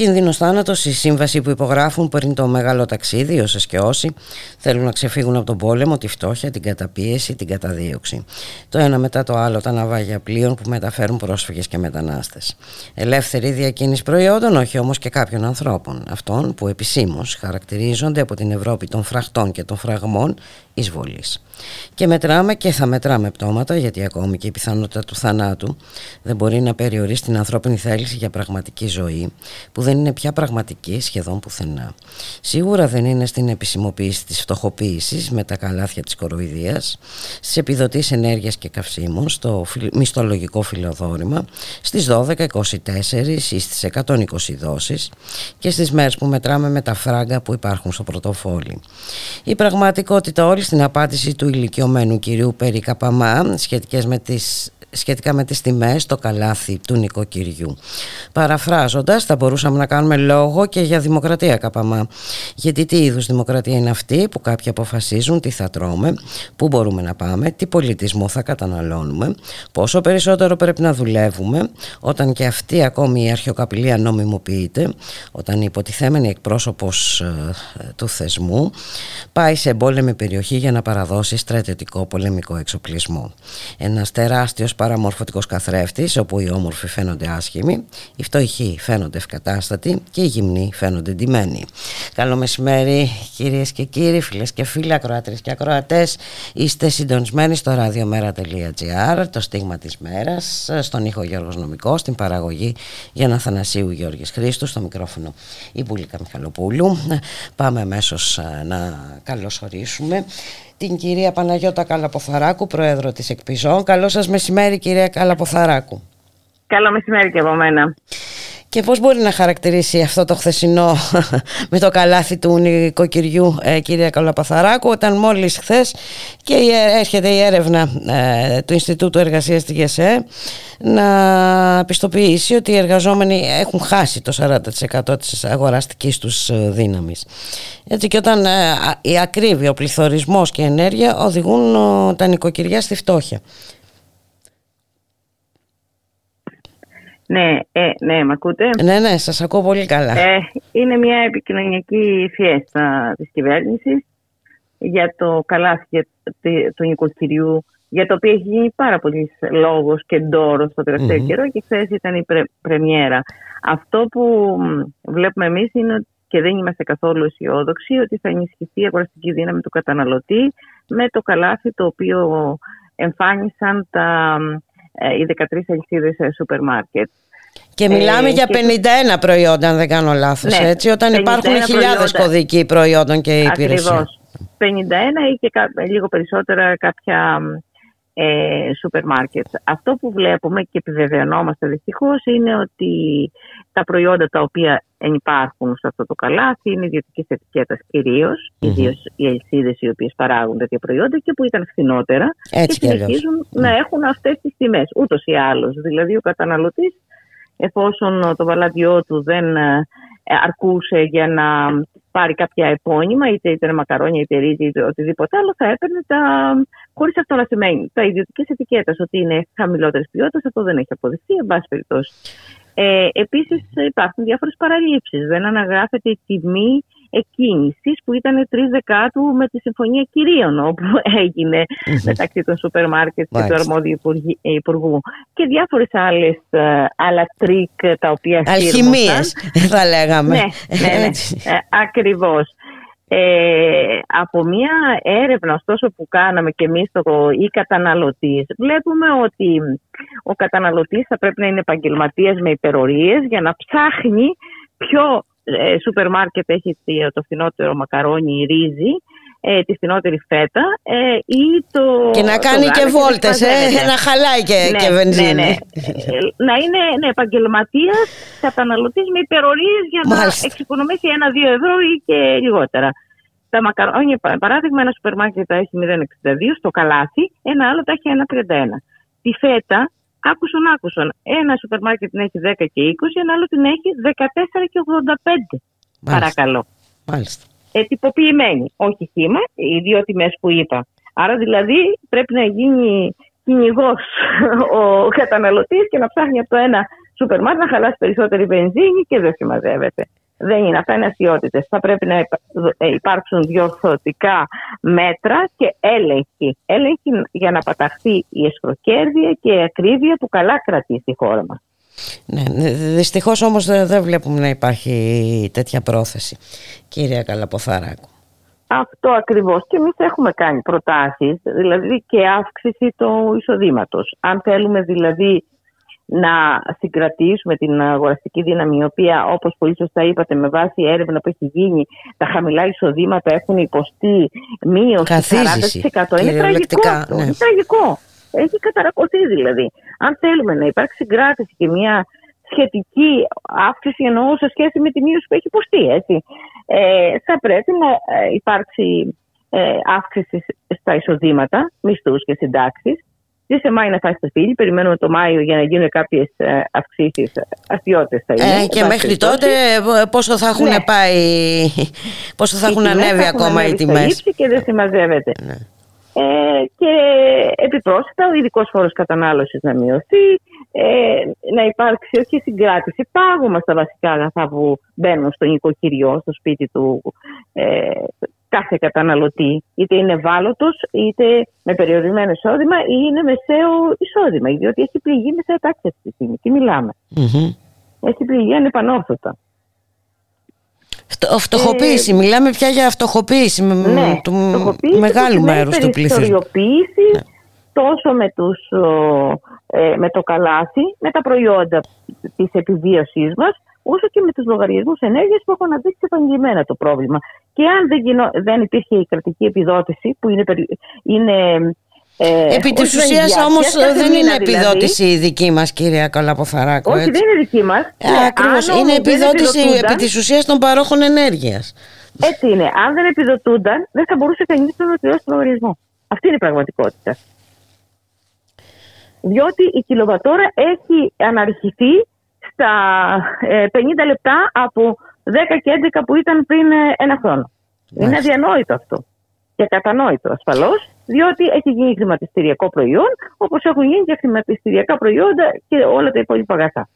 Κίνδυνος θάνατος, η σύμβαση που υπογράφουν πριν το μεγάλο ταξίδι, όσες και όσοι θέλουν να ξεφύγουν από τον πόλεμο, τη φτώχεια, την καταπίεση, την καταδίωξη. Το ένα μετά το άλλο τα ναυάγια πλοίων που μεταφέρουν πρόσφυγες και μετανάστες. Ελεύθερη διακίνηση προϊόντων, όχι όμως και κάποιων ανθρώπων. Αυτών που επισήμως χαρακτηρίζονται από την Ευρώπη των φραχτών και των φραγμών εισβολής. Και μετράμε και θα μετράμε πτώματα γιατί ακόμη και η πιθανότητα του θανάτου δεν μπορεί να περιορίσει την ανθρώπινη θέληση για πραγματική ζωή που δεν είναι πια πραγματική σχεδόν πουθενά. Σίγουρα δεν είναι στην επισημοποίηση της φτωχοποίησης με τα καλάθια της κοροϊδίας, στις επιδοτήσεις ενέργειας και καυσίμων, στο μισθολογικό φιλοδόρημα, στις 12, 24 ή στις 120 δόσεις και στις μέρες που μετράμε με τα φράγκα που υπάρχουν στο πρωτοφόλι. Η πραγματικότητα όλη στην απάντηση του ηλικιωμένου κυρίου Περί Καπαμά σχετικές με τις σχετικά με τις τιμές στο καλάθι του νοικοκυριού. Παραφράζοντας θα μπορούσαμε να κάνουμε λόγο και για δημοκρατία καπαμά. Γιατί τι είδους δημοκρατία είναι αυτή που κάποιοι αποφασίζουν τι θα τρώμε, πού μπορούμε να πάμε, τι πολιτισμό θα καταναλώνουμε, πόσο περισσότερο πρέπει να δουλεύουμε, όταν και αυτή ακόμη η αρχαιοκαπηλεία νομιμοποιείται, όταν η υποτιθέμενη εκπρόσωπος ε, του θεσμού πάει σε εμπόλεμη περιοχή για να παραδώσει στρατιωτικό πολεμικό εξοπλισμό. Ένας τεράστιος παραμορφωτικός καθρέφτης όπου οι όμορφοι φαίνονται άσχημοι, οι φτωχοί φαίνονται ευκατάστατοι και οι γυμνοί φαίνονται ντυμένοι. Καλό μεσημέρι κυρίες και κύριοι, φίλες και φίλοι, ακροάτρες και ακροατές. Είστε συντονισμένοι στο radiomera.gr, το στίγμα της μέρας, στον ήχο Γιώργος Νομικός, στην παραγωγή Γιάννα Θανασίου Γιώργης Χρήστου, στο μικρόφωνο η Μπουλίκα Μιχαλοπούλου. Πάμε αμέσως ε, να καλωσορίσουμε την κυρία Παναγιώτα Καλαποθαράκου, πρόεδρο της Εκπιζών. Καλό σας μεσημέρι κυρία Καλαποθαράκου. Καλό μεσημέρι και από μένα. Και πώς μπορεί να χαρακτηρίσει αυτό το χθεσινό με το καλάθι του νοικοκυριού ε, κυρία Καλαπαθαράκου όταν μόλις χθες και έρχεται η έρευνα ε, του Ινστιτούτου Εργασίας της ΓΕΣΕ να πιστοποιήσει ότι οι εργαζόμενοι έχουν χάσει το 40% της αγοραστικής τους ε, δύναμης. Έτσι και όταν ε, η ακρίβεια, ο πληθωρισμός και η ενέργεια οδηγούν τα νοικοκυριά στη φτώχεια. Ναι, ε, ναι, με ακούτε; Ναι, ναι, σας ακούω πολύ καλά. Ε, είναι μια επικοινωνιακή φιέστα της κυβέρνησης για το καλάθι του νοικοκυριού, για το οποίο έχει γίνει πάρα πολύς λόγος και ντόρος στο τελευταίο mm-hmm. καιρό και χθες ήταν η πρε, πρεμιέρα. Αυτό που βλέπουμε εμείς είναι και δεν είμαστε καθόλου αισιόδοξοι ότι θα ενισχυθεί η αγοραστική δύναμη του καταναλωτή με το καλάθι το οποίο εμφάνισαν τα ε, οι 13 αλυσίδες σούπερ μάρκετ. Και μιλάμε ε, για 51 προϊόντα, αν δεν κάνω λάθος, ναι, έτσι, όταν υπάρχουν χιλιάδες κωδικοί προϊόντων και υπηρεσιών. Ακριβώς. 51 ή και λίγο περισσότερα κάποια ε, σούπερ μάρκετ. Αυτό που βλέπουμε και επιβεβαιωνόμαστε δυστυχώς είναι ότι τα προϊόντα τα οποία υπάρχουν σε αυτό το καλάθι είναι ιδιωτικής ετικέτας κυρίως, mm-hmm. ιδίως οι αλυσίδες οι οποίες παράγουν τέτοια προϊόντα και που ήταν φθηνότερα Έτσι και συνεχίζουν να έχουν αυτές τις τιμές. Ούτως ή άλλως. Δηλαδή, ο καταναλωτής, εφόσον το βαλάδιό του δεν ε, αρκούσε για να πάρει κάποια επώνυμα, είτε ήταν μακαρόνια, είτε ρύζι, είτε οτιδήποτε άλλο, θα έπαιρνε τα. Χωρίς αυτό να σημαίνει. Τα ιδιωτικές ετικέτες ότι είναι χαμηλότερη ποιότητα, αυτό δεν έχει αποδειχθεί, εν πάση περιπτώσει. Ε, Επίσης, υπάρχουν διάφορες παραλείψεις. Δεν αναγράφεται η τιμή εκκίνησης που ήταν 3 δεκάτου με τη Συμφωνία Κυρίων, όπου έγινε μεταξύ των σούπερ μάρκετ και του αρμόδιου υπουργού. Και διάφορες άλλες άλλα τρικ τα οποία Αλχημίες, θα λέγαμε. Ναι, ναι, ναι ε, ακριβώς. Ε, από μια έρευνα ωστόσο που κάναμε και εμείς το ή καταναλωτής βλέπουμε ότι ο καταναλωτής θα πρέπει να είναι επαγγελματίας με υπερορίες για να ψάχνει ποιο ε, σούπερ μάρκετ έχει το φθηνότερο μακαρόνι ή ρύζι ε, τη φθηνότερη φέτα ε, ή το. Και να κάνει και βόλτες, ε, να χαλάει και, ναι, και βενζίνη. Ναι, ναι. να είναι ναι, επαγγελματίας καταναλωτής με υπερορίες για να εξοικονομήσει ένα-δύο ευρώ ή και λιγότερα. Τα μακαρόνια, παράδειγμα, ένα σούπερ μάρκετ τα έχει 0,62 στο καλάθι, ένα άλλο τα έχει 1,31. Τη φέτα, άκουσον, άκουσον. Ένα σούπερ μάρκετ την έχει 10 και 20, ένα άλλο την έχει 14 και 85. Παρακαλώ. Μάλιστα. Ε, τυποποιημένη, όχι χήμα, οι δύο τιμές που είπα. Άρα δηλαδή πρέπει να γίνει κυνηγός ο καταναλωτής και να ψάχνει από το ένα σούπερ μάρκετ να χαλάσει περισσότερη βενζίνη και δεν συμμαζεύεται. Δεν είναι. Αυτά είναι αστείωτητες. Θα πρέπει να ε, υπάρξουν διορθωτικά μέτρα και έλεγχη. Έλεγχη για να παταχθεί η εσχροκέρδεια και η ακρίβεια που καλά κρατεί στη χώρα μας. Ναι, Δυστυχώς όμως δεν βλέπουμε να υπάρχει τέτοια πρόθεση, κυρία Καλαποθαράκου. Αυτό ακριβώς. Και εμείς έχουμε κάνει προτάσεις, δηλαδή και αύξηση του εισοδήματος. Αν θέλουμε δηλαδή να συγκρατήσουμε την αγοραστική δύναμη, η οποία όπως πολύ σωστά είπατε με βάση έρευνα που έχει γίνει, τα χαμηλά εισοδήματα έχουν υποστεί μείωση 40%. Είναι τραγικό. Ναι. Είναι τραγικό. Έχει καταρακωθεί δηλαδή. Αν θέλουμε να υπάρξει συγκράτηση και μια σχετική αύξηση εννοώ σε σχέση με τη μείωση που έχει υποστεί. Έτσι. Ε, θα πρέπει να ε, υπάρξει ε, αύξηση στα εισοδήματα, μισθούς και συντάξεις. Τι σε Μάη να φτάσει στο σπίτι, περιμένουμε το Μάιο για να γίνουν κάποιες αυξήσεις. Αστιώτε θα είναι. Ε, και μέχρι τότε πόσο θα έχουν ναι. πάει, πόσο θα έχουν ανέβει ακόμα οι τιμές. και δεν συμμαζεύεται. Ναι. Ε, και επιπρόσθετα ο ειδικός φόρος κατανάλωσης να μειωθεί, ε, να υπάρξει όχι συγκράτηση, πάγωμα στα βασικά αγαθά που μπαίνουν στο νοικοκυριό, στο σπίτι του ε, κάθε καταναλωτή, είτε είναι ευάλωτος, είτε με περιορισμένο εισόδημα ή είναι μεσαίο εισόδημα, διότι έχει πληγεί μεσαία τάξη αυτή τη στιγμή. Τι μιλάμε. Mm-hmm. Έχει πληγεί ανεπανόρθωτα. Φτωχοποίηση, ε, μιλάμε πια για φτωχοποίηση ναι, του μεγάλου μέρους του πληθυσμού. Ναι. τόσο με, τους, ε, με το καλάθι, με τα προϊόντα της επιβίωσής μας, όσο και με τους λογαριασμούς ενέργειας που έχουν αντίξει επαγγελμένα το πρόβλημα. Και αν δεν, γινό, δεν υπήρχε η κρατική επιδότηση, που είναι, είναι ε, επί της ουσίας όμως δεν είναι δηλαδή. επιδότηση η δική μας, κυρία Καλαποθαράκου. Όχι, δεν είναι δική μας. Ε, Ακριβώς. Είναι επιδότηση επί της ουσίας των παρόχων ενέργειας. Έτσι είναι. Αν δεν επιδοτούνταν, δεν θα μπορούσε κανείς να πληρώσει τον λογαριασμό. Αυτή είναι η πραγματικότητα. Διότι η κιλοβατόρα έχει αναρχηθεί στα 50 ε, λεπτά από 10 και 11 που ήταν πριν ένα χρόνο. Είναι αδιανόητο αυτό. Και κατανόητο ασφαλώς διότι έχει γίνει χρηματιστηριακό προϊόν, όπως έχουν γίνει και χρηματιστηριακά προϊόντα και όλα τα υπόλοιπα αγαθά.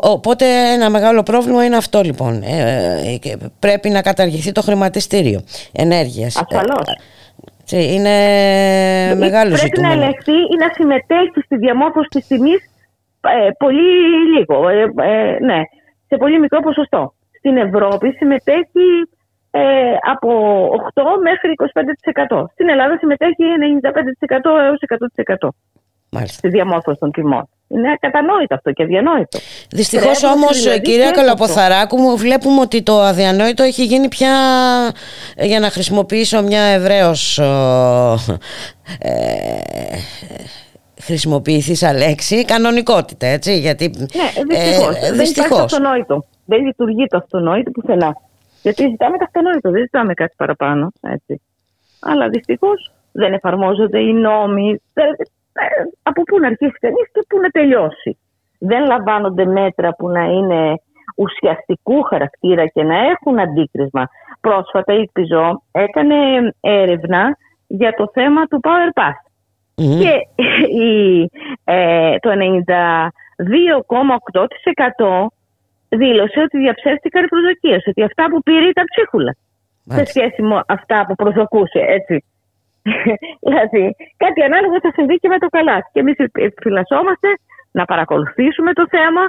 Οπότε ένα μεγάλο πρόβλημα είναι αυτό λοιπόν. Ε, ε πρέπει να καταργηθεί το χρηματιστήριο ενέργειας. Ασφαλώς. Ε, είναι μεγάλο πρέπει ζητούμενο. Πρέπει να ελεγχθεί ή να συμμετέχει στη διαμόρφωση της τιμής ε, πολύ λίγο. ναι, σε πολύ μικρό ποσοστό. Στην Ευρώπη συμμετέχει ε, από 8 μέχρι 25%. Στην Ελλάδα συμμετέχει 95% έως 100% Μάλιστα. στη διαμόρφωση των τιμών. Είναι ακατανόητο αυτό και αδιανόητο. Δυστυχώς όμως, δηλαδή κυρία Καλαποθαράκου, μου βλέπουμε ότι το αδιανόητο έχει γίνει πια, για να χρησιμοποιήσω μια ευρέως. Ε, χρησιμοποιηθήσα λέξη, κανονικότητα, έτσι, γιατί... Ναι, δυστυχώς. Ε, Δεν υπάρχει αυτονόητο. Δεν λειτουργεί το αυτονόητο πουθενά. Γιατί ζητάμε τα αυτονόητο, δεν ζητάμε κάτι παραπάνω. Έτσι. Αλλά δυστυχώς δεν εφαρμόζονται οι νόμοι. Ε, από πού να αρχίσει κανείς και πού να τελειώσει. Δεν λαμβάνονται μέτρα που να είναι ουσιαστικού χαρακτήρα και να έχουν αντίκρισμα. Πρόσφατα η ΠΙΖΟ έκανε έρευνα για το θέμα του Power Pass. Και η, ε, το 92,8% δήλωσε ότι διαψεύστηκαν οι προσδοκίε. Ότι αυτά που πήρε ήταν ψίχουλα. Σε σχέση με αυτά που προσδοκούσε, έτσι. δηλαδή, κάτι ανάλογο θα συμβεί και με το καλάθι. Και εμείς επιφυλασσόμαστε να παρακολουθήσουμε το θέμα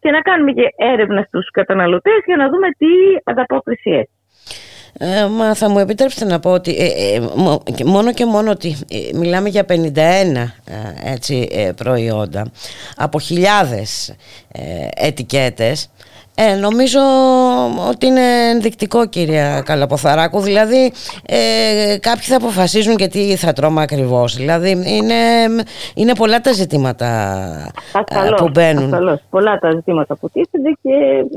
και να κάνουμε και έρευνα στους καταναλωτές για να δούμε τι ανταπόκριση έχει. Ε, μα θα μου επιτρέψετε να πω ότι ε, ε, μόνο και μόνο ότι μιλάμε για 51 έτσι, προϊόντα από χιλιάδες ετικέτες ε, νομίζω ότι είναι ενδεικτικό κυρία Καλαποθαράκου δηλαδή ε, κάποιοι θα αποφασίζουν και τι θα τρώμε ακριβώς δηλαδή είναι, είναι πολλά τα ζητήματα ασφαλώς, που μπαίνουν ασφαλώς. πολλά τα ζητήματα που τίθενται και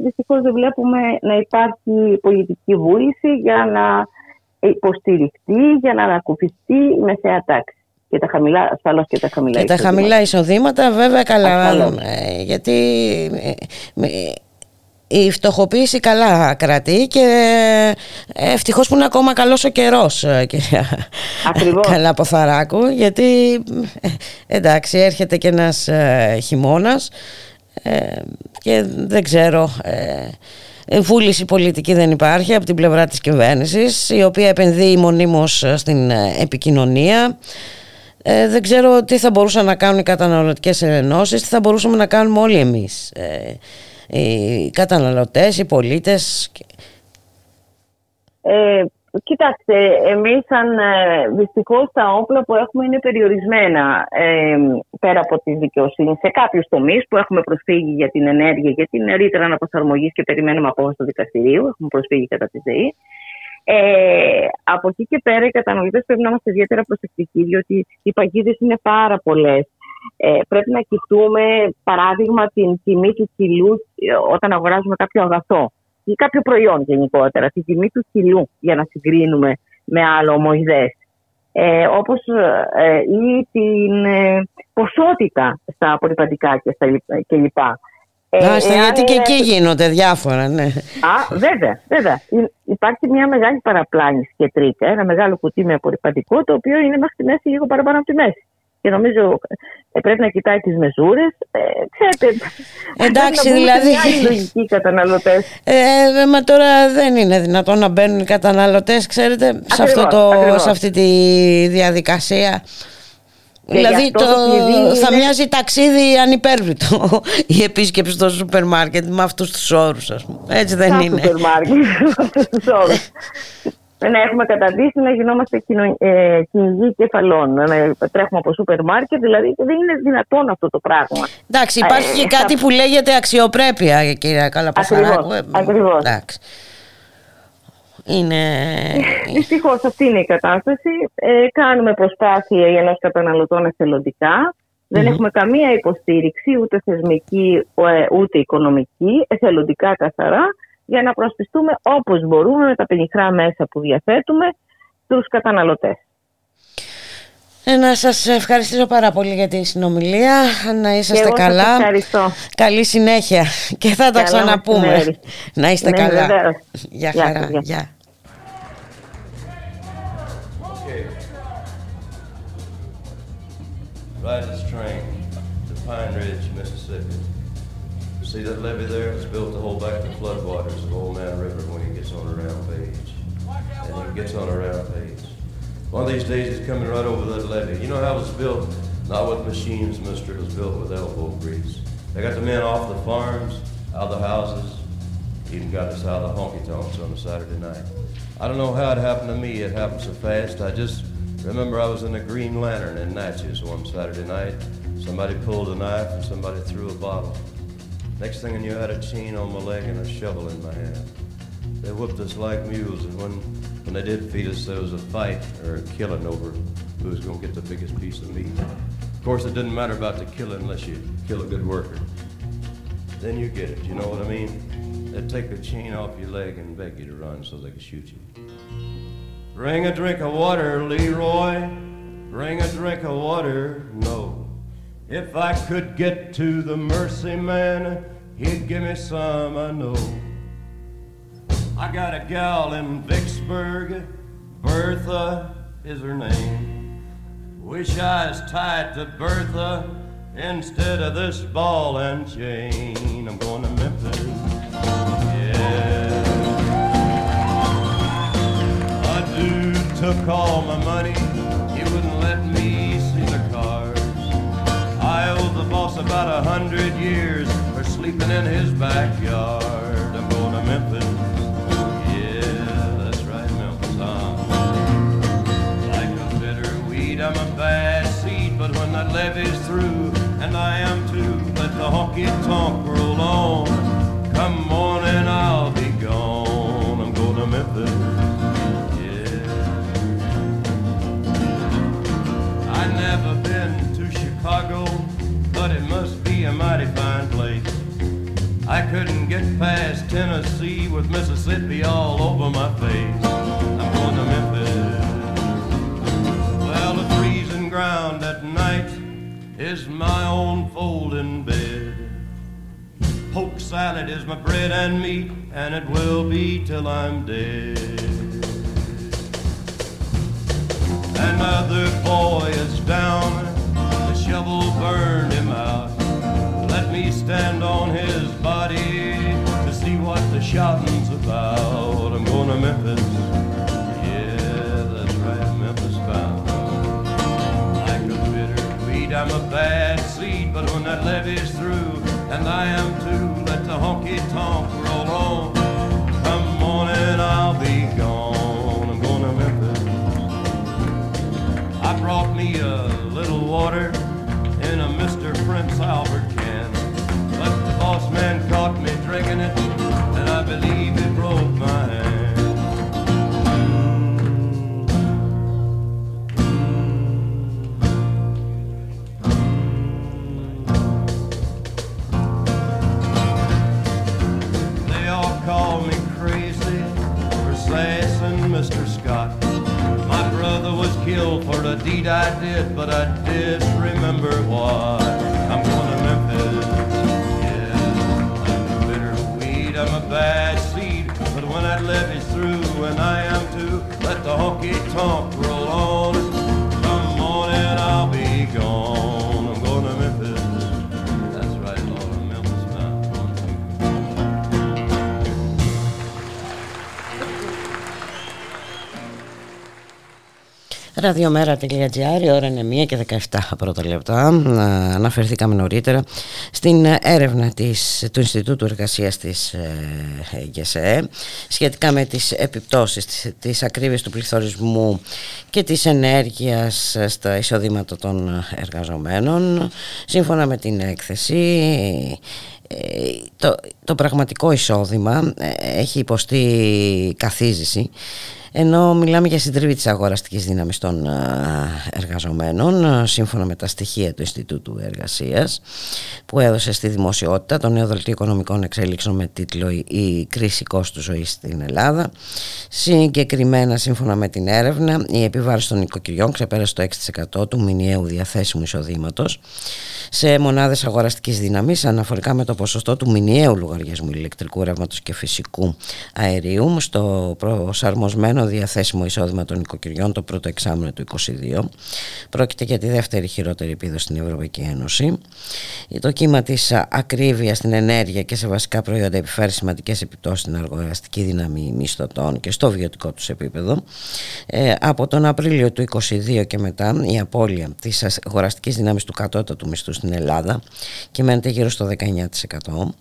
δυστυχώς δεν βλέπουμε να υπάρχει πολιτική βούληση για να υποστηριχτεί για να ανακουφιστεί η μεσαία τάξη. Και τα χαμηλά, ασφαλώς και τα χαμηλά και εισοδήματα. τα χαμηλά εισοδήματα βέβαια καλά, ε, γιατί ε, η φτωχοποίηση καλά κρατεί και ευτυχώς που είναι ακόμα καλός ο καιρός κυρία Καλά Ποθαράκου γιατί εντάξει έρχεται και ένας χειμώνας και δεν ξέρω βούληση πολιτική δεν υπάρχει από την πλευρά της κυβέρνησης η οποία επενδύει μονίμως στην επικοινωνία. Ε, δεν ξέρω τι θα μπορούσαν να κάνουν οι καταναλωτικές ενώσεις τι θα μπορούσαμε να κάνουμε όλοι εμείς ε, οι καταναλωτές, οι πολίτες ε, Κοιτάξτε, εμείς σαν ε, δυστυχώς τα όπλα που έχουμε είναι περιορισμένα ε, πέρα από τη δικαιοσύνη σε κάποιους τομείς που έχουμε προσφύγει για την ενέργεια, για την ρήτρα αναπροσαρμογής και περιμένουμε απόφαση του δικαστηρίου, έχουμε προσφύγει κατά τη ΔΕΗ. Ε, από εκεί και πέρα οι καταναλωτές πρέπει να είμαστε ιδιαίτερα προσεκτικοί, διότι οι παγίδες είναι πάρα πολλές. Ε, πρέπει να κοιτούμε, παράδειγμα, την τιμή του κιλού ε, όταν αγοράζουμε κάποιο αγαθό ή κάποιο προϊόν γενικότερα, τη τιμή του κιλού για να συγκρίνουμε με άλλο ομοειδές. Ε, όπως ε, ή την ε, ποσότητα στα απορριπαντικά και στα κλπ. Ε, γιατί και εκεί γίνονται διάφορα, ναι. Α, βέβαια, βέβαια. Υπάρχει μια μεγάλη παραπλάνηση και τρίκα, ένα μεγάλο κουτί με απορριπαντικό, το οποίο είναι μέχρι τη μέση λίγο παραπάνω από τη μέση και νομίζω ε, πρέπει να κοιτάει τις μεζούρες. Ε, ξέρετε, Εντάξει, δηλαδή... Είναι λογικοί καταναλωτές. Ε, μα τώρα δεν είναι δυνατόν να μπαίνουν οι καταναλωτές, ξέρετε, σε, αυτό το, σε αυτή τη διαδικασία. δηλαδή το, θα μοιάζει ταξίδι ανυπέρβλητο η επίσκεψη στο σούπερ μάρκετ με αυτούς τους όρους ας πούμε. Έτσι δεν είναι. Σούπερ μάρκετ με αυτούς τους όρους. να έχουμε καταδείξει να γινόμαστε ε, κυνηγοί κεφαλών. Να τρέχουμε από σούπερ μάρκετ, δηλαδή δεν είναι δυνατόν αυτό το πράγμα. Εντάξει, υπάρχει και ε, κάτι που λέγεται αξιοπρέπεια, κυρία Καλαπασαράκου. Ακριβώς. Είναι... Δυστυχώς αυτή είναι η κατάσταση. Ε, κάνουμε προσπάθεια για ενό καταναλωτών εθελοντικά. Δεν έχουμε καμία υποστήριξη, ούτε θεσμική ούτε οικονομική, εθελοντικά καθαρά για να προσπιστούμε όπως μπορούμε με τα πενιχρά μέσα που διαθέτουμε τους καταναλωτές. Ε, να σας ευχαριστήσω πάρα πολύ για τη συνομιλία, να είσαστε και καλά. Σας ευχαριστώ. Καλή συνέχεια και θα τα ξαναπούμε. Να είστε ναι, καλά. Γεια χαρά. Γεια. Ride this train to Pine Ridge, Mississippi. See that levee there? It's built to hold back the floodwaters of Old Man River when he gets on a round page. And he gets on a round page. One of these days he's coming right over that levee. You know how it was built? Not with machines, mister. It was built with elbow grease. They got the men off the farms, out of the houses, even got us out of the honky tonks on a Saturday night. I don't know how it happened to me. It happened so fast. I just remember I was in a Green Lantern in Natchez one Saturday night. Somebody pulled a knife and somebody threw a bottle. Next thing I knew, I had a chain on my leg and a shovel in my hand. They whipped us like mules, and when, when they did feed us, there was a fight or a killing over who was going to get the biggest piece of meat. Of course, it didn't matter about the killing unless you kill a good worker. Then you get it, you know what I mean? They'd take the chain off your leg and beg you to run so they could shoot you. Bring a drink of water, Leroy. Bring a drink of water, no. If I could get to the mercy man, he'd give me some, I know. I got a gal in Vicksburg, Bertha is her name. Wish I was tied to Bertha instead of this ball and chain. I'm going to Memphis. Yeah. A dude took all my money, he wouldn't let me see the cars. I owe the boss about a hundred years sleeping in his backyard. I'm going to Memphis. Yeah, that's right, Memphis, huh? Like a bitter weed, I'm a bad seed, but when that levee's through, and I am too, let the honky tonk roll on. Come on and I'll be gone. I'm going to Memphis. Yeah. I I couldn't get past Tennessee with Mississippi all over my face. I'm going to Memphis. Well, the freezing ground at night is my own folding bed. Poke salad is my bread and meat, and it will be till I'm dead. Another boy is down, the shovel burns stand on his body to see what the shouting's about. I'm going to Memphis. Yeah, that's right, Memphis bound. Like a bitter weed, I'm a bad seed, but when that levee's through, and I am too. Let the honky tonk roll on. Come morning, I'll be gone. I'm going to Memphis. I brought me a little water in it, and I believe it broke my hand. They all call me crazy for slashing Mr. Scott. My brother was killed for a deed I did, but I disremember why. And I am too, let the honky tonk roll on. Ραδιομέρα.gr, ώρα είναι 1 και 17 πρώτα λεπτά. Αναφερθήκαμε νωρίτερα στην έρευνα της, του Ινστιτούτου Εργασίας της ε, ΓΕΣΕ σχετικά με τις επιπτώσεις της, της ακρίβειας του πληθωρισμού και της ενέργειας στα εισοδήματα των εργαζομένων. Σύμφωνα με την έκθεση ε, το, το πραγματικό εισόδημα ε, έχει υποστεί καθίζηση ενώ μιλάμε για συντριβή της αγοραστικής δύναμης των εργαζομένων σύμφωνα με τα στοιχεία του Ινστιτούτου Εργασίας που έδωσε στη δημοσιότητα το νέο δελτίο οικονομικών εξέλιξεων με τίτλο «Η κρίση κόστου ζωής στην Ελλάδα». Συγκεκριμένα σύμφωνα με την έρευνα η επιβάρηση των οικοκυριών ξεπέρασε το 6% του μηνιαίου διαθέσιμου εισοδήματος σε μονάδες αγοραστικής δύναμης αναφορικά με το ποσοστό του μηνιαίου λογαριασμού ηλεκτρικού ρεύματος και φυσικού αερίου στο προσαρμοσμένο διαθέσιμο εισόδημα των οικοκυριών το πρώτο εξάμεινο του 2022. Πρόκειται για τη δεύτερη χειρότερη επίδοση στην Ευρωπαϊκή Ένωση. Το κύμα της ακρίβειας στην ενέργεια και σε βασικά προϊόντα επιφέρει σημαντικές επιπτώσεις στην αργοεργαστική δύναμη μισθωτών και στο βιωτικό τους επίπεδο. Ε, από τον Απρίλιο του 2022 και μετά, η απώλεια της αγοραστικής δύναμη του κατώτατου μισθού στην Ελλάδα κυμαίνεται γύρω στο 19%.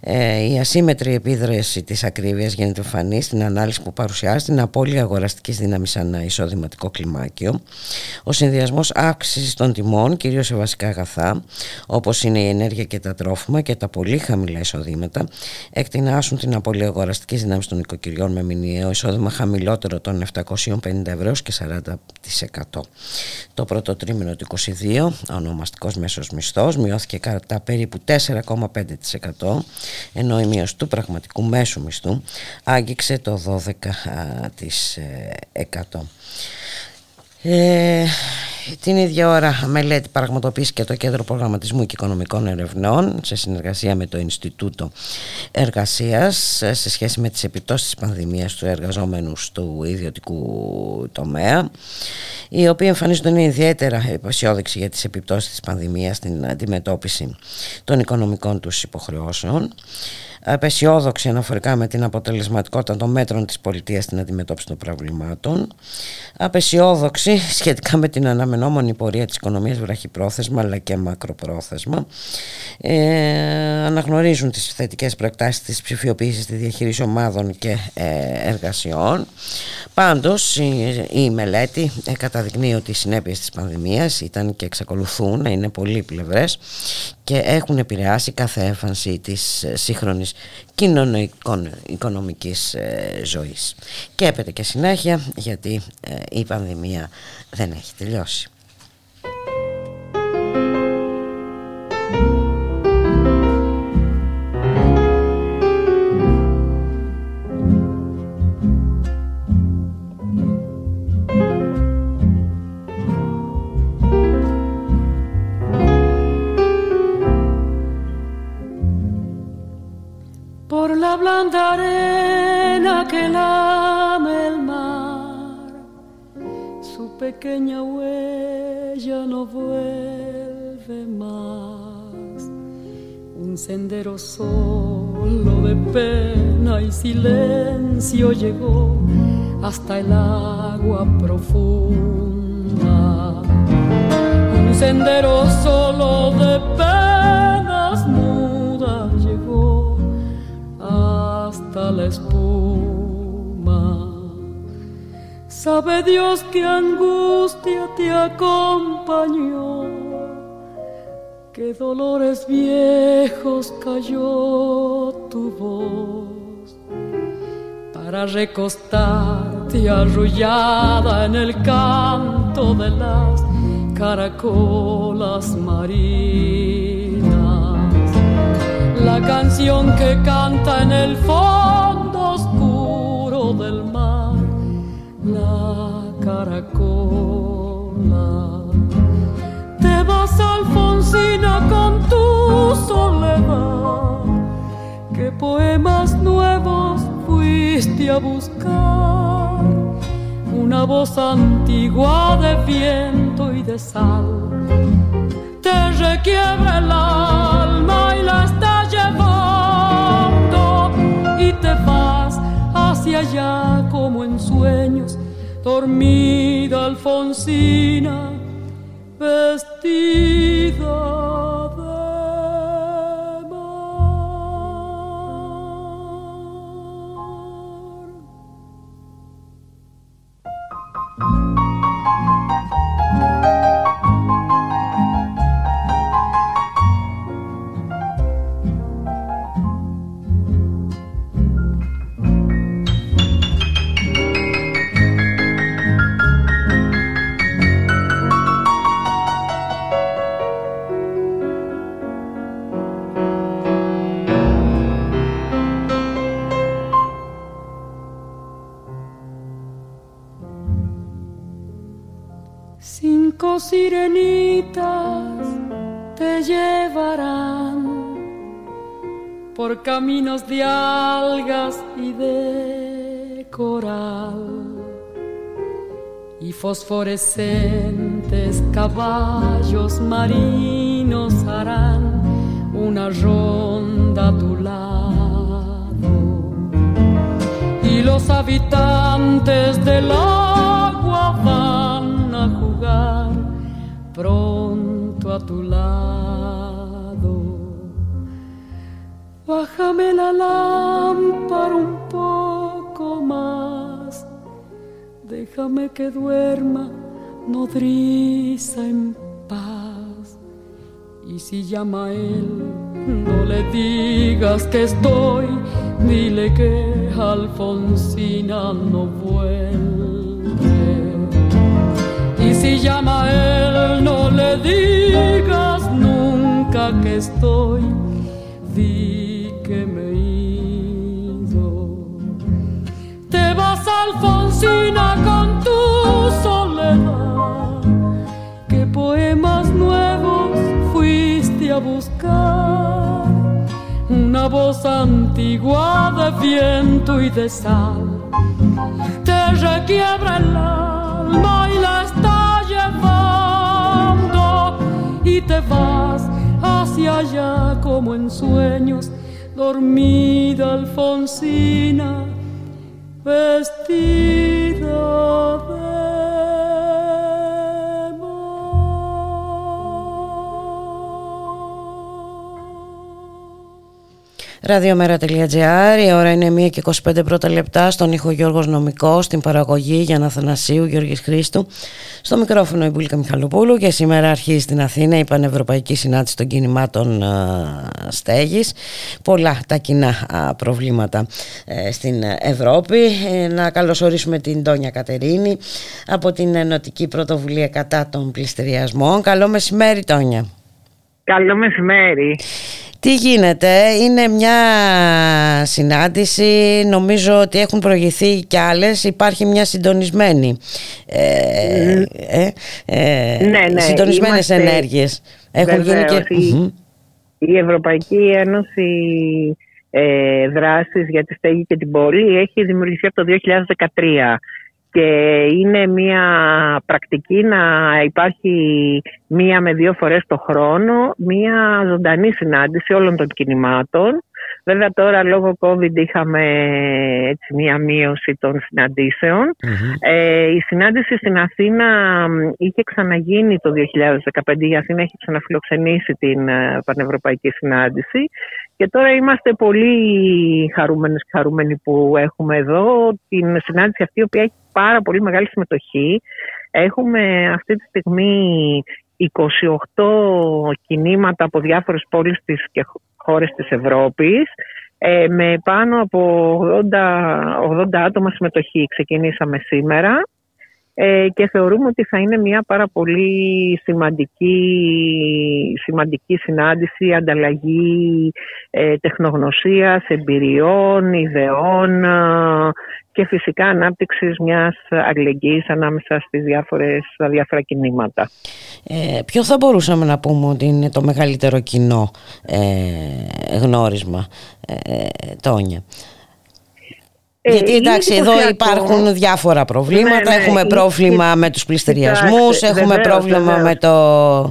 Ε, η ασύμετρη επίδραση της ακρίβειας γίνεται φανή στην ανάλυση που παρουσιάζει την απώλεια αγοραστικής δύναμης σαν εισοδηματικό κλιμάκιο. Ο συνδυασμός αύξησης των τιμών, κυρίως σε βασικά αγαθά, όπως είναι η ενέργεια και τα τρόφιμα και τα πολύ χαμηλά εισοδήματα, εκτινάσουν την απώλεια αγοραστικής δύναμης των οικοκυριών με μηνιαίο εισόδημα χαμηλότερο των 750 ευρώ και 40%. Το πρώτο τρίμηνο του 2022, ο ονομαστικός μέσος μισθός, μειώθηκε κατά περίπου 4,5% ενώ η μείωση του πραγματικού μέσου μισθού άγγιξε το 12%. Ε, την ίδια ώρα μελέτη πραγματοποιήσει και το Κέντρο Προγραμματισμού και Οικονομικών Ερευνών σε συνεργασία με το Ινστιτούτο Εργασίας σε σχέση με τις επιπτώσεις της πανδημίας του εργαζόμενους του ιδιωτικού τομέα οι οποίοι εμφανίζονται ιδιαίτερα αισιόδοξοι για τις επιπτώσεις της πανδημίας στην αντιμετώπιση των οικονομικών τους υποχρεώσεων απεσιόδοξη αναφορικά με την αποτελεσματικότητα των μέτρων της πολιτείας στην αντιμετώπιση των προβλημάτων, απεσιόδοξη σχετικά με την αναμενόμενη πορεία της οικονομίας βραχυπρόθεσμα αλλά και μακροπρόθεσμα, ε, αναγνωρίζουν τις θετικές προεκτάσεις της ψηφιοποίησης στη διαχείρισης ομάδων και ε, εργασιών. Πάντως η, η μελέτη ε, καταδεικνύει ότι οι συνέπειες της πανδημίας ήταν και εξακολουθούν να είναι πολύ πλευρές και έχουν επηρεάσει κάθε έφανση της ε, σύγχρονης κοινωνικο-οικονομικής ε, ζωής. Και έπεται και συνέχεια γιατί ε, η πανδημία δεν έχει τελειώσει. La blanda arena que lame el mar. Su pequeña huella no vuelve más. Un sendero solo de pena y silencio llegó hasta el agua profunda. Un sendero solo de penas mudas la espuma. Sabe Dios que angustia te acompañó, qué dolores viejos cayó tu voz para recostarte arrullada en el canto de las caracolas marinas. La canción que canta en el fondo oscuro del mar, la caracola. Te vas, Alfonsina, con tu soledad, que poemas nuevos fuiste a buscar una voz antigua de viento y de sal. Te requiebra dormida Alfonsina, por caminos de algas y de coral y fosforescentes caballos marinos harán una ronda a tu lado y los habitantes del agua van a jugar pronto a tu lado. Bájame la lámpara un poco más, déjame que duerma nodriza en paz. Y si llama a él, no le digas que estoy, dile que Alfonsina no vuelve. Si llama a él, no le digas nunca que estoy, Alfonsina, con tu soledad, que poemas nuevos fuiste a buscar, una voz antigua de viento y de sal, te requiebra el alma y la y te vas hacia allá como en sueños, dormida Alfonsina, vestida de Ραδιομέρα.gr, η ώρα είναι 1 και 25 πρώτα λεπτά, στον ήχο Γιώργος Νομικός, στην παραγωγή Γιάννα Θανασίου, Γιώργης Χρήστου, στο μικρόφωνο η Μπουλίκα Μιχαλοπούλου και σήμερα αρχίζει στην Αθήνα η Πανευρωπαϊκή Συνάντηση των Κινημάτων Στέγης. Πολλά τα κοινά προβλήματα ε, στην Ευρώπη. Ε, να καλωσορίσουμε την Τόνια Κατερίνη από την Ενωτική Πρωτοβουλία κατά των πληστηριασμών. Καλό μεσημέρι Τόνια. Καλό μεσημέρι. Τι γίνεται, είναι μια συνάντηση, νομίζω ότι έχουν προηγηθεί κι άλλες, υπάρχει μια συντονισμένη, ε, ε, ε, ναι, ναι. συντονισμένες ενέργειες. Έχουν γίνει και... Η, η Ευρωπαϊκή Ένωση ε, δράσεις για τη στέγη και την πόλη έχει δημιουργηθεί από το 2013 και είναι μια πρακτική να υπάρχει μία με δύο φορές το χρόνο μια ζωντανή συνάντηση όλων των κινημάτων. Βέβαια τώρα λόγω COVID είχαμε έτσι, μία μείωση των συναντησεων Ε, η συνάντηση στην Αθήνα είχε ξαναγίνει το 2015. Η Αθήνα έχει ξαναφιλοξενήσει την ε, Πανευρωπαϊκή Συνάντηση και τώρα είμαστε πολύ χαρούμενοι και χαρούμενοι που έχουμε εδώ την συνάντηση αυτή, η οποία έχει πάρα πολύ μεγάλη συμμετοχή. Έχουμε αυτή τη στιγμή 28 κινήματα από διάφορες πόλεις της και χώρες της Ευρώπης ε, με πάνω από 80, 80 άτομα συμμετοχή. Ξεκινήσαμε σήμερα ε, και θεωρούμε ότι θα είναι μια πάρα πολύ σημαντική, σημαντική συνάντηση, ανταλλαγή ε, τεχνογνωσίας, εμπειριών, ιδεών ε, και φυσικά ανάπτυξης μιας αλληλεγγύης ανάμεσα στις διάφορες, στα διάφορα κινήματα. Ε, ποιο θα μπορούσαμε να πούμε ότι είναι το μεγαλύτερο κοινό ε, γνώρισμα, ε, Τόνια; Ε, Γιατί εντάξει εδώ υπάρχουν διάφορα προβλήματα, ναι, ναι, έχουμε πρόβλημα με τους πληστηριασμούς, έχουμε πρόβλημα με το...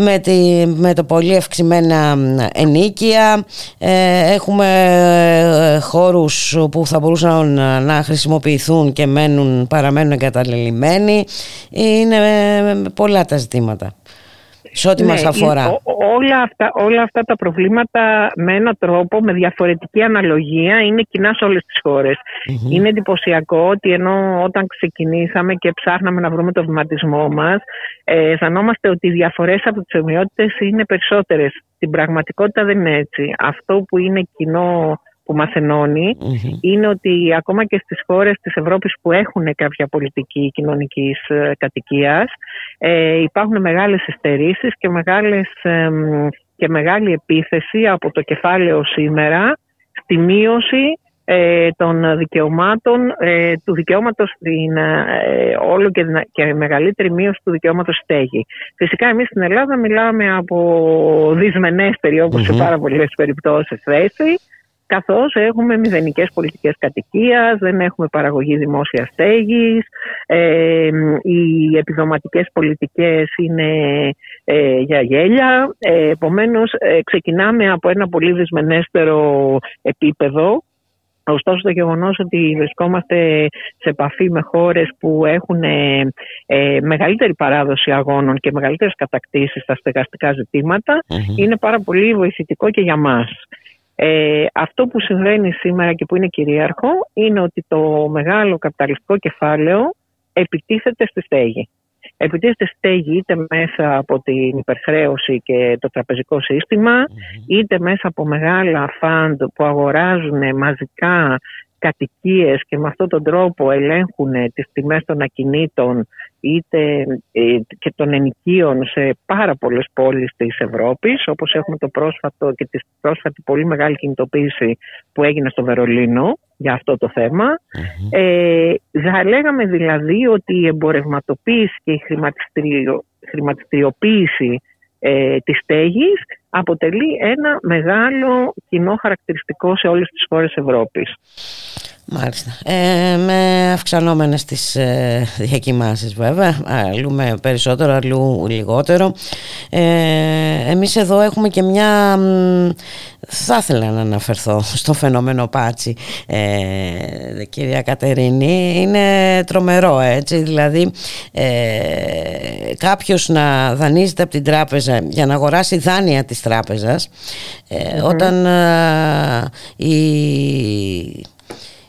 με, τη, με το πολύ ευξημένα ενίκεια. Ε, έχουμε ε, χώρους που θα μπορούσαν να χρησιμοποιηθούν και μένουν, παραμένουν εγκαταλελειμμένοι. Είναι πολλά τα ζητήματα σε ό,τι ναι, μας αφορά. όλα, αυτά, όλα αυτά τα προβλήματα με έναν τρόπο, με διαφορετική αναλογία, είναι κοινά σε όλες τις χωρες Είναι εντυπωσιακό ότι ενώ όταν ξεκινήσαμε και ψάχναμε να βρούμε το βηματισμό μας, ε, αισθανόμαστε ότι οι διαφορές από τις ομοιότητες είναι περισσότερες. Στην πραγματικότητα δεν είναι έτσι. Αυτό που είναι κοινό που μας ενωνει είναι ότι ακόμα και στις χώρες της Ευρώπης που έχουν κάποια πολιτική κοινωνικής ε, κατοικίας ε, υπάρχουν μεγάλες εστερήσεις και, μεγάλες, και μεγάλη επίθεση από το κεφάλαιο σήμερα στη μείωση ε, των δικαιωμάτων, ε, του δικαιώματος στην, ε, όλο και, και μεγαλύτερη μείωση του δικαιώματος στέγη. Φυσικά εμείς στην Ελλάδα μιλάμε από δυσμενέστερη όπως σε πάρα πολλές περιπτώσεις θέση καθώς έχουμε μηδενικές πολιτικές κατοικίας, δεν έχουμε παραγωγή δημόσια στέγης, ε, οι επιδοματικές πολιτικές είναι ε, για γέλια, ε, επομένως ε, ξεκινάμε από ένα πολύ δυσμενέστερο επίπεδο. Ωστόσο το γεγονός ότι βρισκόμαστε σε επαφή με χώρες που έχουν ε, μεγαλύτερη παράδοση αγώνων και μεγαλύτερες κατακτήσεις στα στεγαστικά είναι πάρα πολύ βοηθητικό και για μας. Ε, αυτό που συμβαίνει σήμερα και που είναι κυρίαρχο είναι ότι το μεγάλο καπιταλιστικό κεφάλαιο επιτίθεται στη στέγη. Επιτίθεται στη στέγη είτε μέσα από την υπερχρέωση και το τραπεζικό είτε μέσα από μεγάλα φαντ που αγοράζουν μαζικά κατοικίες και με αυτόν τον τρόπο ελέγχουν τις τιμές των ακινήτων είτε ε, και των ενοικίων σε πάρα πολλές πόλεις της Ευρώπης όπως έχουμε το πρόσφατο και τη πρόσφατη πολύ μεγάλη κινητοποίηση που έγινε στο Βερολίνο για αυτό το θέμα. Ε, θα λέγαμε δηλαδή ότι η εμπορευματοποίηση και η χρηματιστηριοποίηση ε, της στέγης αποτελεί ένα μεγάλο κοινό χαρακτηριστικό σε όλες τις χώρες Ευρώπης. Μάλιστα. Ε, με αυξανόμενες τις ε, διακοιμάνσεις βέβαια, αλλού με περισσότερο, αλλού λιγότερο. Ε, εμείς εδώ έχουμε και μια, θα ήθελα να αναφερθώ στο φαινόμενο Πάτσι, ε, κυρία Κατερίνη, είναι τρομερό έτσι, δηλαδή ε, κάποιος να δανείζεται από την τράπεζα για να αγοράσει δάνεια της τράπεζας, ε, όταν ε, η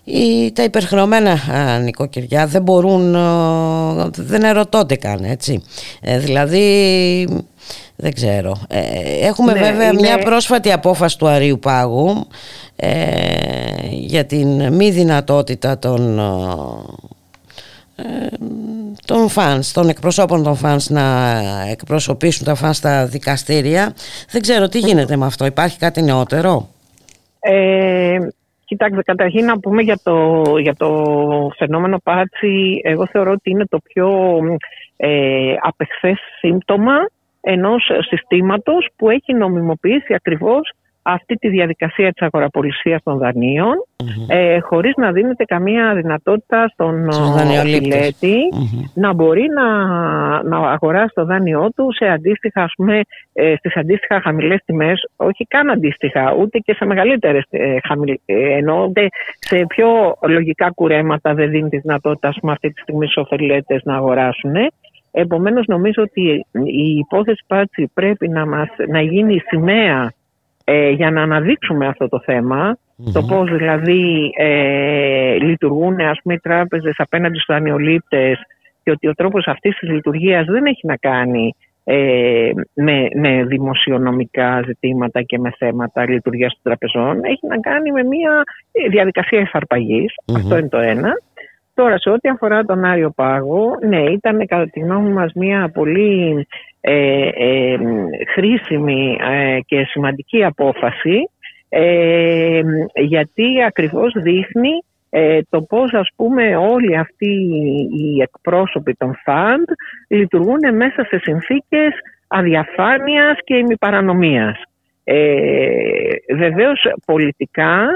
οι, τα υπερχρεωμένα νοικοκυριά δεν μπορούν, δεν ερωτώνται καν έτσι. Ε, δηλαδή δεν ξέρω. Ε, έχουμε ναι, βέβαια μια πρόσφατη απόφαση του Αρείου Πάγου ε, για την μη δυνατότητα των των funds, των εκπροσώπων των funds να εκπροσωπήσουν τα funds στα δικαστήρια. Δεν ξέρω τι γίνεται με αυτό. Υπάρχει κάτι νεότερο; Ε, Κοιτάξτε, καταρχήν να πούμε για το, για το φαινόμενο Πάτση, εγώ θεωρώ ότι είναι το πιο ε, απεχθές σύμπτωμα ενός συστήματος που έχει νομιμοποιήσει ακριβώς αυτή τη διαδικασία της αγοραπολισίας των δανείων ε, χωρίς να δίνεται καμία δυνατότητα στον φιλετη να μπορεί να, να αγοράσει το δάνειό του σε αντίστοιχα, ας πούμε, ε, στις αντίστοιχα χαμηλές τιμές, όχι καν αντίστοιχα, ούτε και σε μεγαλύτερες ε, χαμηλ, ε, σε πιο λογικά κουρέματα δεν δίνει τη δυνατότητα ας πούμε, αυτή τη στιγμή στους οφειλέτες να αγοράσουν. Επομένως νομίζω ότι η υπόθεση πάτσι πρέπει να, μας, να γίνει σημαία ε, για να αναδείξουμε αυτό το θεμα το πώς δηλαδή ε, λειτουργούν ας πούμε, οι τράπεζες απέναντι στους δανειολήπτες και ότι ο τρόπος αυτής της λειτουργίας δεν έχει να κάνει ε, με, με δημοσιονομικά ζητήματα και με θέματα λειτουργίας των τραπεζών. Έχει να κάνει με μια διαδικασία Αυτό είναι το ένα. Τώρα, σε ό,τι αφορά τον Άριο Πάγο, ναι, ήταν κατά τη γνώμη μας μια πολύ ε, ε, χρήσιμη ε, και σημαντική απόφαση γιατί ακριβώς δείχνει το πώς ας πούμε όλοι αυτοί οι εκπρόσωποι των ΦΑΝΤ λειτουργούν μέσα σε συνθήκες αδιαφάνειας και ημιπαρανομίας. Ε, βεβαίως πολιτικά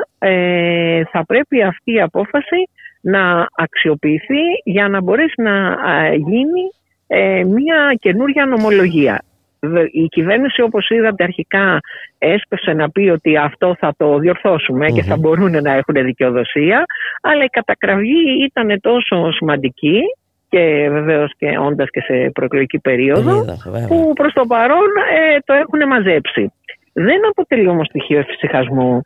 θα πρέπει αυτή η απόφαση να αξιοποιηθεί για να μπορέσει να γίνει ε, μια καινούργια νομολογία. Η κυβέρνηση όπως είδατε αρχικά έσπευσε να πει ότι αυτό θα το διορθωσουμε και θα μπορούν να έχουν δικαιοδοσία αλλά η κατακραυγή ήταν τόσο σημαντική και βεβαίως και όντας και σε προεκλογική περίοδο που προς το παρόν ε, το έχουν μαζέψει. Δεν αποτελεί όμως στοιχείο εφησυχασμού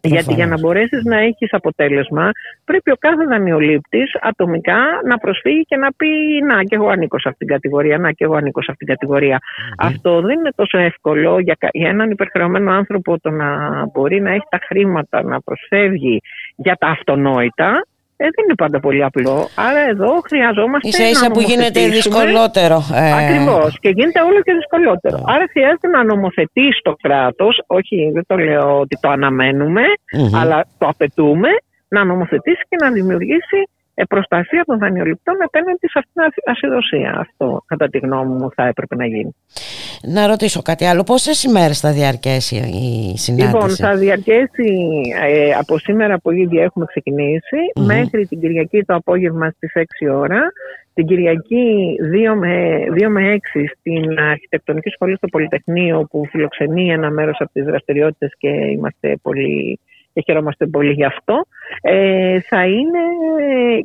γιατί για να μπορέσεις να έχεις αποτέλεσμα, πρέπει ο κάθε δανειολήπτης ατομικά να προσφύγει και να πει: Να, και εγώ ανήκω σε αυτήν την κατηγορία. Να, και εγώ ανήκω σε αυτήν την κατηγορια Αυτό δεν είναι τόσο εύκολο για, για έναν υπερχρεωμένο άνθρωπο το να μπορεί να έχει τα χρήματα να προσφεύγει για τα αυτονόητα. Ε, δεν είναι πάντα πολύ απλό. Άρα εδώ χρειαζόμαστε. σα ίσα που γίνεται δυσκολότερο. Ε... Ακριβώς. Και γίνεται όλο και δυσκολότερο. Άρα χρειάζεται να νομοθετήσει το κράτος. Όχι, δεν το λέω ότι το αναμενουμε αλλά το απαιτούμε να νομοθετήσει και να δημιουργήσει ε, προστασία των δανειοληπτών απέναντι σε αυτήν την ασυδοσία. Αυτό, κατά τη γνώμη μου, θα έπρεπε να γίνει. Να ρωτήσω κάτι άλλο. Πόσες ημέρες θα διαρκέσει η συνάντηση, Λοιπόν, θα διαρκέσει ε, από σήμερα που ήδη έχουμε μέχρι την Κυριακή το απόγευμα στις 6 ώρα. Την Κυριακή 2 με, 2 με 6 στην Αρχιτεκτονική Σχολή στο Πολυτεχνείο που φιλοξενεί ένα μέρος από τις δραστηριότητες και είμαστε πολύ και χαιρόμαστε πολύ γι' αυτό, ε, θα είναι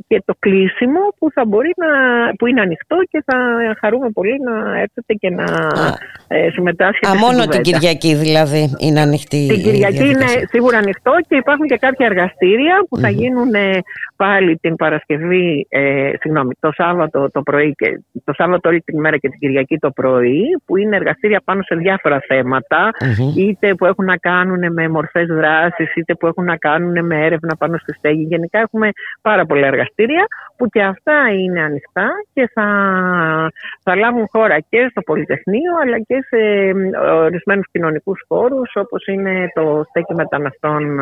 και το κλείσιμο που θα μπορεί να, που είναι ανοιχτό και θα χαρούμε πολύ να έρθετε και να ε, συμμετάσχετε. Α, μόνο την Κυριακή δηλαδή είναι ανοιχτή. Την Κυριακή είναι σίγουρα ανοιχτό και υπάρχουν και κάποια εργαστήρια που θα γίνουν πάλι την Παρασκευή, ε, συγγνώμη, το Σάββατο το πρωί και το Σάββατο όλη την ημέρα και την Κυριακή το πρωί, που είναι εργαστήρια πάνω σε διάφορα είτε που έχουν να κάνουν με μορφές δράσης, είτε που έχουν να κάνουν με έρευνα πάνω στη στέγη. Γενικά έχουμε πάρα πολλά εργαστήρια που και αυτά είναι ανοιχτά και θα, θα λάβουν χώρα και στο Πολυτεχνείο αλλά και σε ορισμένους κοινωνικούς χώρους όπως είναι το στέκι μεταναστών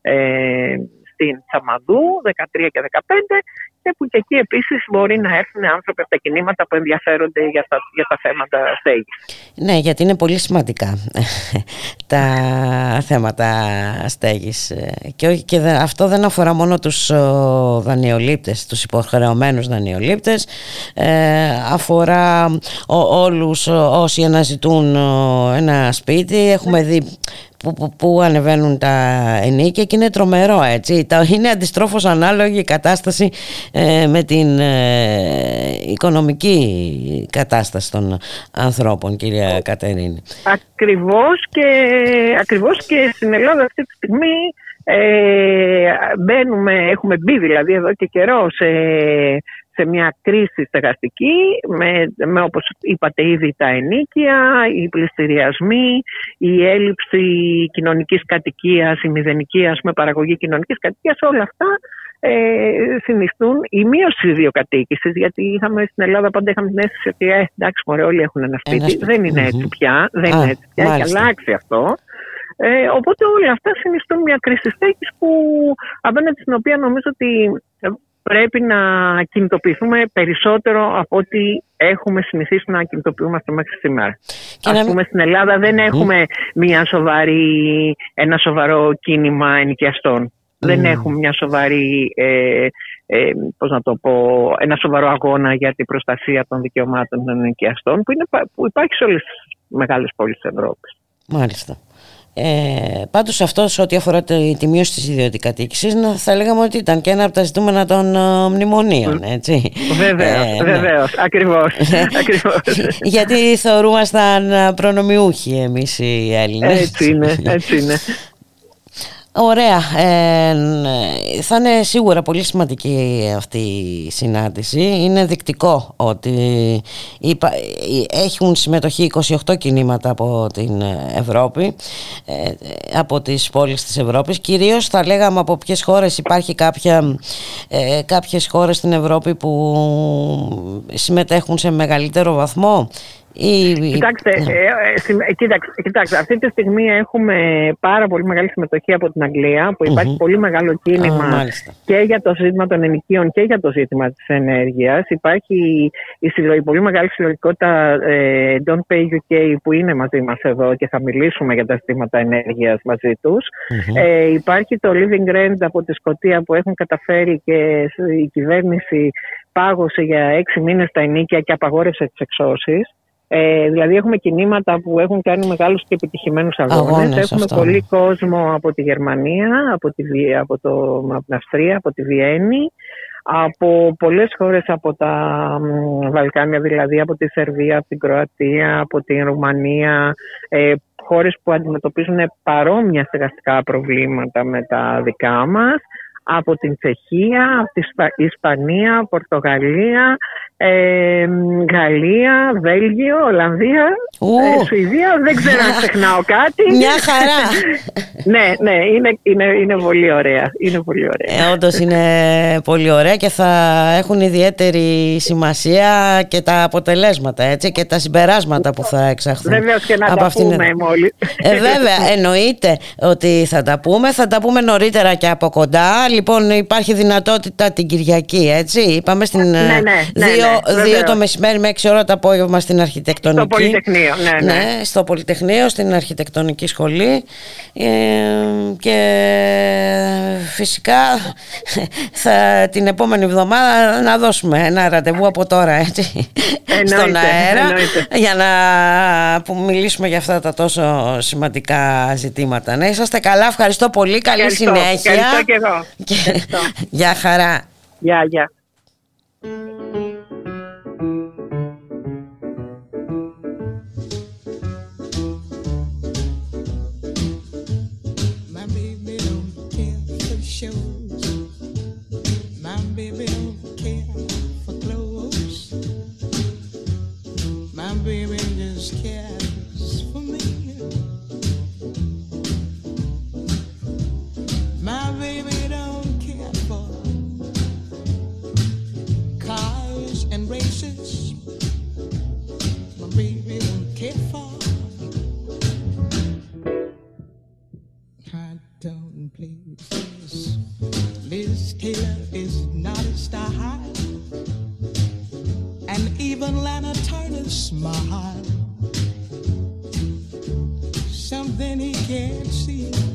ε, στην Τσαμαδού 13 και 15 και που και εκεί επίσης μπορεί να έρθουν άνθρωποι από τα κινήματα που ενδιαφέρονται για τα, για τα θέματα στέγης. Ναι, γιατί είναι πολύ σημαντικά τα θέματα στέγης. Και, και αυτό δεν αφορά μόνο τους δανειολήπτες, τους υποχρεωμένους δανειολήπτες ε, αφορά όλους όσοι αναζητούν ένα σπίτι. Έχουμε δει που, που, που, ανεβαίνουν τα ενίκια και είναι τρομερό έτσι. Είναι αντιστρόφως ανάλογη η κατάσταση ε, με την ε, οικονομική κατάσταση των ανθρώπων κυρία Κατερίνη. Ακριβώς και, ακριβώς και στην Ελλάδα αυτή τη στιγμή ε, μπαίνουμε, έχουμε μπει δηλαδή εδώ και καιρό σε σε μια κρίση στεγαστική με, με όπως είπατε ήδη τα ενίκια, οι πληστηριασμοί, η έλλειψη κοινωνικής κατοικίας, η μηδενική ας πούμε, παραγωγή κοινωνικής κατοικίας, όλα αυτά ε, συνιστούν η μείωση της ιδιοκατοίκησης γιατί είχαμε στην Ελλάδα πάντα είχαμε την αίσθηση ότι ε, εντάξει μωρέ όλοι έχουν ένα σπίτι, δεν είναι έτσι πια, δεν είναι έτσι πια, έχει αλλάξει αυτό. Ε, οπότε όλα αυτά συνιστούν μια κρίση στέγης που απέναντι στην οποία νομίζω ότι πρέπει να κινητοποιηθούμε περισσότερο από ό,τι έχουμε συνηθίσει να κινητοποιούμαστε μέχρι σήμερα. Και Ας πούμε στην Ελλάδα δεν έχουμε μια σοβαρή, ένα σοβαρό κίνημα ενοικιαστών. Δεν έχουμε μια σοβαρή, ε, ε, πώς να το πω, ένα σοβαρό αγώνα για την προστασία των δικαιωμάτων των ενοικιαστών που, είναι, που υπάρχει σε όλες τις μεγάλες πόλεις της Ευρώπης. Μάλιστα. Ε, Πάντως αυτός ό,τι αφορά τη, μείωση της ιδιωτικατοίκησης, θα λέγαμε ότι ήταν και ένα από τα ζητούμενα των uh, μνημονίων. Έτσι. Βεβαίως, ε, βεβαίως. Ναι. Ακριβώς. Γιατί θεωρούμασταν προνομιούχοι εμείς οι Έλληνες. Έτσι είναι. Έτσι είναι. Ωραία. Ε, θα είναι σίγουρα πολύ σημαντική αυτή η συνάντηση. Είναι δεικτικό ότι έχουν συμμετοχή 28 κινήματα από την Ευρώπη, ε, από τις πόλεις της Ευρώπης. Κυρίως θα λέγαμε από ποιες χώρες υπάρχει κάποια, ε, κάποιες χώρες στην Ευρώπη που συμμετέχουν σε μεγαλύτερο βαθμό Κοιτάξτε, ναι. ε, ε, κοιτάξτε, κοιτάξτε, αυτή τη στιγμή έχουμε πάρα πολύ μεγάλη συμμετοχή από την Αγγλία, που υπαρχει πολύ μεγάλο κίνημα και για το ζήτημα των ενοικίων και για το ζήτημα της ενέργειας. Υπάρχει η, συλλογή, πολύ μεγάλη συλλογικότητα ε, Don't Pay UK που είναι μαζί μας εδώ και θα μιλήσουμε για τα ζητήματα ενέργειας μαζί τους. Ε, υπάρχει το Living Rent από τη Σκωτία που έχουν καταφέρει και η κυβέρνηση πάγωσε για έξι μήνες τα ενίκια και απαγόρευσε τις εξώσεις. Ε, δηλαδή έχουμε κινήματα που έχουν κάνει μεγάλους και επιτυχημένους αγώνες. έχουμε πολύ κόσμο από τη Γερμανία, από, τη, από, το, από την Αυστρία, από τη Βιέννη, από πολλές χώρες από τα Βαλκάνια, δηλαδή από τη Σερβία, από την Κροατία, από την Ρουμανία, ε, χώρες που αντιμετωπίζουν παρόμοια στεγαστικά προβλήματα με τα δικά μας από την Τσεχία, από την Ισπανία, Πορτογαλία, ε, Γαλλία, Βέλγιο, Ολλανδία, ε, Σουηδία. Δεν ξέρω αν ξεχνάω κάτι. Μια χαρά. ναι, ναι, είναι, είναι, είναι πολύ ωραία. Είναι πολύ ωραία. Ε, όντως είναι πολύ ωραία και θα έχουν ιδιαίτερη σημασία και τα αποτελέσματα έτσι, και τα συμπεράσματα που θα εξαχθούν. Βεβαίως και να τα πούμε μόλις. Ε, βέβαια, εννοείται ότι θα τα πούμε. Θα τα πούμε νωρίτερα και από κοντά. Λοιπόν, υπάρχει δυνατότητα την Κυριακή, έτσι; Είπαμε στην ναι, ναι, ναι, δύο, δύο το μεσημέρι με 6 ώρα το απόγευμα στην αρχιτεκτονική. Στο Πολυτεχνείο, ναι, ναι. ναι στο Πολυτεχνείο, στην αρχιτεκτονική σχολή. Ε, και φυσικά θα, την επόμενη εβδομάδα να δώσουμε ένα ραντεβού από τώρα, έτσι. στον αέρα για να που μιλήσουμε για αυτά τα τόσο σημαντικά ζητήματα. Ναι, είσαστε καλά, ευχαριστώ πολύ, καλή συνέχεια. Ευχαριστώ και εγώ. Γεια χαρά. Γεια, γεια. Taylor is not a star and even Lana Turner's smile. Something he can't see.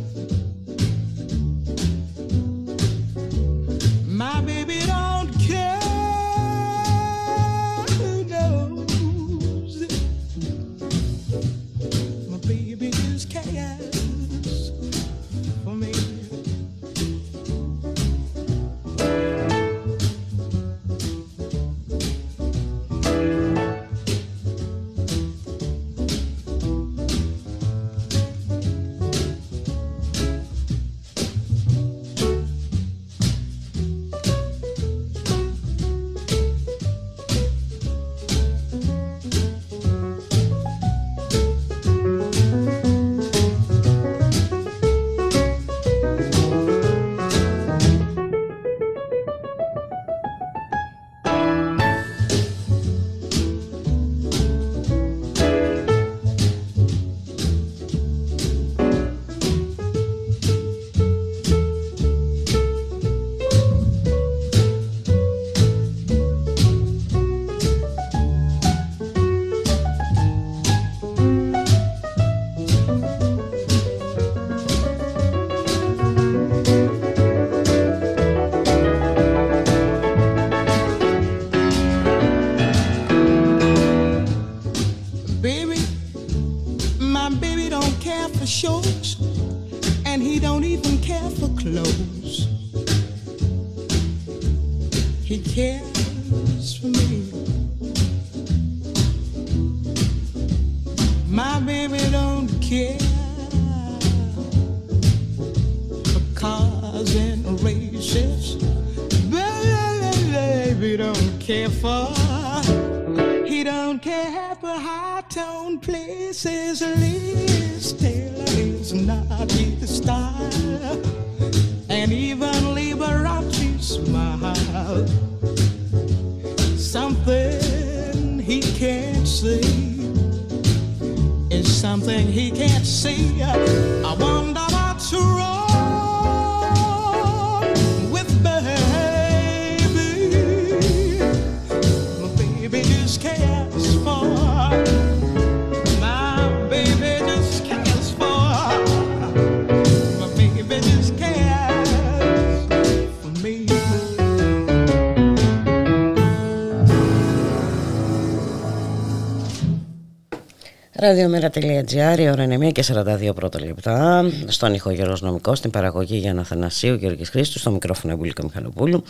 Ραδιομέρα.gr, η ώρα είναι 1 και 42 πρώτα λεπτά. Στον ήχο Γιώργος Νομικός, στην παραγωγή Γιάννα Θανασίου, Γιώργης Χρήστου, στο μικρόφωνο Εμπούλικα Μιχαλοπούλου.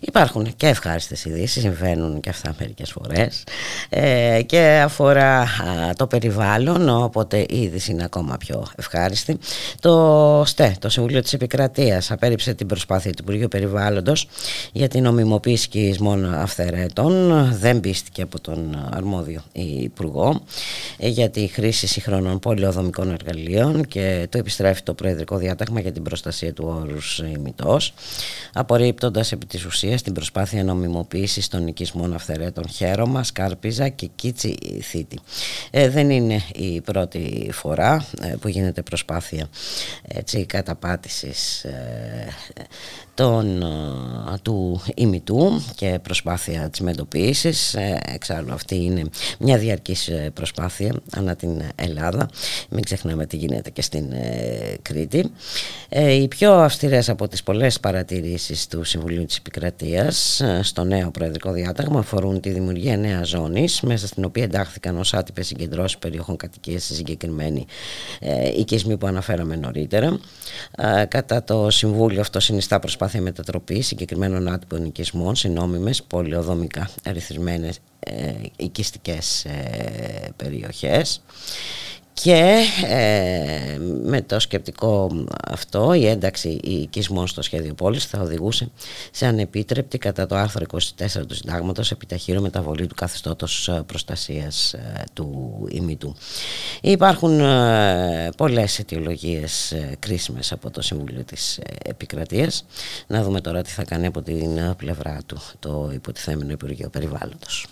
Υπάρχουν και ευχάριστες ειδήσεις, συμβαίνουν και αυτά μερικές φορές. Ε, και αφορά α, το περιβάλλον, οπότε η είδηση είναι ακόμα πιο ευχάριστη. Το ΣΤΕ, το Συμβούλιο της Επικρατείας, απέρριψε την προσπάθεια του Υπουργείου Περιβάλλοντος για την νομιμοποίηση σκιισμών αυθαιρέτων. Δεν πίστηκε από τον αρμόδιο Υπουργό ε, για τη χρήση συγχρόνων πολυοδομικών εργαλείων και το επιστρέφει το Προεδρικό Διάταγμα για την προστασία του όρους ημιτός, απορρίπτοντας επί της ουσίας την προσπάθεια νομιμοποίησης των οικισμών αυθαιρέτων Χέρωμα, Σκάρπιζα και Κίτσι Θήτη. Ε, δεν είναι η πρώτη φορά ε, που γίνεται προσπάθεια έτσι, καταπάτησης ε, των, του ημιτού και προσπάθεια της μετοποίησης. Εξάλλου αυτή είναι μια διαρκής προσπάθεια ανά την Ελλάδα. Μην ξεχνάμε τι γίνεται και στην ε, Κρήτη. Ε, οι πιο αυστηρές από τις πολλές παρατηρήσεις του Συμβουλίου της Επικρατείας ε, στο νέο Προεδρικό Διάταγμα αφορούν τη δημιουργία νέας ζώνης μέσα στην οποία εντάχθηκαν ως άτυπες συγκεντρώσεις περιοχών κατοικίας σε συγκεκριμένη ε, οικισμή που αναφέραμε νωρίτερα. Ε, κατά το Συμβούλιο αυτό συνιστά προσπάθεια μετατροπής συγκεκριμένων άτυπων οικισμών σε νόμιμες πολιοδομικά αριθμισμένες ε, οικιστικές ε, περιοχές και ε, με το σκεπτικό αυτό η ένταξη οικισμών στο σχέδιο πόλης θα οδηγούσε σε ανεπίτρεπτη κατά το άρθρο 24 του συντάγματος επιταχύρω μεταβολή του καθεστώτος προστασίας ε, του ημιτού. Υπάρχουν ε, πολλές αιτιολογίες ε, κρίσιμες από το Συμβούλιο της Επικρατείας. Να δούμε τώρα τι θα κάνει από την πλευρά του το υποτιθέμενο Υπουργείο Περιβάλλοντος.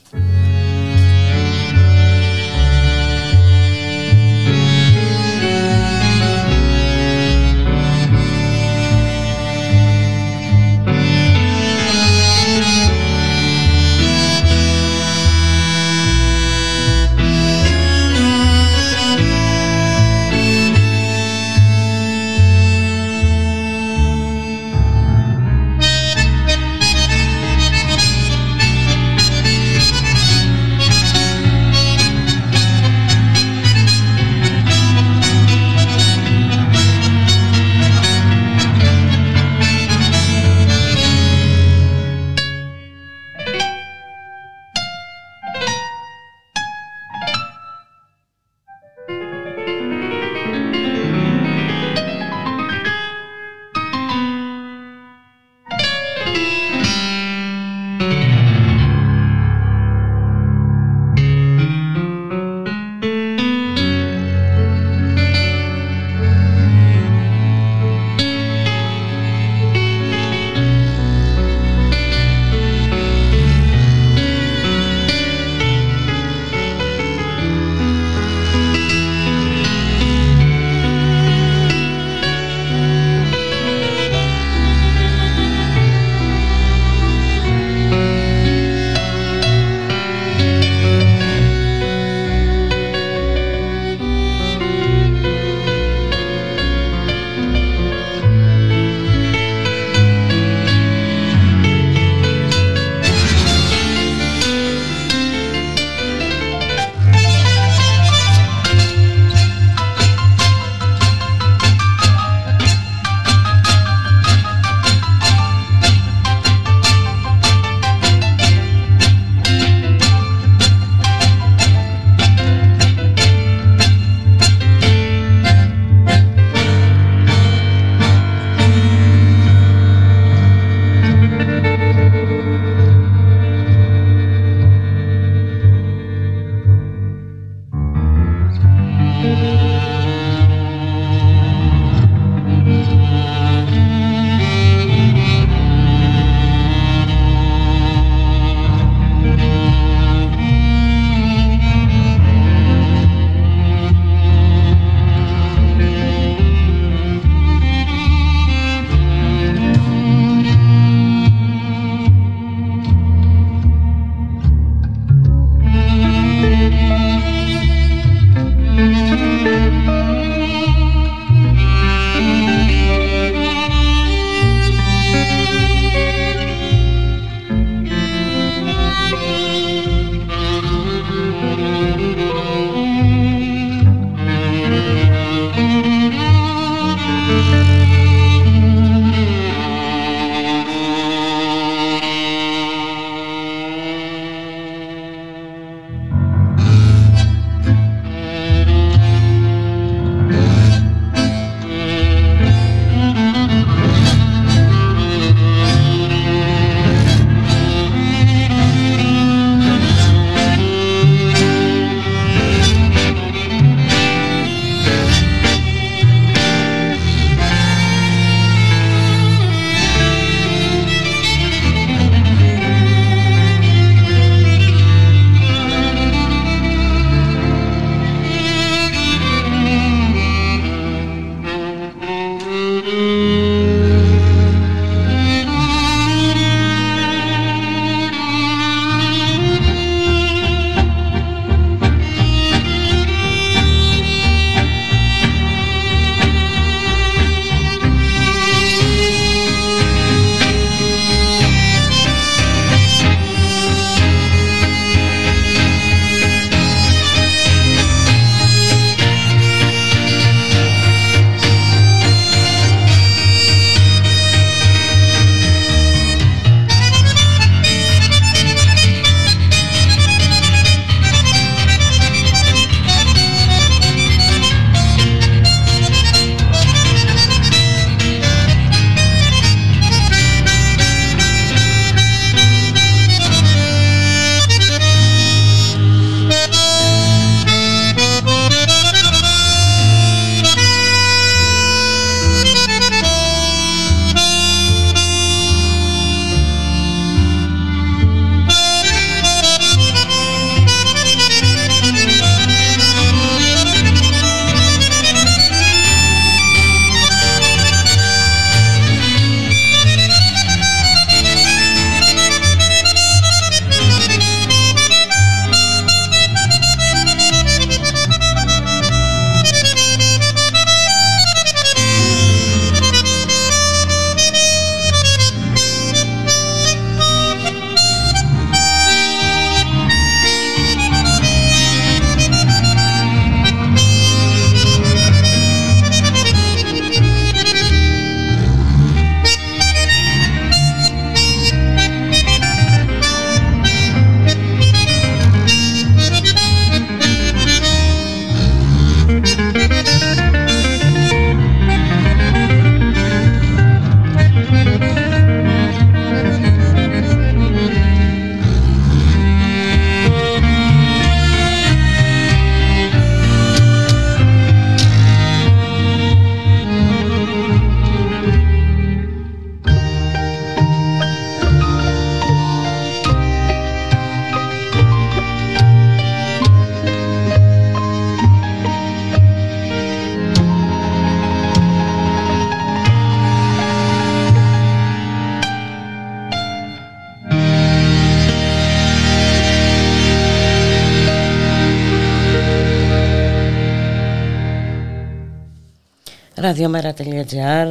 Ραδιομέρα.gr,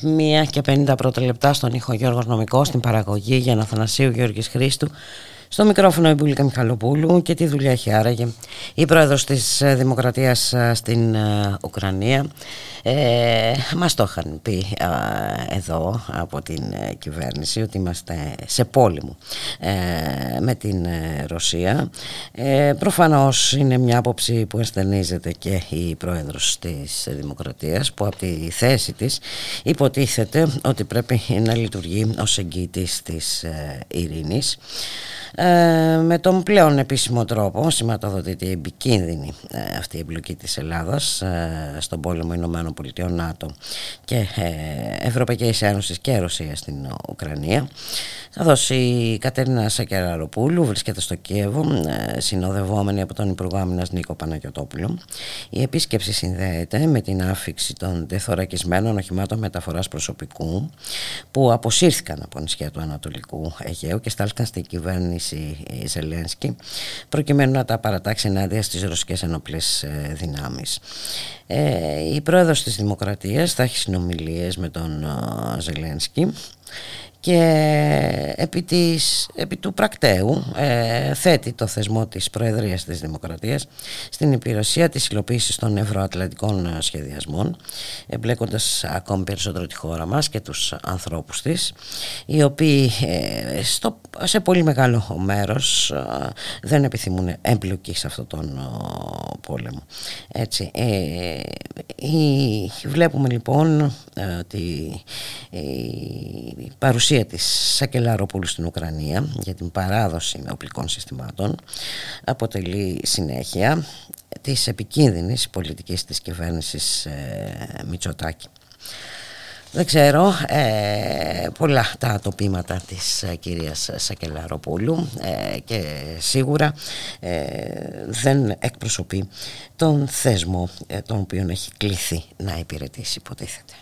μία και 50 πρώτα λεπτά στον ήχο Γιώργος Νομικός, στην παραγωγή για Αθανασίου Γιώργης Χρήστου. Στο μικρόφωνο η Μπουλίκα Μιχαλοπούλου και τι δουλειά έχει άραγε η πρόεδρος της Δημοκρατίας στην Ουκρανία ε, μας το είχαν πει εδώ από την ε, κυβέρνηση ότι είμαστε σε πόλεμο ε, με την ε, Ρωσία. Ε, προφανώς είναι μια άποψη που ασθενίζεται και η πρόεδρος της Δημοκρατίας που από τη θέση της υποτίθεται ότι πρέπει να λειτουργεί ως εγγύητης της ειρήνης. Ε, με τον πλέον επίσημο τρόπο σηματοδοτείται η επικίνδυνη ε, αυτή η εμπλοκή της Ελλάδας ε, στον πόλεμο Ηνωμένων Πολιτειών ΝΑΤΟ και ε, Ευρωπαϊκής Ένωσης και Ρωσία στην Ουκρανία καθώς η Κατερίνα Σακεραροπούλου βρίσκεται στο Κίεβο συνοδευόμενη από τον Υπουργό Άμυνας Νίκο Παναγιωτόπουλο η επίσκεψη συνδέεται με την άφηξη των δεθωρακισμένων οχημάτων μεταφοράς προσωπικού που αποσύρθηκαν από νησιά του Ανατολικού Αιγαίου και στάλθηκαν στην κυβέρνηση η Ζελένσκι προκειμένου να τα παρατάξει ενάντια στις ρωσικές ενοπλές ε, δυνάμεις. Ε, η πρόεδρος της Δημοκρατίας θα έχει συνομιλίες με τον ε, Ζελένσκι και επί, της, επί του πρακτέου ε, θέτει το θεσμό της Προεδρίας της Δημοκρατίας στην υπηρεσία της υλοποίησης των ευρωατλαντικών ε, σχεδιασμών εμπλέκοντας ακόμη περισσότερο τη χώρα μας και τους ανθρώπους της οι οποίοι ε, στο, σε πολύ μεγάλο μέρος δεν επιθυμούν εμπλοκή σε αυτόν τον πόλεμο. Έτσι βλέπουμε λοιπόν ότι η παρουσία παρουσία της Σακελαροπούλου στην Ουκρανία για την παράδοση οπλικών συστημάτων αποτελεί συνέχεια της επικίνδυνης πολιτικής της κυβέρνησης ε, Μητσοτάκη. Δεν ξέρω, ε, πολλά τα τοπήματα της ε, κυρίας Σακελαροπούλου ε, και σίγουρα ε, δεν εκπροσωπεί τον θεσμό τον οποίο έχει κληθεί να υπηρετήσει υποτίθεται.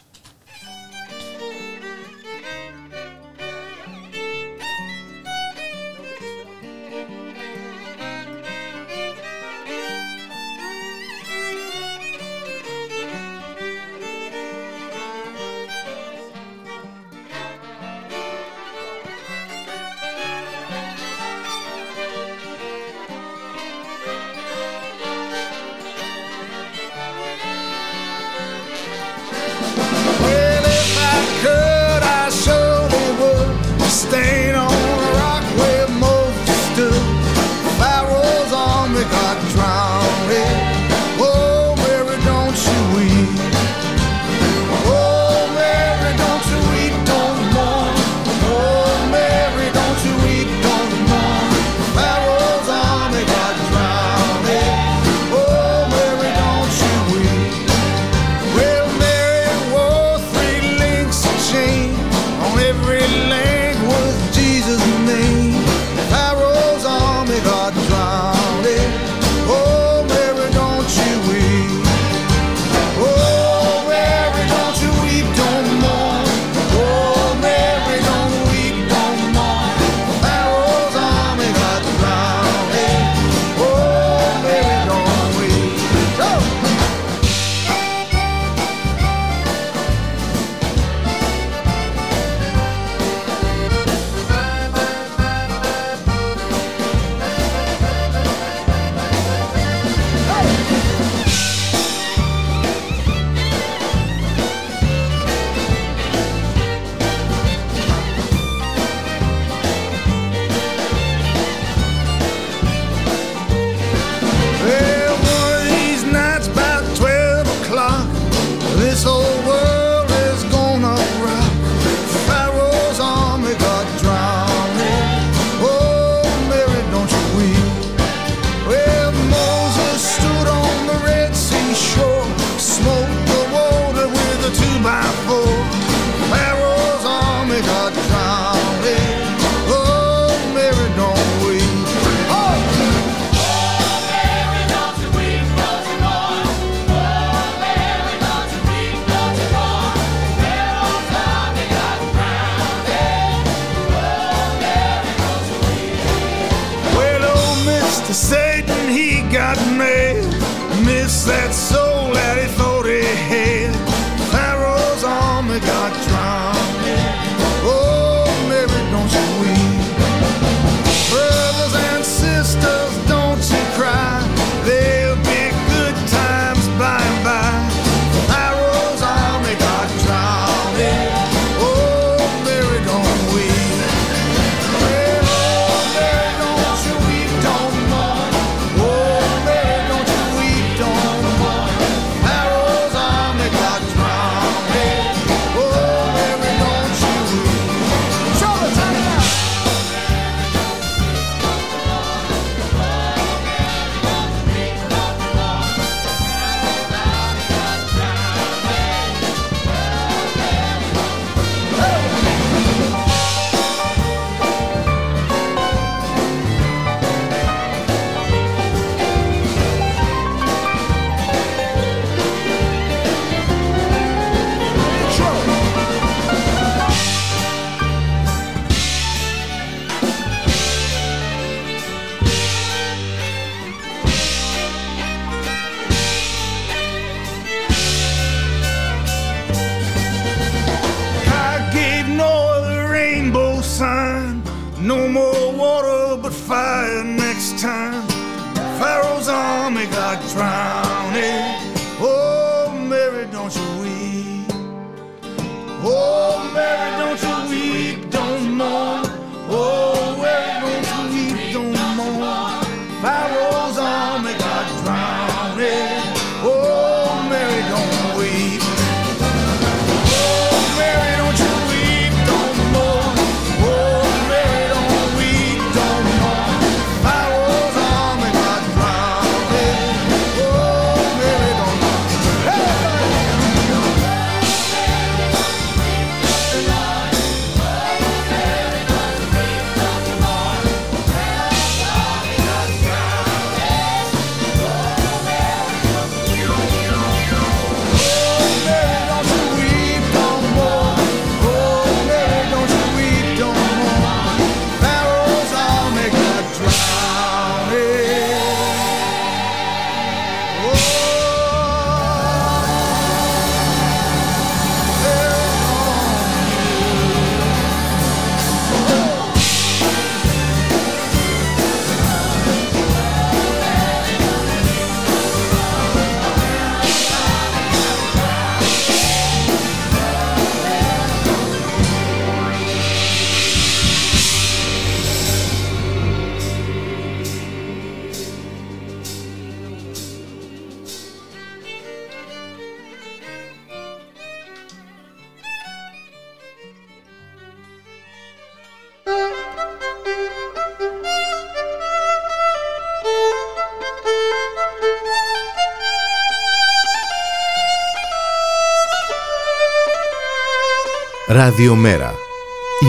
Ραδιομέρα.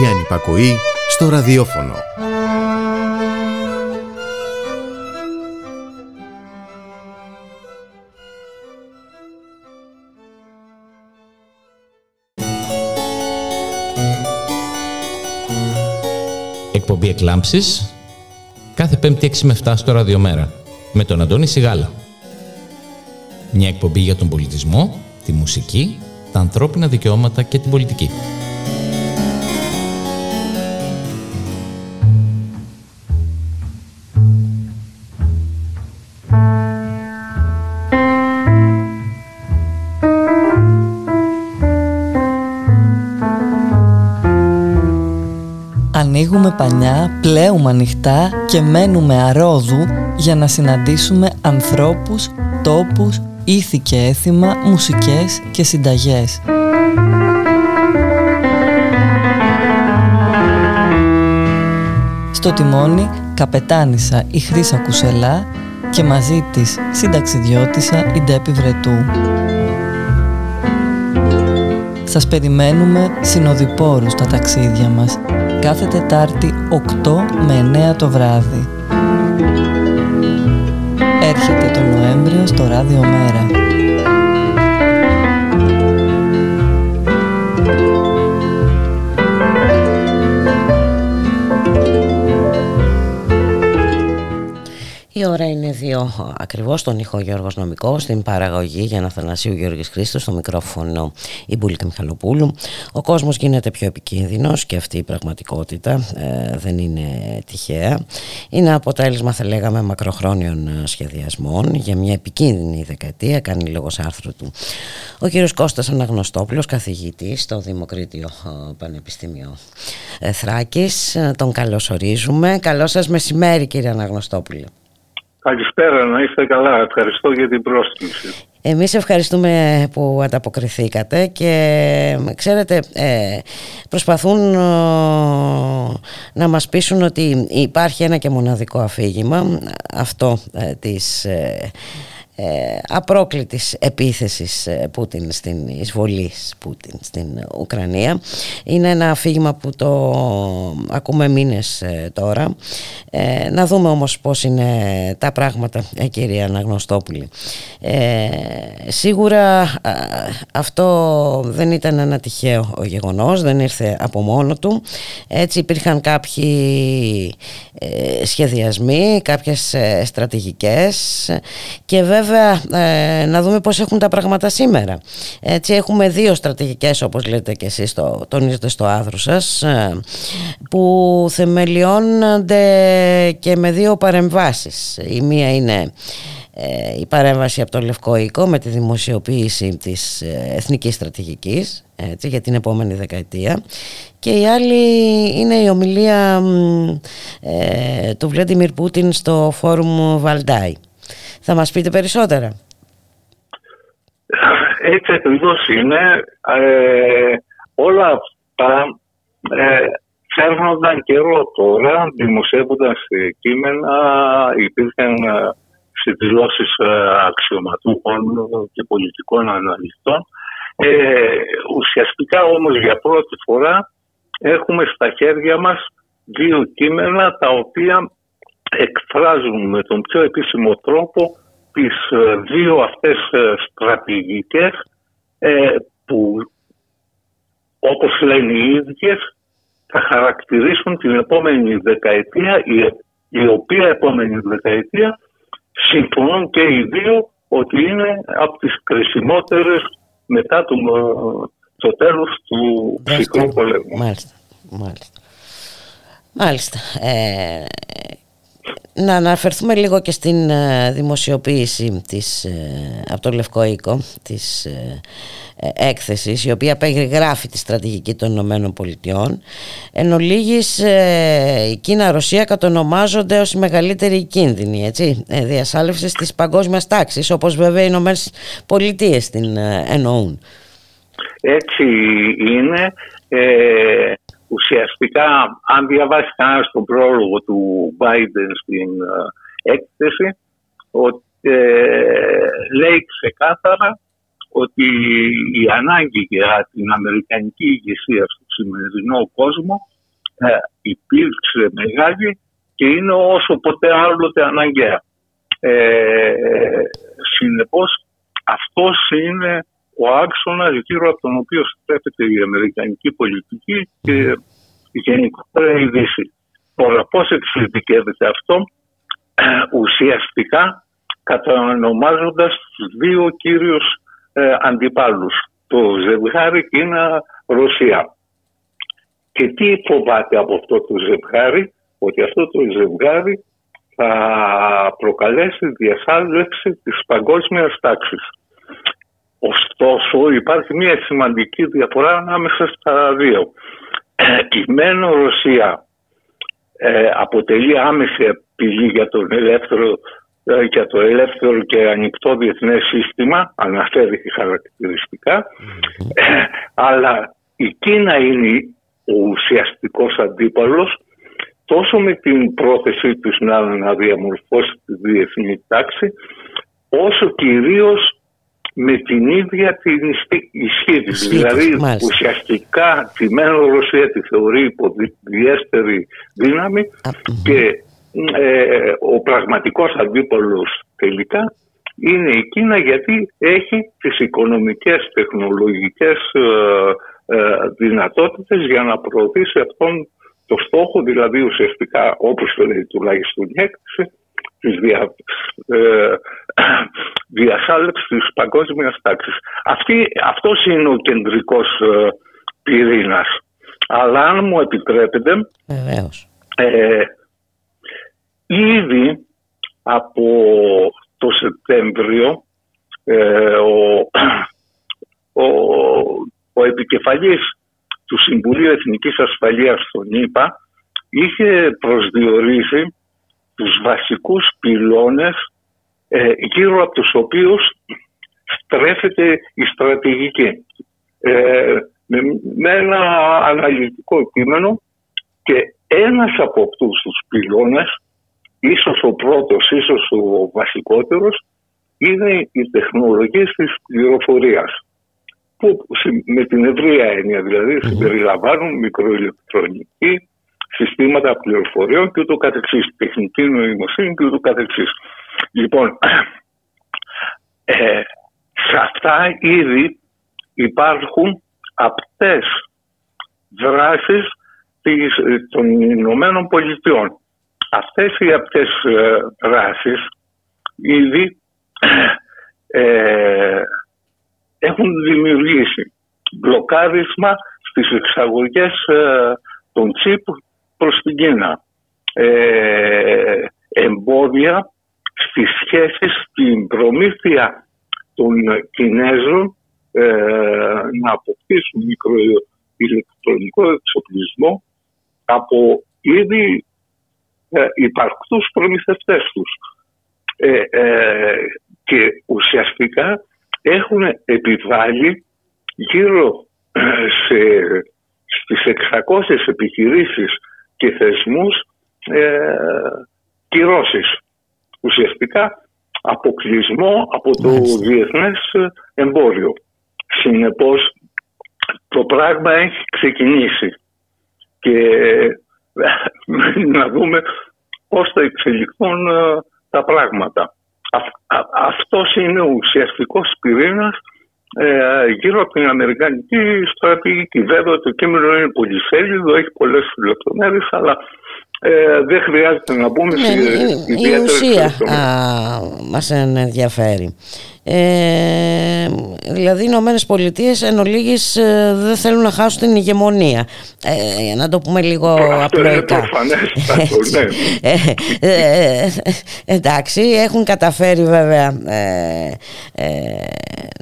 Η ανυπακοή στο ραδιόφωνο. Εκπομπή Εκλάμψης κάθε 5η 6 με 7 στο Ραδιομέρα με τον Αντώνη Σιγάλα. Μια εκπομπή για τον πολιτισμό, τη μουσική, τα ανθρώπινα δικαιώματα και την πολιτική. Πανιά, πλέουμε ανοιχτά και μένουμε αρόδου για να συναντήσουμε ανθρώπους, τόπους, ήθη και έθιμα, μουσικές και συνταγές. Στο τιμόνι καπετάνισα η Χρύσα Κουσελά και μαζί της συνταξιδιώτησα η Ντέπη Βρετού. Σας περιμένουμε συνοδοιπόρους στα ταξίδια μας κάθε Τετάρτη 8 με 9 το βράδυ. Έρχεται το Νοέμβριο στο Ράδιο Μέρα. Είναι δύο ακριβώς στον ήχο Γιώργος Νομικό, στην παραγωγή για να Θανασίου Γιώργης Χρήστος, στο μικρόφωνο η Μπουλίκα Μιχαλοπούλου. Ο κόσμος γίνεται πιο επικίνδυνος και αυτή η πραγματικότητα ε, δεν είναι τυχαία. Είναι αποτέλεσμα θα λέγαμε μακροχρόνιων ε, σχεδιασμών για μια επικίνδυνη δεκαετία, κάνει λόγος άρθρο του. Ο κύριος Κώστας Αναγνωστόπουλος, καθηγητής στο Δημοκρίτιο ε, Πανεπιστήμιο ε, Θράκης. Ε, Τον καλωσορίζουμε. Καλό σας μεσημέρι κύριε Αναγνωστόπουλο. Καλησπέρα, να είστε καλά. Ευχαριστώ για την πρόσκληση. Εμείς ευχαριστούμε που ανταποκριθήκατε και ξέρετε ε, προσπαθούν ε, να μας πείσουν ότι υπάρχει ένα και μοναδικό αφήγημα αυτό ε, της ε, ε, απρόκλητης επίθεσης ε, Πούτιν στην εισβολή Πούτιν στην Ουκρανία. Είναι ένα αφήγημα που το ακούμε μήνες ε, τώρα. Ε, να δούμε όμως πως είναι τα πράγματα ε, κυρία Αναγνωστόπουλη. Ε, σίγουρα α, αυτό δεν ήταν ένα τυχαίο γεγονός δεν ήρθε από μόνο του. Έτσι υπήρχαν κάποιοι σχεδιασμοί κάποιες στρατηγικές. Και βέβαια βέβαια ε, να δούμε πώς έχουν τα πράγματα σήμερα. Έτσι έχουμε δύο στρατηγικές όπως λέτε και εσείς το τονίζετε στο άδρο σας ε, που θεμελιώνονται και με δύο παρεμβάσεις. Η μία είναι ε, η παρέμβαση από το Λευκό Οίκο με τη δημοσιοποίηση της ε, εθνικής στρατηγικής έτσι, για την επόμενη δεκαετία και η άλλη είναι η ομιλία ε, του Βλέντιμιρ Πούτιν στο φόρουμ Βαλντάι. Θα μας πείτε περισσότερα. Έτσι ακριβώς είναι. Ε, όλα αυτά ε, φέρνονταν καιρό τώρα, δημοσιεύονταν κείμενα, υπήρχαν σε δηλώσεις αξιωματούχων και πολιτικών αναλυτών. Ε, ουσιαστικά όμως για πρώτη φορά έχουμε στα χέρια μας δύο κείμενα τα οποία εκφράζουν με τον πιο επίσημο τρόπο τις ε, δύο αυτές ε, στρατηγικές που όπως λένε οι ίδιες θα χαρακτηρίσουν την επόμενη δεκαετία η οποία επόμενη δεκαετία συμφωνούν και οι δύο ότι είναι από τις κρισιμότερες μετά το, το τέλος του ψυχρού πολέμου. Μάλιστα. Μάλιστα. Μάλιστα. Ε, να αναφερθούμε λίγο και στην ε, δημοσιοποίηση της, ε, από το Λευκό Οίκο της ε, έκθεσης η οποία περιγράφει τη στρατηγική των Ηνωμένων Πολιτειών εν ολίγης η Κίνα-Ρωσία κατονομάζονται ως η μεγαλύτερη κίνδυνη έτσι, διασάλευσης της παγκόσμιας τάξης όπως βέβαια οι Ηνωμένες Πολιτείες την εννοούν. Έτσι είναι. Ε, ουσιαστικά, αν διαβάσει κανένας τον πρόλογο του Biden στην ε, έκθεση, ότι, ε, λέει ξεκάθαρα ότι η ανάγκη για την Αμερικανική ηγεσία στο σημερινό κόσμο ε, υπήρξε μεγάλη και είναι όσο ποτέ άλλοτε αναγκαία. Ε, συνεπώς αυτός είναι ο άξονα γύρω από τον οποίο στρέφεται η Αμερικανική πολιτική και γενικότερα η Δύση. Τώρα πώς εξειδικεύεται αυτό; Ουσιαστικά κατανομάζοντας τους δύο κύριους ε, αντιπάλους, το ζευγάρι Κίνα-Ρωσία. Και τι φοβάται από αυτό το ζευγάρι, ότι αυτό το ζευγάρι θα προκαλέσει διασάλευση της παγκόσμιας τάξης. Ωστόσο υπάρχει μια σημαντική διαφορά ανάμεσα στα δύο. Η μένω Ρωσία ε, αποτελεί άμεση πηγή για, τον ελεύθερο, ε, για το ελεύθερο και ανοιχτό διεθνές σύστημα, αναφέρει χαρακτηριστικά, ε, αλλά η Κίνα είναι ο ουσιαστικός αντίπαλος τόσο με την πρόθεσή τους να, να διαμορφώσει τη διεθνή τάξη, όσο κυρίως με την ίδια την ισχύ της. Δηλαδή ουσιαστικά τη μένω Ρωσία τη θεωρεί υποδιέστερη δύναμη και ε, ο πραγματικός αντίπολος τελικά είναι η Κίνα γιατί έχει τις οικονομικές, τεχνολογικές ε, ε, δυνατότητες για να προωθήσει αυτόν το στόχο, δηλαδή ουσιαστικά όπως το λέει τουλάχιστον η έκθεση, της δια, ε, διασάλευσης της παγκόσμιας τάξης. Αυτή, αυτός είναι ο κεντρικός ε, πυρήνας. Αλλά αν μου επιτρέπετε, ε, ήδη από το Σεπτέμβριο ε, ο, ο, ο επικεφαλής του Συμβουλίου Εθνικής Ασφαλείας στον ΗΠΑ είχε προσδιορίσει τους βασικούς πυλώνες ε, γύρω από τους οποίους στρέφεται η στρατηγική. Ε, με, με, ένα αναλυτικό κείμενο και ένας από αυτούς τους πυλώνες, ίσως ο πρώτος, ίσως ο βασικότερος, είναι οι τεχνολογίες της πληροφορίας που με την ευρία έννοια δηλαδή συμπεριλαμβάνουν μικροηλεκτρονική, συστήματα πληροφοριών και ούτω καθεξής, τεχνική νοημοσύνη και ούτω καθεξής. Λοιπόν, ε, σε αυτά ήδη υπάρχουν απτές δράσεις των Ηνωμένων Πολιτειών. Αυτές οι απτές ε, δράσεις ήδη ε, έχουν δημιουργήσει μπλοκάρισμα στις εξαγωγές ε, των τσίπ προς την Κίνα. Ε, εμπόδια στις σχέσεις, στην προμήθεια των Κινέζων ε, να αποκτήσουν μικροηλεκτρονικό εξοπλισμό από ήδη ε, υπαρκτούς προμηθευτές τους. Ε, ε, και ουσιαστικά έχουν επιβάλει γύρω σε, στις 600 επιχειρήσεις και θεσμούς ε, κυρώσεις. Ουσιαστικά αποκλεισμό από το Μάλιστα. διεθνές εμπόριο. Συνεπώς το πράγμα έχει ξεκινήσει και να δούμε πώς θα εξελιχθούν τα πράγματα. Αυτός είναι ο ουσιαστικός πυρήνας ε, γύρω από την Αμερικανική στρατηγική. Βέβαια το κείμενο είναι πολυσέλιδο, έχει πολλές λεπτομέρειες, αλλά ε, δεν χρειάζεται να πούμε ναι, η, η ουσία α, μας ενδιαφέρει. Ε, δηλαδή οι Ηνωμένες Πολιτείες εν ολίγης, ε, δεν θέλουν να χάσουν την ηγεμονία. Ε, να το πούμε λίγο απλοϊκά. ναι. ε, ε, εντάξει έχουν καταφέρει βέβαια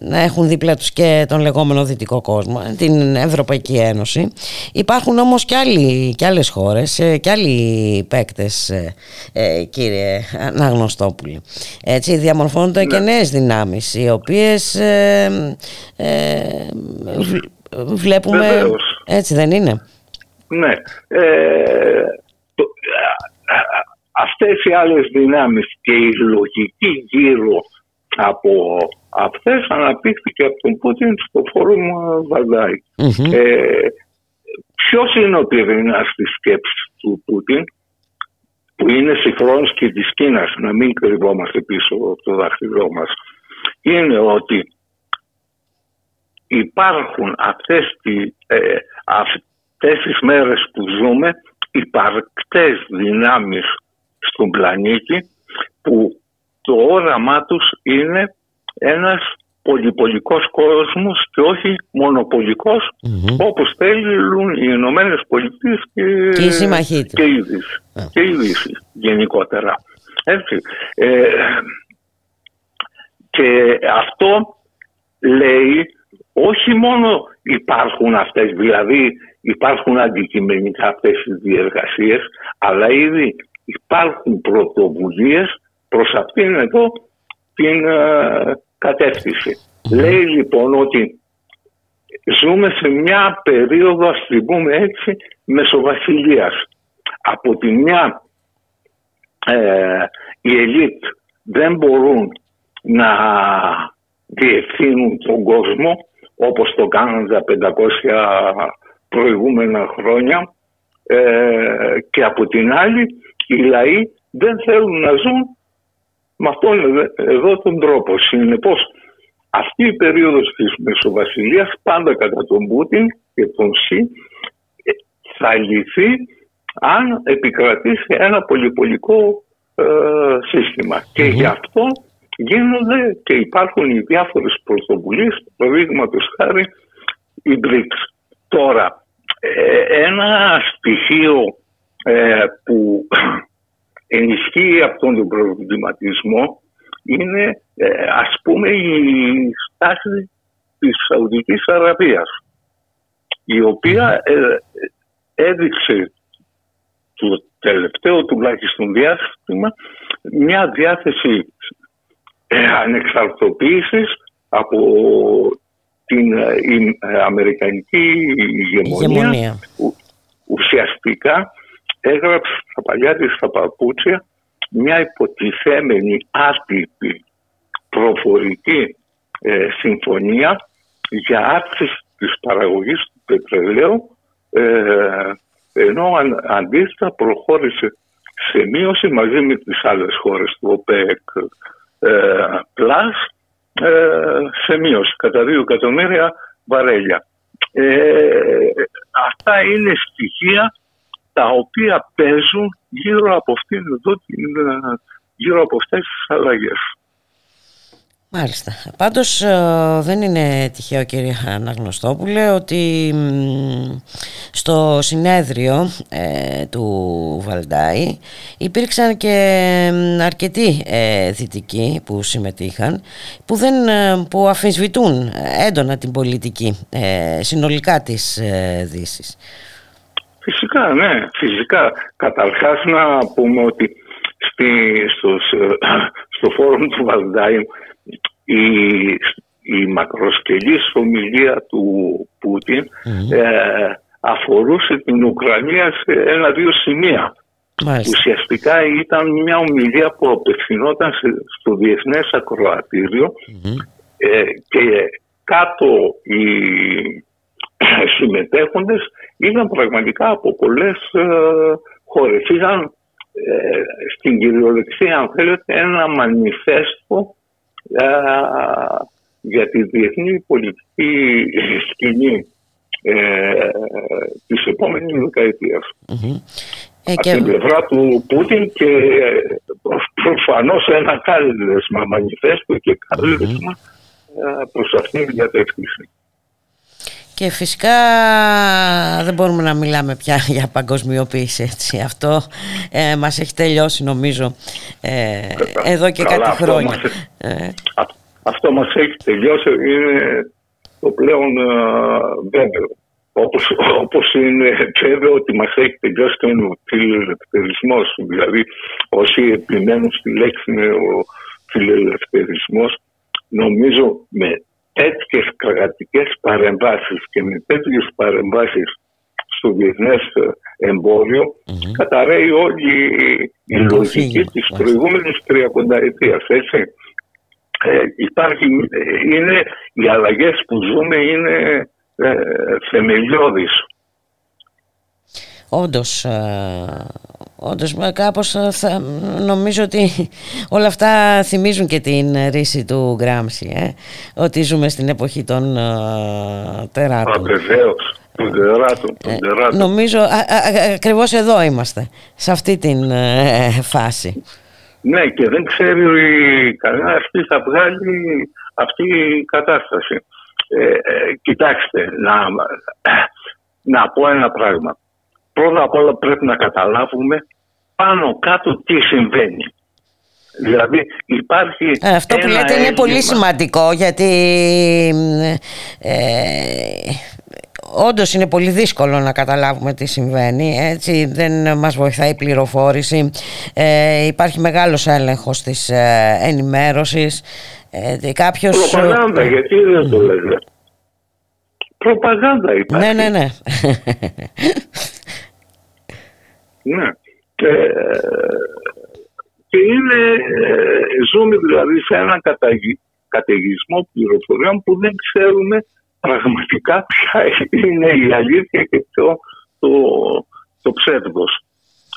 να έχουν δίπλα τους και τον λεγόμενο δυτικό κόσμο την Ευρωπαϊκή Ένωση. Υπάρχουν όμως και, άλλοι, και άλλες χώρες και άλλοι παίκτες κύριε Αναγνωστόπουλη έτσι διαμορφώνονται ναι. και νέες δυνάμεις οι οποίες ε, ε, βλέπουμε έτσι δεν είναι; Ναι ε, το, αυτές οι άλλες δυνάμεις και η λογική γύρω από αυτές αναπτύχθηκε από τον Πούτιν στο φόρουμ Βαρδάη. Mm-hmm. Ε, ποιος είναι ο πυρήνας της σκέψης του Πούτιν που είναι συγχρόνως και της Κίνας να μην κρυβόμαστε πίσω από το δάχτυλό μας είναι ότι υπάρχουν αυτές, τι, ε, αυτές τις μέρες που ζούμε υπαρκτές δυνάμεις στον πλανήτη που το όραμά τους είναι ένας πολυπολικός κόσμος και όχι μονοπολικός mm-hmm. όπως θέλουν οι Ηνωμένες Πολιτείες και, και, και, η Δύση, και η Δύση γενικότερα. Έτσι. Ε, και αυτό λέει όχι μόνο υπάρχουν αυτές, δηλαδή υπάρχουν αντικειμενικά αυτές οι διεργασίες, αλλά ήδη υπάρχουν πρωτοβουλίες προς αυτήν εδώ την ε, κατεύθυνση. Λέει λοιπόν ότι ζούμε σε μια περίοδο, ας την πούμε έτσι, μεσοβασιλείας. Από τη μια ε, οι ελίτ δεν μπορούν να διευθύνουν τον κόσμο όπως το κάνουν τα 500 προηγούμενα χρόνια ε, και από την άλλη οι λαοί δεν θέλουν να ζουν με αυτόν εδώ τον τρόπο. Συνεπώς αυτή η περίοδος της Μεσοβασιλείας πάντα κατά τον Πούτιν και τον ΣΥ ε, θα λυθεί αν επικρατήσει ένα πολυπολικό ε, συστημα Και γι' αυτό γίνονται και υπάρχουν οι διάφορες πρωτοβουλίες, παραδείγματος χάρη η BRICS. Τώρα, ε, ένα στοιχείο ε, που ενισχύει αυτόν τον προβληματισμό είναι ε, ας πούμε η στάση της Σαουδικής Αραβίας η οποία έδειξε το τελευταίο τουλάχιστον διάστημα μια διάθεση ε, ανεξαρτοποίησης από την ε, ε, Αμερικανική ηγεμονία, ουσιαστικά έγραψε στα παλιά της στα παπούτσια μια υποτιθέμενη άτυπη προφορική συμφωνία για αύξηση της παραγωγής του πετρελαίου ενώ αντίθετα προχώρησε σε μείωση μαζί με τις άλλες χώρες του ΟΠΕΚ, πλάς ε, σε μείωση κατά 2 εκατομμύρια βαρέλια. Ε, αυτά είναι στοιχεία τα οποία παίζουν γύρω από αυτήν εδώ, γύρω από αυτές τις αλλαγές. Μάλιστα. Πάντως ε, δεν είναι τυχαίο κύριε Αναγνωστόπουλε ότι στο συνέδριο ε, του Βαλντάη υπήρξαν και αρκετοί ε, δυτικοί που συμμετείχαν που, δεν, που αφισβητούν έντονα την πολιτική συνολικά της Δύσης. Φυσικά, ναι, φυσικά. Καταρχάς να πούμε ότι στη, στο, στο φόρουμ του Βαλντάι η, η μακροσκελής ομιλία του πουτιν ε, αφορούσε την Ουκρανία σε ένα-δύο σημεία. Ουσιαστικά ήταν μια ομιλία που απευθυνόταν στο Διεθνές ε, και κάτω οι συμμετέχοντες ήταν πραγματικά από πολλές ε, χώρες. Ήταν ε, στην κυριολεξία αν θέλετε ένα μανιφέστο ε, για τη διεθνή πολιτική σκηνή ε, της επόμενης δεκαετίας. Ε, Από την πλευρά του Πούτιν και προφανώς ένα κάλεσμα μανιφέστο και κάλεσμα mm-hmm. προς αυτήν την κατεύθυνση. Και φυσικά δεν μπορούμε να μιλάμε πια για παγκοσμιοποίηση έτσι. Αυτό ε, μας έχει τελειώσει νομίζω ε, εδώ και κάτι χρόνια. ε. Αυτό μας έχει τελειώσει είναι το πλέον ε, βέβαιο. Όπως, όπως είναι βέβαιο ότι μας έχει τελειώσει και ο φιλελευθερισμός. Δηλαδή όσοι επιμένουν στη λέξη είναι ο φιλελευθερισμός νομίζω με τέτοιες κρατικές παρεμβάσεις και με τέτοιε παρεμβάσεις στο διεθνές εμπόριο καταραίει όλη η λογική της προηγούμενης τριακονταετίας. Έτσι. Ε, υπάρχει, είναι, οι αλλαγές που ζούμε είναι ε, θεμελιώδεις. Όντως, ε, Όντως κάπως ε, θα, νομίζω ότι όλα αυτά θυμίζουν και την ρίση του Γκράμψη ε; ότι ζούμε στην εποχή των uh, τεράτων. Βεβαίως, του τεράτων, ε, Νομίζω ακριβώς εδώ είμαστε, σε αυτή την φάση. Ναι και δεν ξέρει κανένα αυτή θα βγάλει αυτή η κατάσταση. κοιτάξτε, να, να πω ένα πράγμα πρώτα απ' όλα πρέπει να καταλάβουμε πάνω κάτω τι συμβαίνει. Δηλαδή υπάρχει ε, Αυτό που λέτε είναι πολύ σημαντικό γιατί ε, όντως είναι πολύ δύσκολο να καταλάβουμε τι συμβαίνει έτσι δεν μας βοηθάει η πληροφόρηση. Ε, υπάρχει μεγάλος έλεγχος της ε, ενημέρωσης. Ε, κάποιος... Προπαγάνδα γιατί δεν το λέτε. Προπαγάνδα υπάρχει. Ναι ναι ναι Ναι. Και, και είναι, ε, ζούμε δηλαδή σε έναν καταιγισμό πληροφοριών που δεν ξέρουμε πραγματικά ποια είναι η αλήθεια και το, το, το ψεύδος.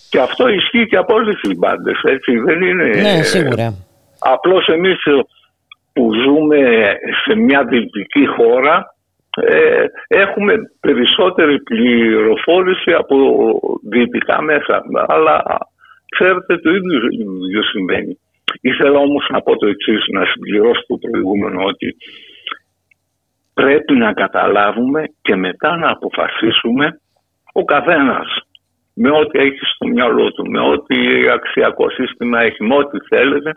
Και αυτό ισχύει και από όλες τις μπάντες, έτσι δεν είναι... Ναι, σίγουρα. Απλώς εμείς που ζούμε σε μια δυτική χώρα ε, έχουμε περισσότερη πληροφόρηση από δυτικά μέσα. Αλλά ξέρετε το ίδιο συμβαίνει. Ήθελα όμως να πω το εξής να συμπληρώσω το προηγούμενο ότι πρέπει να καταλάβουμε και μετά να αποφασίσουμε ο καθένας με ό,τι έχει στο μυαλό του, με ό,τι αξιακό σύστημα έχει, με ό,τι θέλετε,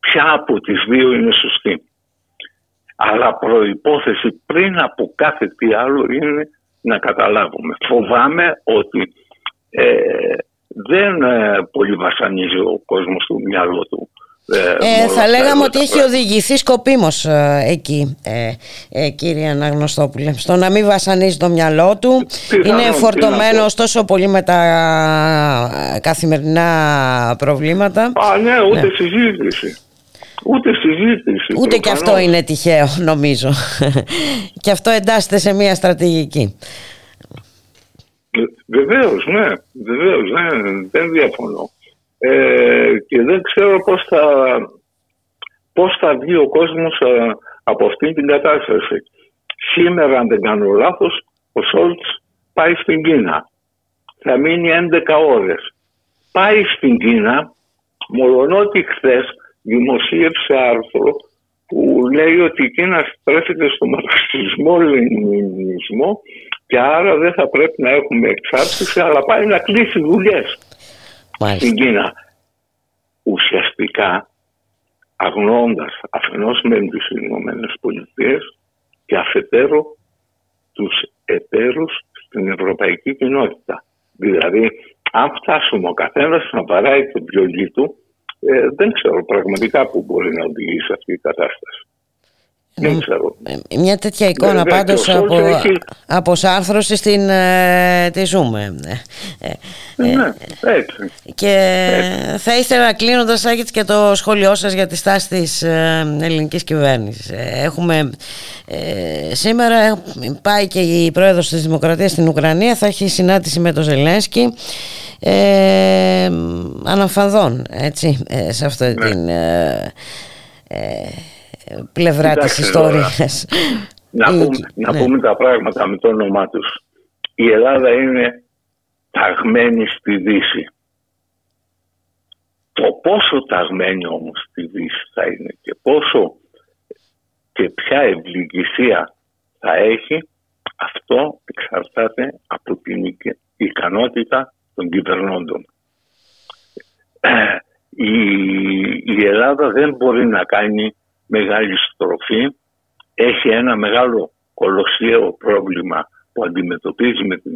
ποια από τις δύο είναι σωστή. Αλλά προϋπόθεση πριν από κάθε τι άλλο είναι να καταλάβουμε. Φοβάμαι ότι ε, δεν ε, πολύ βασανίζει ο κόσμος του μυαλό του. Ε, ε θα λέγαμε ότι έχει οδηγηθεί σκοπίμως ε, εκεί ε, κύριε Αναγνωστόπουλε στο να μην βασανίζει το μυαλό του είναι φορτωμένο τόσο πολύ με τα καθημερινά προβλήματα Α ναι ούτε ναι. συζήτηση Ούτε συζήτηση. Ούτε και αυτό είναι τυχαίο νομίζω. και αυτό εντάσσεται σε μια στρατηγική. Βεβαίως, ναι. Βεβαίως, ναι. Δεν διαφωνώ. Ε, και δεν ξέρω πώς θα, πώς θα βγει ο κόσμος ε, από αυτή την κατάσταση. Σήμερα, αν δεν κάνω λάθος, ο Σόλτς πάει στην Κίνα. Θα μείνει 11 ώρες. Πάει στην Κίνα, μολονότι χθες δημοσίευσε άρθρο που λέει ότι η Κίνα στρέφεται στο μαρξισμό, λενινισμό και άρα δεν θα πρέπει να έχουμε εξάρτηση αλλά πάει να κλείσει δουλειές στην Κίνα. Ουσιαστικά αγνώντας αφενός με τις Ηνωμένες Πολιτείες και αφετέρου τους εταίρους στην ευρωπαϊκή κοινότητα. Δηλαδή, αν φτάσουμε ο καθένας να παράει το βιολί του, ε, δεν ξέρω πραγματικά πού μπορεί να οδηγήσει αυτή η κατάσταση. Δεν ξέρω. Ε, μια τέτοια εικόνα Βέβαια, πάντως και ο από, Σόλτς έχει- από σάρθρωση στην, ε, τη ζούμε. Ε, ε, Ναι, έτσι. Και θα ήθελα κλείνοντας Άγιτς και το σχόλιο σας για τη στάση της ε, ελληνικής κυβέρνησης. Ε, Έχουμε ε, σήμερα ε, πάει και η πρόεδρος της Δημοκρατίας στην Ουκρανία θα έχει συνάντηση με τον Ζελένσκι ε, αναφανδών έτσι, ε, σε αυτή την ε, ε, πλευρά της Κοιτάξτε τώρα. ιστορίας. Να, Η- πούμε, να ναι. πούμε τα πράγματα με το όνομά τους. Η Ελλάδα είναι ταγμένη στη Δύση. Το πόσο ταγμένη όμως στη Δύση θα είναι και πόσο και ποια ευληγησία θα έχει, αυτό εξαρτάται από την ικ- ικανότητα των κυβερνώντων. Ε, Η, η Ελλάδα δεν μπορεί να κάνει μεγάλη στροφή. Έχει ένα μεγάλο κολοσιαίο πρόβλημα που αντιμετωπίζει με την,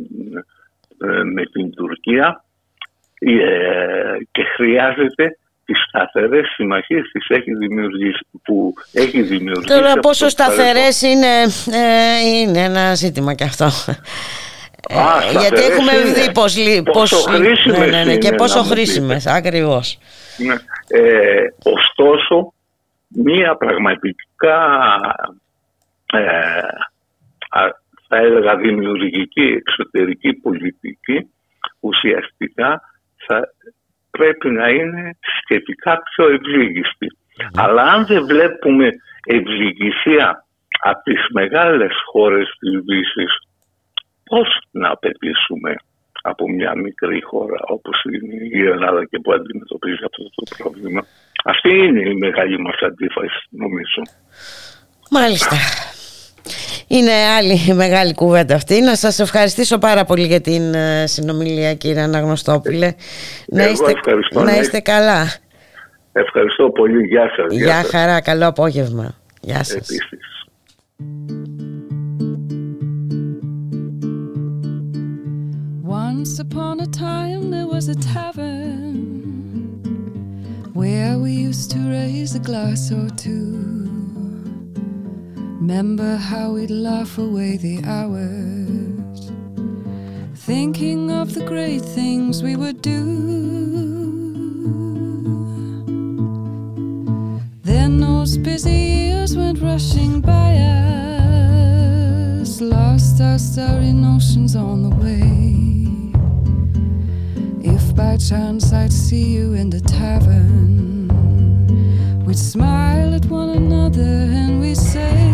ε, με την Τουρκία ε, και χρειάζεται τις σταθερές συμμαχίες τις έχει δημιουργήσει, που έχει δημιουργήσει Τώρα από πόσο το παρελθόν. σταθερές είναι, ε, είναι ένα ζήτημα και αυτό. Ε, Α, γιατί σταθερές έχουμε είναι. δει πως, λι- Πόσο πως- χρήσιμες ναι, ναι, ναι, και είναι, πόσο να μου πείτε. χρήσιμες, ακριβώς. Ναι. Ε, ωστόσο, μία πραγματικά ε, α- θα έλεγα δημιουργική εξωτερική πολιτική ουσιαστικά θα πρέπει να είναι σχετικά πιο ευλίγιστη. Αλλά αν δεν βλέπουμε ευληγησία από τις μεγάλες χώρες της Δύσης, πώς να απαιτήσουμε από μια μικρή χώρα όπως είναι η Ελλάδα και που αντιμετωπίζει αυτό το πρόβλημα. Αυτή είναι η μεγάλη μας αντίφαση νομίζω. Μάλιστα. Είναι άλλη μεγάλη κουβέντα αυτή. Να σας ευχαριστήσω πάρα πολύ για την ε, συνομιλία κύριε Αναγνωστόπουλε. Να Εγώ είστε, ευχαριστώ, να ναι. είστε καλά. Ευχαριστώ πολύ. Γεια σας. Γεια σας. χαρά, καλό απόγευμα. Γεια σας. Επίσης. Once upon a time there was a tavern where we used to raise a glass or two. Remember how we'd laugh away the hours, thinking of the great things we would do. Then those busy years went rushing by us, lost our starry notions on the way. By chance I'd see you in the tavern, we'd smile at one another and we'd say,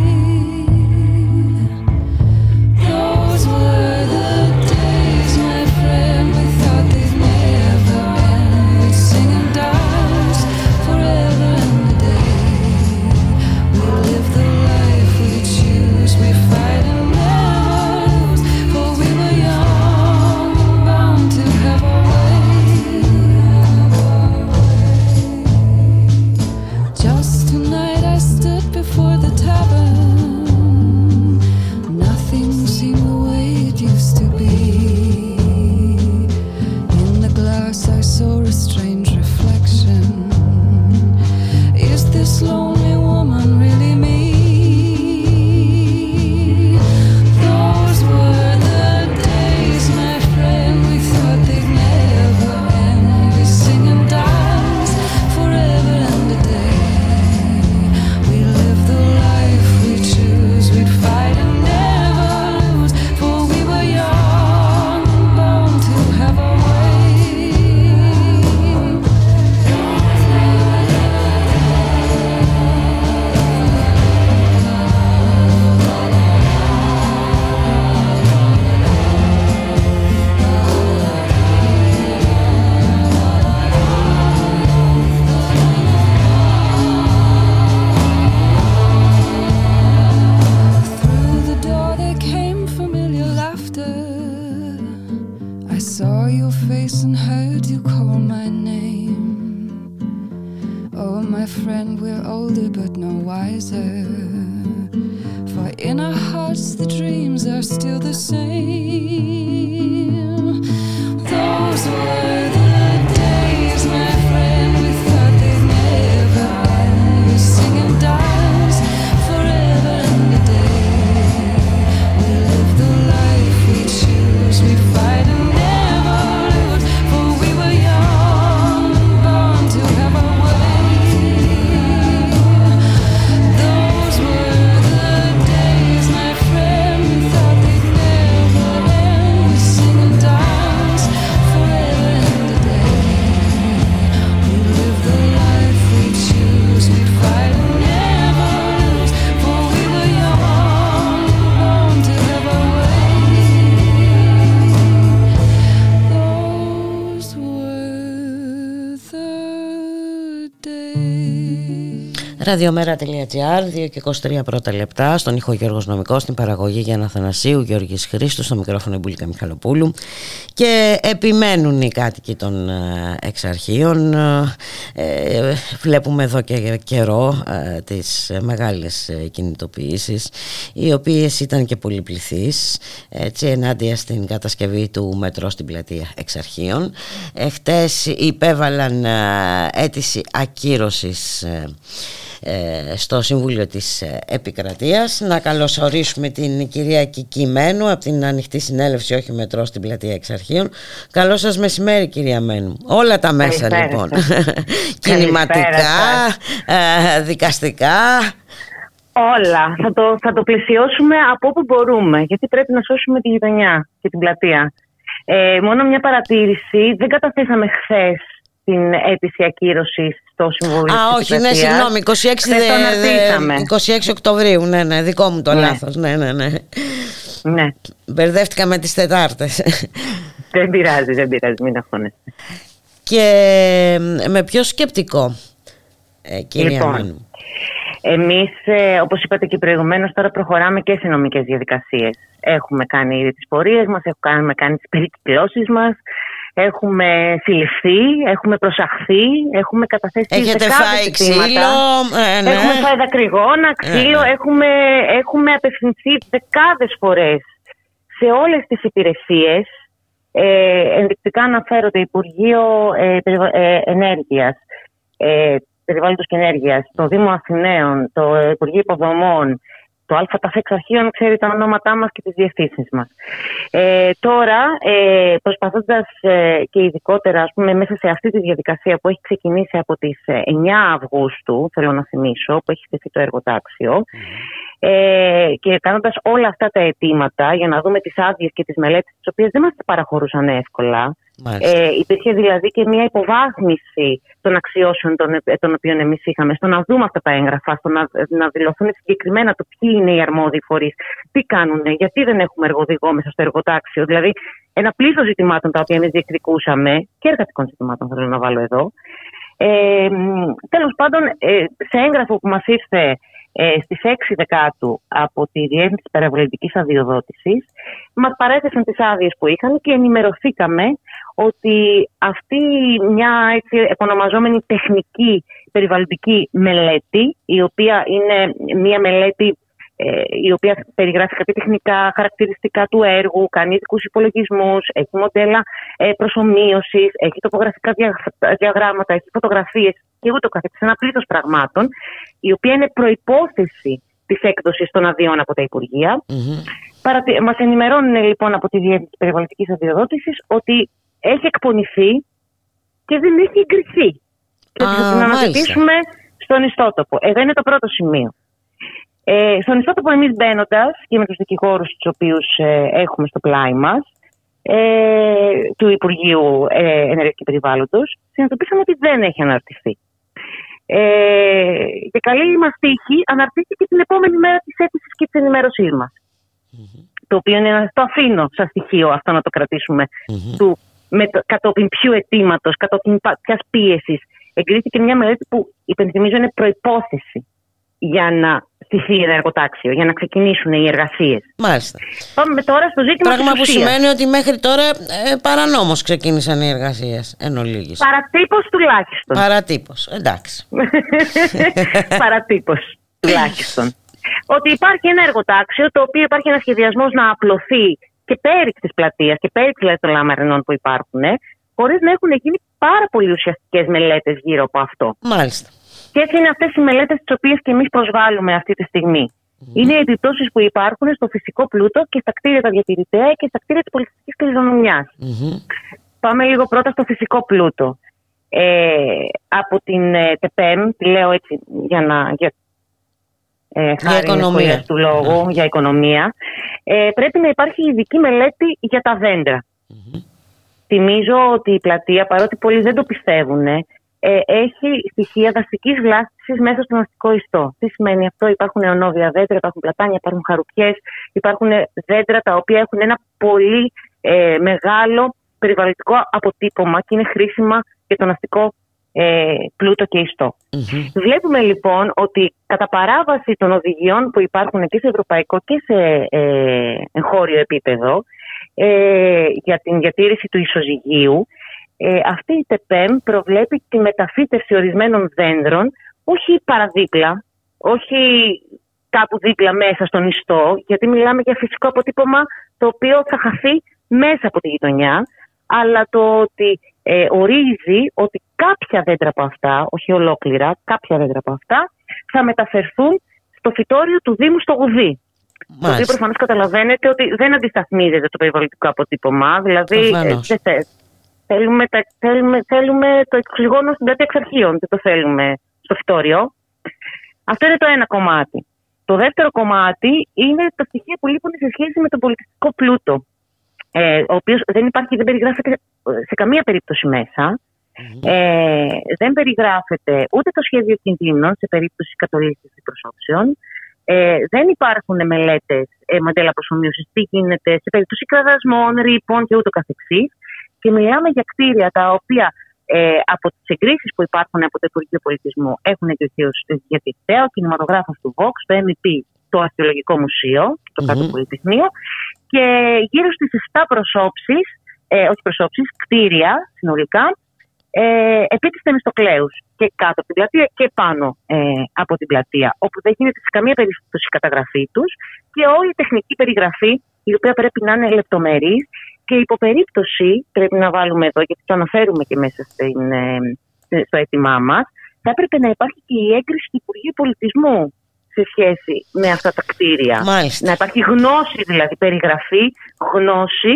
days. Ραδιομέρα.gr, 2 και 23 πρώτα λεπτά, στον ήχο Γιώργος Νομικός, στην παραγωγή Γιάννα Θανασίου, Γιώργης Χρήστου, στο μικρόφωνο Μπουλίκα Μιχαλοπούλου και επιμένουν οι κάτοικοι των ε, εξαρχείων. Ε, βλέπουμε εδώ και καιρό ε, τις μεγάλες ε, κινητοποιήσεις, οι οποίες ήταν και πολυπληθείς, έτσι, ενάντια στην κατασκευή του μετρό στην πλατεία εξαρχείων. Εχθές υπέβαλαν ε, αίτηση ακύρωσης ε, ε, στο Συμβούλιο της ε, Επικρατείας να καλωσορίσουμε την κυρία Κικημένου από την Ανοιχτή Συνέλευση Όχι Μετρό στην Πλατεία Εξαρχείων Καλό σας μεσημέρι κυρία Μένου Όλα τα μέσα Καλησπέρα λοιπόν σας. Κινηματικά, Καλησπέρα ε, δικαστικά Όλα. Θα το, θα το πλαισιώσουμε από όπου μπορούμε, γιατί πρέπει να σώσουμε τη γειτονιά και την πλατεία. Ε, μόνο μια παρατήρηση. Δεν καταθέσαμε χθες την αίτηση ακύρωση στο Συμβούλιο. Α, της όχι, ναι, Επικρατείας. συγγνώμη, 26, Χθες δε- το δε- αναρτήσαμε. 26 Οκτωβρίου, ναι, ναι, δικό μου το Ναι. λάθος, ναι, ναι, ναι. Ναι. Μπερδεύτηκα με τις Τετάρτες. Δεν πειράζει, δεν πειράζει, μην αγχώνεσαι. Και ε, με ποιο σκεπτικό, ε, κυρία Λοιπόν, Μένου. Εμείς, ε, όπως είπατε και προηγουμένως, τώρα προχωράμε και σε νομικές διαδικασίες. Έχουμε κάνει ήδη τις πορείες μας, έχουμε κάνει τις περικυκλώσεις μας, έχουμε συλληφθεί, έχουμε προσαχθεί, έχουμε καταθέσει Έχετε δεκάδες φάει αιτήματα. ξύλο, ε, ναι. Έχουμε φάει δακρυγόνα, ξύλο, Ε, ναι. έχουμε, έχουμε απευθυνθεί δεκάδες φορές σε όλες τις υπηρεσίες. Ε, ενδεικτικά αναφέρω το Υπουργείο ε, Περιβα- ε, Ενέργειας, ε, Περιβάλλοντος και Ενέργειας, το Δήμο Αθηναίων, το Υπουργείο Υποδομών, το ΑΤΑΦ εξ αρχείων ξέρει τα ονόματά μας και τις διευθύνσεις μας. Ε, τώρα, ε, προσπαθώντας ε, και ειδικότερα ας πούμε, μέσα σε αυτή τη διαδικασία που έχει ξεκινήσει από τις ε, 9 Αυγούστου, θέλω να θυμίσω, που έχει στεθεί το εργοτάξιο, ε, και κάνοντας όλα αυτά τα αιτήματα για να δούμε τις άδειες και τις μελέτες, τις οποίες δεν μας παραχωρούσαν εύκολα, Μάλιστα. Ε, υπήρχε δηλαδή και μια υποβάθμιση των αξιώσεων των, ε, των οποίων εμείς είχαμε, στο να δούμε αυτά τα έγγραφα, στο να, να δηλωθούν συγκεκριμένα το ποιοι είναι οι αρμόδιοι φορείς, τι κάνουν, γιατί δεν έχουμε εργοδηγό μέσα στο εργοτάξιο. Δηλαδή, ένα πλήθος ζητημάτων τα οποία εμείς διεκδικούσαμε και εργατικών ζητημάτων, θέλω να βάλω εδώ. Ε, Τέλος πάντων, ε, σε έγγραφο που μας ήρθε ε, στις 6 Δεκάτου από τη Διεύθυνση Περιβαλλοντική Αδειοδότησης, μας παρέθεσαν τις άδειες που είχαν και ενημερωθήκαμε ότι αυτή μια έτσι επωνομαζόμενη τεχνική περιβαλλοντική μελέτη, η οποία είναι μια μελέτη ε, η οποία περιγράφει κάποια τεχνικά χαρακτηριστικά του έργου, κάνει ειδικούς υπολογισμούς, έχει μοντέλα ε, προσωμείωσης, έχει τοπογραφικά δια- διαγράμματα, έχει φωτογραφίες και ούτω καθεξής. Ένα πλήθος πραγμάτων, η οποία είναι προπόθεση της έκδοσης των αδειών από τα Υπουργεία. Παρατη... Μας ενημερώνουν λοιπόν από τη Διεύθυνση Περιβαλλοντικής Αδειοδότησης ότι έχει εκπονηθεί και δεν έχει εγκριθεί. Και ότι Α, θα την μάλιστα. αναζητήσουμε στον ιστότοπο. Εδώ είναι το πρώτο σημείο. Ε, στον ιστότοπο εμείς μπαίνοντας και με τους δικηγόρους τους οποίους ε, έχουμε στο πλάι μας ε, του Υπουργείου ε, Ενέργειας και Περιβάλλοντος συνειδητοποίησαμε ότι δεν έχει αναρτηθεί. Ε, και καλή μας τύχη αναρτήθηκε την επόμενη μέρα της αίτησης και της ενημέρωσής μας. Το οποίο είναι ένα, το αφήνω σαν στοιχείο αυτό να το κρατήσουμε του, με το, κατόπιν ποιου αιτήματος, κατόπιν ποιας πίεσης. Εγκρίθηκε μια μελέτη που υπενθυμίζω είναι προπόθεση για να στηθεί ένα εργοτάξιο, για να ξεκινήσουν οι εργασίες. Μάλιστα. Πάμε τώρα στο ζήτημα Πράγμα της που ουσίας. σημαίνει ότι μέχρι τώρα ε, παρανόμως ξεκίνησαν οι εργασίες εν ολίγης. Παρατύπως τουλάχιστον. Παρατύπως, εντάξει. Παρατύπως τουλάχιστον. Ότι υπάρχει ένα εργοτάξιο το οποίο υπάρχει ένας σχεδιασμός να απλωθεί και πέρι της πλατείας και πέρι δηλαδή, των λαμαρινών που υπάρχουν, χωρίς να έχουν γίνει πάρα πολύ ουσιαστικές μελέτες γύρω από αυτό. Μάλιστα. Και έτσι είναι αυτές οι μελέτες τις οποίες και εμείς προσβάλλουμε αυτή τη στιγμή. Είναι οι επιπτώσεις που υπάρχουν στο φυσικό πλούτο και στα κτίρια τα διατηρητέα και στα κτίρια της πολιτιστικής κληρονομιάς. Πάμε λίγο πρώτα στο φυσικό πλούτο. Ε, από την ε, ΤΕΠΕΜ, τη λέω έτσι για να. Για, ε, χάρη οικονομία. ευκολίας του λόγου, για οικονομία. Ε, πρέπει να υπάρχει ειδική μελέτη για τα δέντρα. Θυμίζω ότι η πλατεία, παρότι πολλοί δεν το πιστεύουν, ε, έχει στοιχεία δαστική βλάστησης μέσα στο ναυτικό ιστό. Τι σημαίνει αυτό, υπάρχουν αιωνόβια δέντρα, υπάρχουν πλατάνια, υπάρχουν χαρουπιέ, υπάρχουν δέντρα τα οποία έχουν ένα πολύ ε, μεγάλο περιβαλλοντικό αποτύπωμα και είναι χρήσιμα για το ναυτικό ε, πλούτο και ιστό. Βλέπουμε λοιπόν ότι κατά παράβαση των οδηγιών που υπάρχουν και σε ευρωπαϊκό και σε ε, εγχώριο επίπεδο ε, για την διατήρηση του ισοζυγίου, ε, αυτή η ΤΕΠΕΜ προβλέπει τη μεταφύτευση ορισμένων δέντρων, όχι παραδίπλα, όχι κάπου δίπλα μέσα στον ιστό, γιατί μιλάμε για φυσικό αποτύπωμα το οποίο θα χαθεί μέσα από τη γειτονιά, αλλά το ότι ε, ορίζει ότι κάποια δέντρα από αυτά, όχι ολόκληρα, κάποια δέντρα από αυτά, θα μεταφερθούν στο φυτόριο του Δήμου στο Γουδί. Το οποίο προφανώς καταλαβαίνετε ότι δεν αντισταθμίζεται το περιβαλλοντικό αποτύπωμα. Δηλαδή, ε, Προφανώς. δεν θε- θέλουμε, τα- θέλουμε, θέλουμε το εξωγόνο στην πλατεία εξ αρχείων. Δεν το θέλουμε στο φυτόριο. Αυτό είναι το ένα κομμάτι. Το δεύτερο κομμάτι είναι τα στοιχεία που λείπουν σε σχέση με τον πολιτιστικό πλούτο. Ε, ο οποίος δεν υπάρχει, δεν περιγράφεται σε καμία περίπτωση μέσα. Ε, δεν περιγράφεται ούτε το σχέδιο κινδύνων σε περίπτωση κατολίσθηση προσώψεων. Ε, δεν υπάρχουν μελέτες, ε, μοντέλα προσωμείωση, τι γίνεται σε περίπτωση κραδασμών, ρήπων και ούτω καθεξής. Και μιλάμε για κτίρια τα οποία ε, από τις εγκρίσεις που υπάρχουν από το Υπουργείο Πολιτισμού έχουν εγκριθεί ως διατηρητέα, ο κινηματογράφος του Vox, το MEP, το Αρχαιολογικό Μουσείο, το κάτω Πολυτεχνείο και γύρω στις 7 προσώψεις, ε, όχι προσώψεις, κτίρια συνολικά, ε, επί της Θεμιστοκλέους και κάτω από την πλατεία και πάνω ε, από την πλατεία, όπου δεν γίνεται σε καμία περίπτωση η καταγραφή τους. Και όλη η τεχνική περιγραφή, η οποία πρέπει να είναι λεπτομερής και υπό περίπτωση, πρέπει να βάλουμε εδώ, γιατί το αναφέρουμε και μέσα στην, ε, στο αίτημά μας, θα έπρεπε να υπάρχει και η έγκριση του Υπουργείου Πολιτισμού σε σχέση με αυτά τα κτίρια. Μάλιστα. Να υπάρχει γνώση, δηλαδή περιγραφή, γνώση,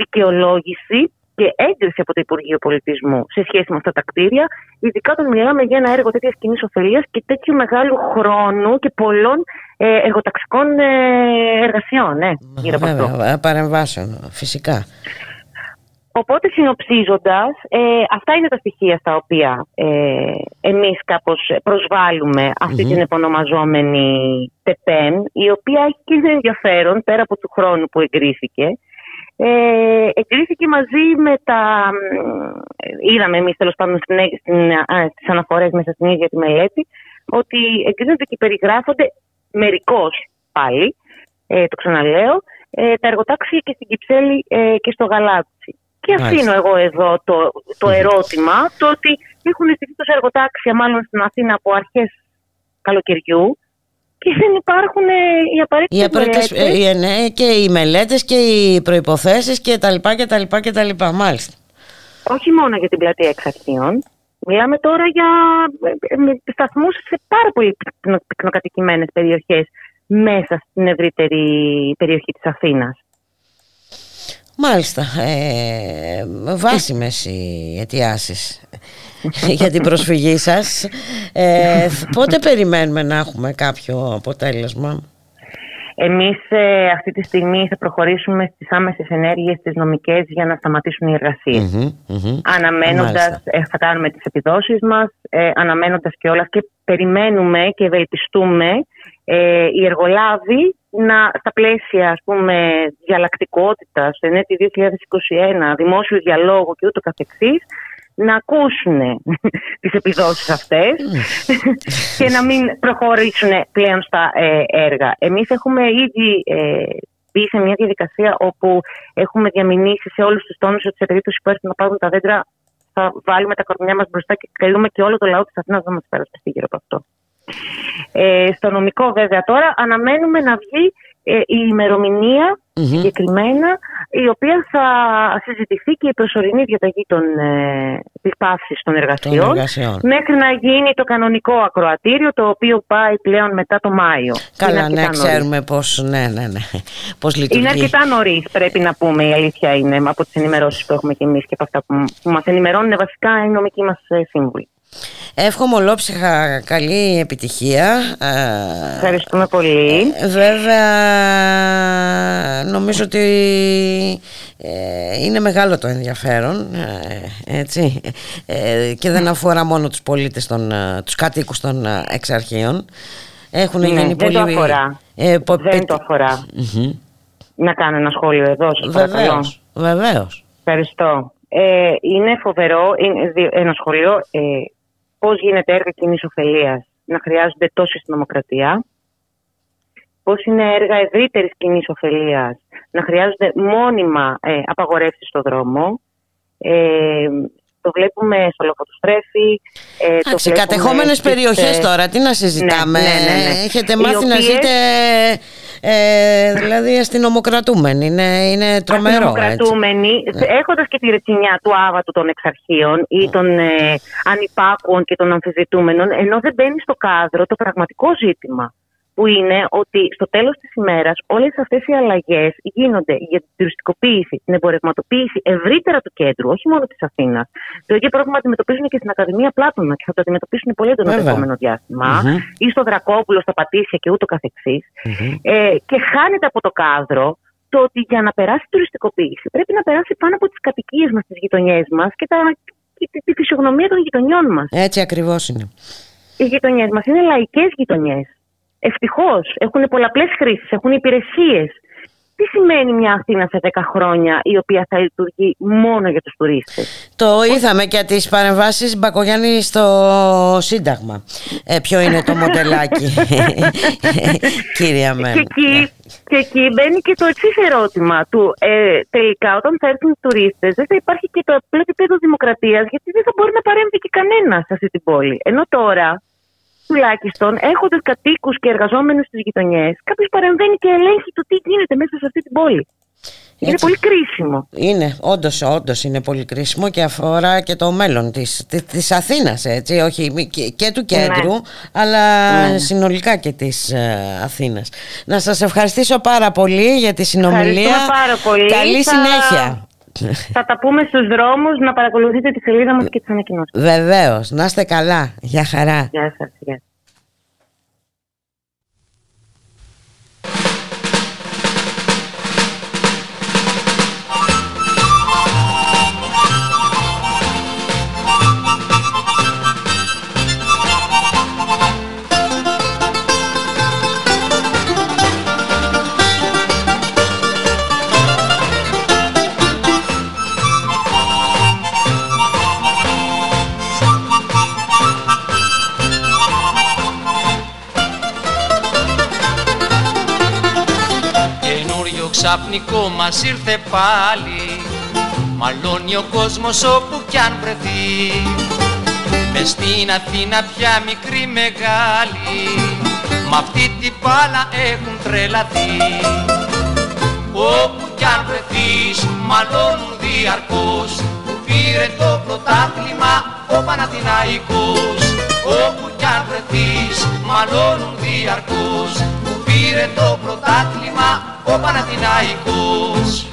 δικαιολόγηση και έγκριση από το Υπουργείο Πολιτισμού σε σχέση με αυτά τα κτίρια, ειδικά όταν μιλάμε για ένα έργο τέτοιας κοινής ωφελίας και τέτοιου μεγάλου χρόνου και πολλών ε, εργοταξικών ε, εργασιών. Ναι, γύρω από αυτό. Βέβαια, παρεμβάσεων, φυσικά. Οπότε συνοψίζοντας, ε, αυτά είναι τα στοιχεία στα οποία ε, εμείς κάπως προσβάλλουμε αυτή την επωνομαζόμενη ΤΕΠΕΝ, η οποία έχει και ένα ενδιαφέρον πέρα από του χρόνου που εγκρίθηκε. Ε, εγκρίθηκε μαζί με τα... μ, Είδαμε εμείς τέλος πάντων στην, στην, α, στις αναφορές μέσα στην ίδια τη μελέτη ότι εγκρίνονται και περιγράφονται μερικώς πάλι, ε, το ξαναλέω, ε, τα εργοτάξια και στην Κυψέλη ε, και στο Γαλάτσι. Και Μάλιστα. αφήνω εγώ εδώ το, το ερώτημα, το ότι έχουν στηθεί τόσα εργοτάξια μάλλον στην Αθήνα από αρχές καλοκαιριού και δεν υπάρχουν ε, οι Οι απαραίτητες απαραίτητες, μελέτες. ε, ε, ναι, και οι μελέτες και οι προϋποθέσεις και τα λοιπά και τα λοιπά και τα λοιπά. Μάλιστα. όχι μόνο για την πλατεία εξ αρχείων. Μιλάμε τώρα για ε, ε, σταθμούς σε πάρα πολύ πυκνο- πυκνοκατοικημένες περιοχές μέσα στην ευρύτερη περιοχή της Αθήνας. Μάλιστα. Ε, βάσιμες οι αιτιάσεις για την προσφυγή σας. Ε, πότε περιμένουμε να έχουμε κάποιο αποτέλεσμα; Εμείς ε, αυτή τη στιγμή θα προχωρήσουμε στις άμεσες ενέργειες τις νομικές για να σταματήσουν οι εργασίες. Μμμ, μμμ. Αναμένοντας, Μάλιστα. ε, θα κάνουμε τις επιδόσεις μας, ε, αναμένοντας και όλα και περιμένουμε και ευελπιστούμε ε, οι εργολάβοι να, στα πλαίσια ας πούμε διαλλακτικότητας, στο ΕΝΕΤΗ 2021, δημόσιου διαλόγου και ούτω καθεξής, να ακούσουν τις επιδόσεις αυτές και να μην προχωρήσουν πλέον στα ε, έργα. Εμείς έχουμε ήδη ε, μπει σε μια διαδικασία όπου έχουμε διαμηνήσει σε όλους τους τόνους ότι σε περίπτωση που έρθουν να πάρουν τα δέντρα θα βάλουμε τα κορμιά μας μπροστά και καλούμε και όλο το λαό της Αθήνας να μας περασπιστεί γύρω από αυτό. Ε, στο νομικό βέβαια τώρα αναμένουμε να βγει ε, η ημερομηνία συγκεκριμένα η οποία θα συζητηθεί και η προσωρινή διαταγή των, ε, της πάυσης των εργασιών, Των εργασιών. μέχρι να γίνει το κανονικό ακροατήριο το οποίο πάει πλέον μετά το Μάιο. Καλά, Είναι ναι, αρκετά νωρίς. ξέρουμε πώς, ναι, ναι, ναι, πώς λειτουργεί. Είναι αρκετά νωρίς, πρέπει να πούμε. Η αλήθεια είναι από τις ενημερώσεις που έχουμε και εμείς και από αυτά που, που μας ενημερώνουν βασικά οι νομικοί μας σύμβουλοι. Εύχομαι ολόψυχα καλή επιτυχία. Ε, Ευχαριστούμε πολύ. Ε, Βέβαια, νομίζω ότι ε, είναι μεγάλο το ενδιαφέρον, ε, έτσι, ε, και δεν αφορά μόνο τους πολίτες, των, ε, τους κατοίκους των ε, εξαρχείων. Έχουν Ναι, γίνει δεν πολύ... το αφορά. ε, πο- Δεν πετ- το αφορά. Μμμ. Να κάνω ένα σχόλιο εδώ, σας παρακαλώ. Βεβαίως, βεβαίως. Ευχαριστώ. Ε, είναι φοβερό, είναι δι- ένα σχολείο, ε, πώς γίνεται έργα κοινής ωφελίας να χρειάζονται τόσο στην δημοκρατία, πώς είναι έργα ευρύτερης κοινής ωφελίας να χρειάζονται μόνιμα ε, απαγορεύσεις στο δρόμο. Ε, το βλέπουμε στο Λοφοτοστρέφη. Ε, το Εντάξει, βλέπουμε κατεχόμενες στις, περιοχές ε, τώρα, τι να συζητάμε. ναι, ναι, ναι, ναι. Έχετε Οι μάθει να οποίες- ζείτε ε, δηλαδή αστυνομοκρατούμενοι. Είναι, είναι τρομερό. έτσι. Αστυνομοκρατούμενοι, έχοντας και τη ρετσινιά του άβατου των εξαρχείων ή των ε, ανυπάκουων και των αμφισβητούμενων, ενώ δεν μπαίνει στο κάδρο το πραγματικό ζήτημα. Που είναι ότι στο τέλος της ημέρας όλες αυτές οι αλλαγές γίνονται για την τουριστικοποίηση, την εμπορευματοποίηση ευρύτερα του κέντρου, όχι μόνο της Αθήνας. Το ίδιο πρόβλημα αντιμετωπίζουν και στην Ακαδημία Πλάτωνα και θα το αντιμετωπίσουν πολύ έντονα το Βέβαια. επόμενο διάστημα. Μμμ. ή στο Δρακόπουλο, στα Πατήσια και ούτω καθεξής. Ε, και χάνεται από το κάδρο το ότι για να περάσει η τουριστικοποίηση πρέπει να περάσει πάνω από τις κατοικίες μας, τις γειτονιές μας και, τα, και τη, τη φυσιογνωμία των γειτονιών μας. Έτσι ακριβώς είναι. Οι γειτονιές μας είναι λαϊκές γειτονιές. Ευτυχώς έχουν πολλαπλές χρήσεις, έχουν υπηρεσίες. Τι σημαίνει μια Αθήνα σε 10 χρόνια η οποία θα λειτουργεί μόνο για τους τουρίστες; Το είδαμε και τις παρεμβάσεις Μπακογιάννη στο Σύνταγμα. Ε, ποιο είναι το μοντελάκι, κυρία Μεν. Και εκεί, και εκεί μπαίνει και το εξής ερώτημα του. Ε, τελικά, όταν θα έρθουν οι τουρίστες, δεν θα υπάρχει και το απλό επίπεδο δημοκρατίας, γιατί δεν θα μπορεί να παρέμβει και κανένας σε αυτή την πόλη. Ενώ τώρα, τουλάχιστον, έχοντας κατοίκους και εργαζόμενους στις γειτονιές, κάποιος παρεμβαίνει και ελέγχει το τι γίνεται μέσα σε αυτή την πόλη. Είναι Έτσι. πολύ κρίσιμο. Είναι, όντως, όντως είναι πολύ κρίσιμο και αφορά και το μέλλον της, της, της Αθήνας, έτσι, όχι μη- και, και του κέντρου, αλλά Ναι. συνολικά και της ε, Αθήνας. Να σας ευχαριστήσω πάρα πολύ για τη συνομιλία. Ευχαριστούμε πάρα πολύ. Καλή Θα- συνέχεια. Θα τα πούμε στους δρόμους, να παρακολουθείτε τη σελίδα μας και τις ανακοινώσεις. Βεβαίως. Να είστε καλά. Γεια χαρά. Γεια σας. Γεια. Ξαφνικό μας ήρθε πάλι. Μαλώνει ο κόσμος όπου κι αν βρεθεί. Μες στην Αθήνα πια μικρή μεγάλη. Μ' αυτή την μπάλα έχουν τρελαθεί. Όπου κι αν βρεθείς μαλώνουν διαρκώς. Που πήρε το πρωτάθλημα ο Παναθηναϊκός. Όπου κι αν βρεθείς μαλώνουν διαρκώς. Που πήρε το πρωτάθλημα ο Παναθηναϊκός.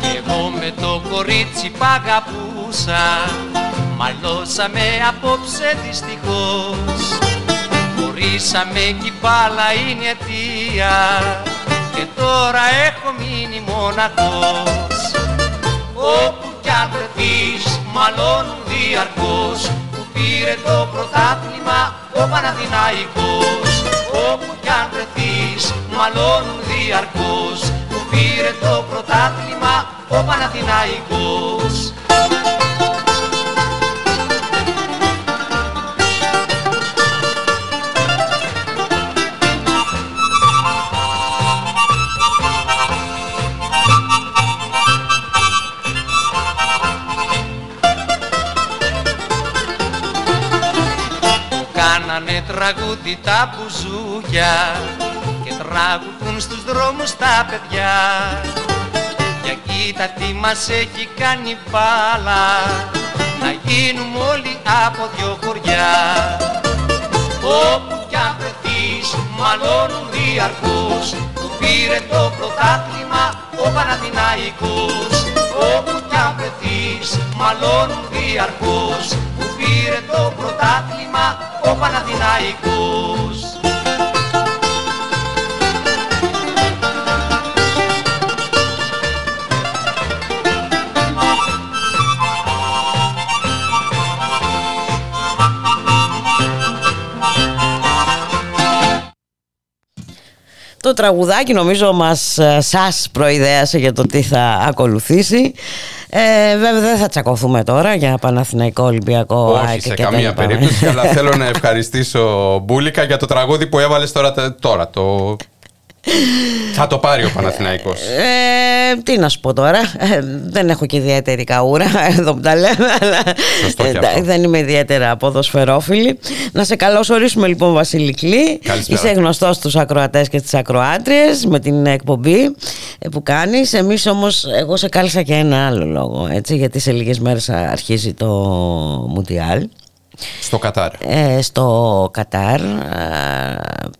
Κι εγώ με το κορίτσι π' αγαπούσα Μαλώσαμε απόψε δυστυχώς. Χωρίσαμε κι η μπάλα είναι αιτία. Και τώρα έχω μείνει μοναχός. Όπου κι αν βρεθείς μαλώνουν διαρκώς. Που πήρε το πρωτάθλημα ο Παναθηναϊκός. Όπου κι αν βρεθείς μαλώνουν διαρκώς. Που πήρε το πρωτάθλημα ο Παναθηναϊκός τραγούδι τα μπουζούκια και τραγουδούν στους δρόμους τα παιδιά. Για κοίτα τι μας έχει κάνει μπάλα να γίνουμε όλοι από δυο χωριά. Όπου κι αν βρεθείς μαλώνουν διαρκώς. Που πήρε το πρωτάθλημα ο Παναθηναϊκός. Όπου κι αν βρεθείς μαλώνουν διαρκώς. Που πήρε το πρωτάθλημα ο Παναθηναϊκός Το τραγουδάκι νομίζω μας ε, σας προειδέασε για το τι θα ακολουθήσει. Ε, βέβαια δεν θα τσακωθούμε τώρα για Παναθηναϊκό Ολυμπιακό Όχι ΑΕΚ σε και καμία τα λοιπά. περίπτωση, αλλά θέλω να ευχαριστήσω Μπούλικα για το τραγούδι που έβαλες τώρα. τώρα το... Θα το πάρει ο Παναθηναϊκός. Ε, τι να σου πω τώρα, ε, δεν έχω και ιδιαίτερη καούρα εδώ που τα λέμε, αλλά Σωστό και ε, αυτό. δεν είμαι ιδιαίτερα ποδοσφαιρόφιλη. Να σε καλωσορίσουμε λοιπόν Βασίλη Κλή. Καλησπέρα. Είσαι γνωστός στους ακροατές και στις ακροάτριες με την εκπομπή ε, που κάνεις. Εμείς όμως, εγώ σε κάλεσα και ένα άλλο λόγο, έτσι, γιατί σε λίγες μέρες αρχίζει το Μουντιάλ. Στο Κατάρ. Ε, στο Κατάρ α,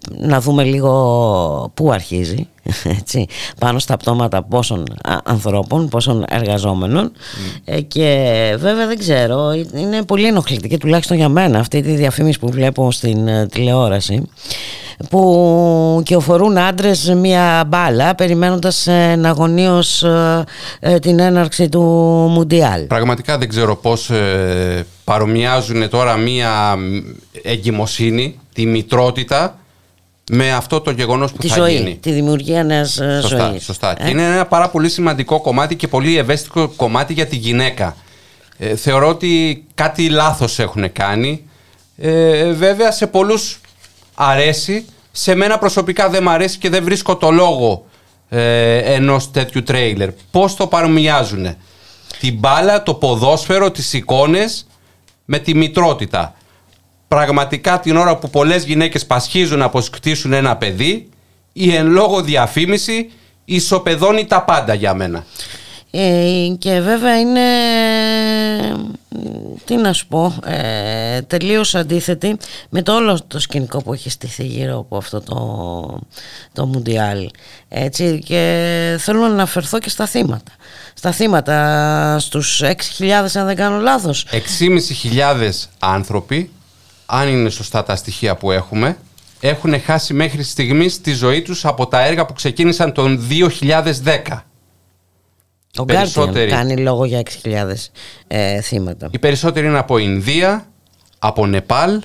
να δούμε λίγο πού αρχίζει έτσι, πάνω στα πτώματα πόσων α, ανθρώπων, πόσων εργαζόμενων. Ε, και βέβαια δεν ξέρω είναι πολύ ενοχλητική τουλάχιστον για μένα αυτή τη διαφήμιση που βλέπω στην ε, τηλεόραση που κυοφορούν άντρες μια μπάλα περιμένοντας ε, αγωνίως ε, ε, την έναρξη του Μουντιάλ. Πραγματικά δεν ξέρω πώς ε, παρομοιάζουν τώρα μία εγκυμοσύνη, τη μητρότητα, με αυτό το γεγονός που τη θα ζωή, γίνει. τη δημιουργία νέας ε, Σωστά, ζωής σωστά. Ε; Και είναι ένα πάρα πολύ σημαντικό κομμάτι και πολύ ευαίσθητο κομμάτι για τη γυναίκα. Ε, θεωρώ ότι κάτι λάθος έχουν κάνει. Ε, βέβαια σε πολλούς αρέσει. Σε μένα προσωπικά δεν μ' αρέσει και δεν βρίσκω το λόγο ε, ενός τέτοιου τρέιλερ. Πώς το παρομοιάζουν. Την μπάλα, το ποδόσφαιρο, τις εικόνες με τη μητρότητα. Πραγματικά την ώρα που πολλές γυναίκες πασχίζουν να αποκτήσουν ένα παιδί, η εν λόγω διαφήμιση ισοπεδώνει τα πάντα για μένα. Ε, και βέβαια είναι τι να σου πω ε, τελείως αντίθετη με το όλο το σκηνικό που έχει στηθεί γύρω από αυτό το, το Μουντιάλ. Έτσι και θέλω να αναφερθώ και στα θύματα. Στα θύματα στους 6.000 αν δεν κάνω λάθος. 6.500 άνθρωποι, αν είναι σωστά τα στοιχεία που έχουμε, έχουν χάσει μέχρι στιγμής τη ζωή τους από τα έργα που ξεκίνησαν τον 2010. ο Guardian περισσότεροι. κάνει λόγο για 6.000 ε, θύματα Οι περισσότεροι είναι από Ινδία, από Νεπάλ,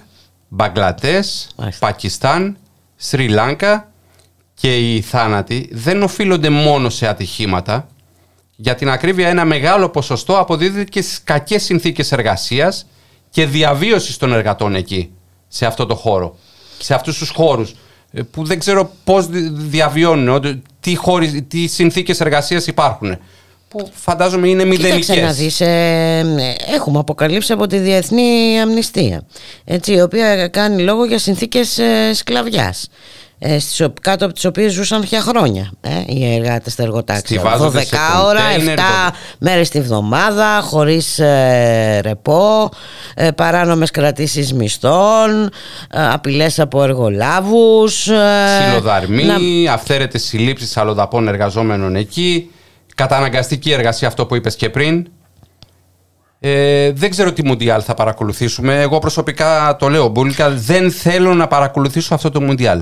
Μπαγκλατές, Πακιστάν, Σρι Λάνκα και οι θάνατοι δεν οφείλονται μόνο σε ατυχήματα. Για την ακρίβεια ένα μεγάλο ποσοστό αποδίδεται και στις κακές συνθήκες εργασίας και διαβίωσης των εργατών εκεί, σε αυτό το χώρο, σε αυτούς τους χώρους ε, που δεν ξέρω πώς δι- διαβιώνουν, ότι- τι, χώροι, τι συνθήκες εργασίας υπάρχουν, που φαντάζομαι είναι μηδενικές. Κοίταξε να δεις, ε, έχουμε αποκαλύψει από τη Διεθνή Αμνηστία, έτσι, η οποία κάνει λόγο για συνθήκες ε, σκλαβιάς. Ε, στις, ο- κάτω από τις οποίες ζούσαν πια χρόνια ε, οι εργάτες στα εργοτάξια. Στιβάζονται 12 σε ώρα, 7 κοντέινερ, μέρες τη βδομάδα, χωρίς ε, ρεπό, ε, παράνομες κρατήσεις μισθών, ε, απειλές από εργολάβους. Ε, Ξυλοδαρμοί, να- αυθαίρετες συλλήψεις αλλοδαπών εργαζόμενων εκεί, καταναγκαστική εργασία αυτό που είπες και πριν. Ε, δεν ξέρω τι Μουντιάλ θα παρακολουθήσουμε. Εγώ προσωπικά το λέω μπουλικα, δεν θέλω να παρακολουθήσω αυτό το Μουντιάλ.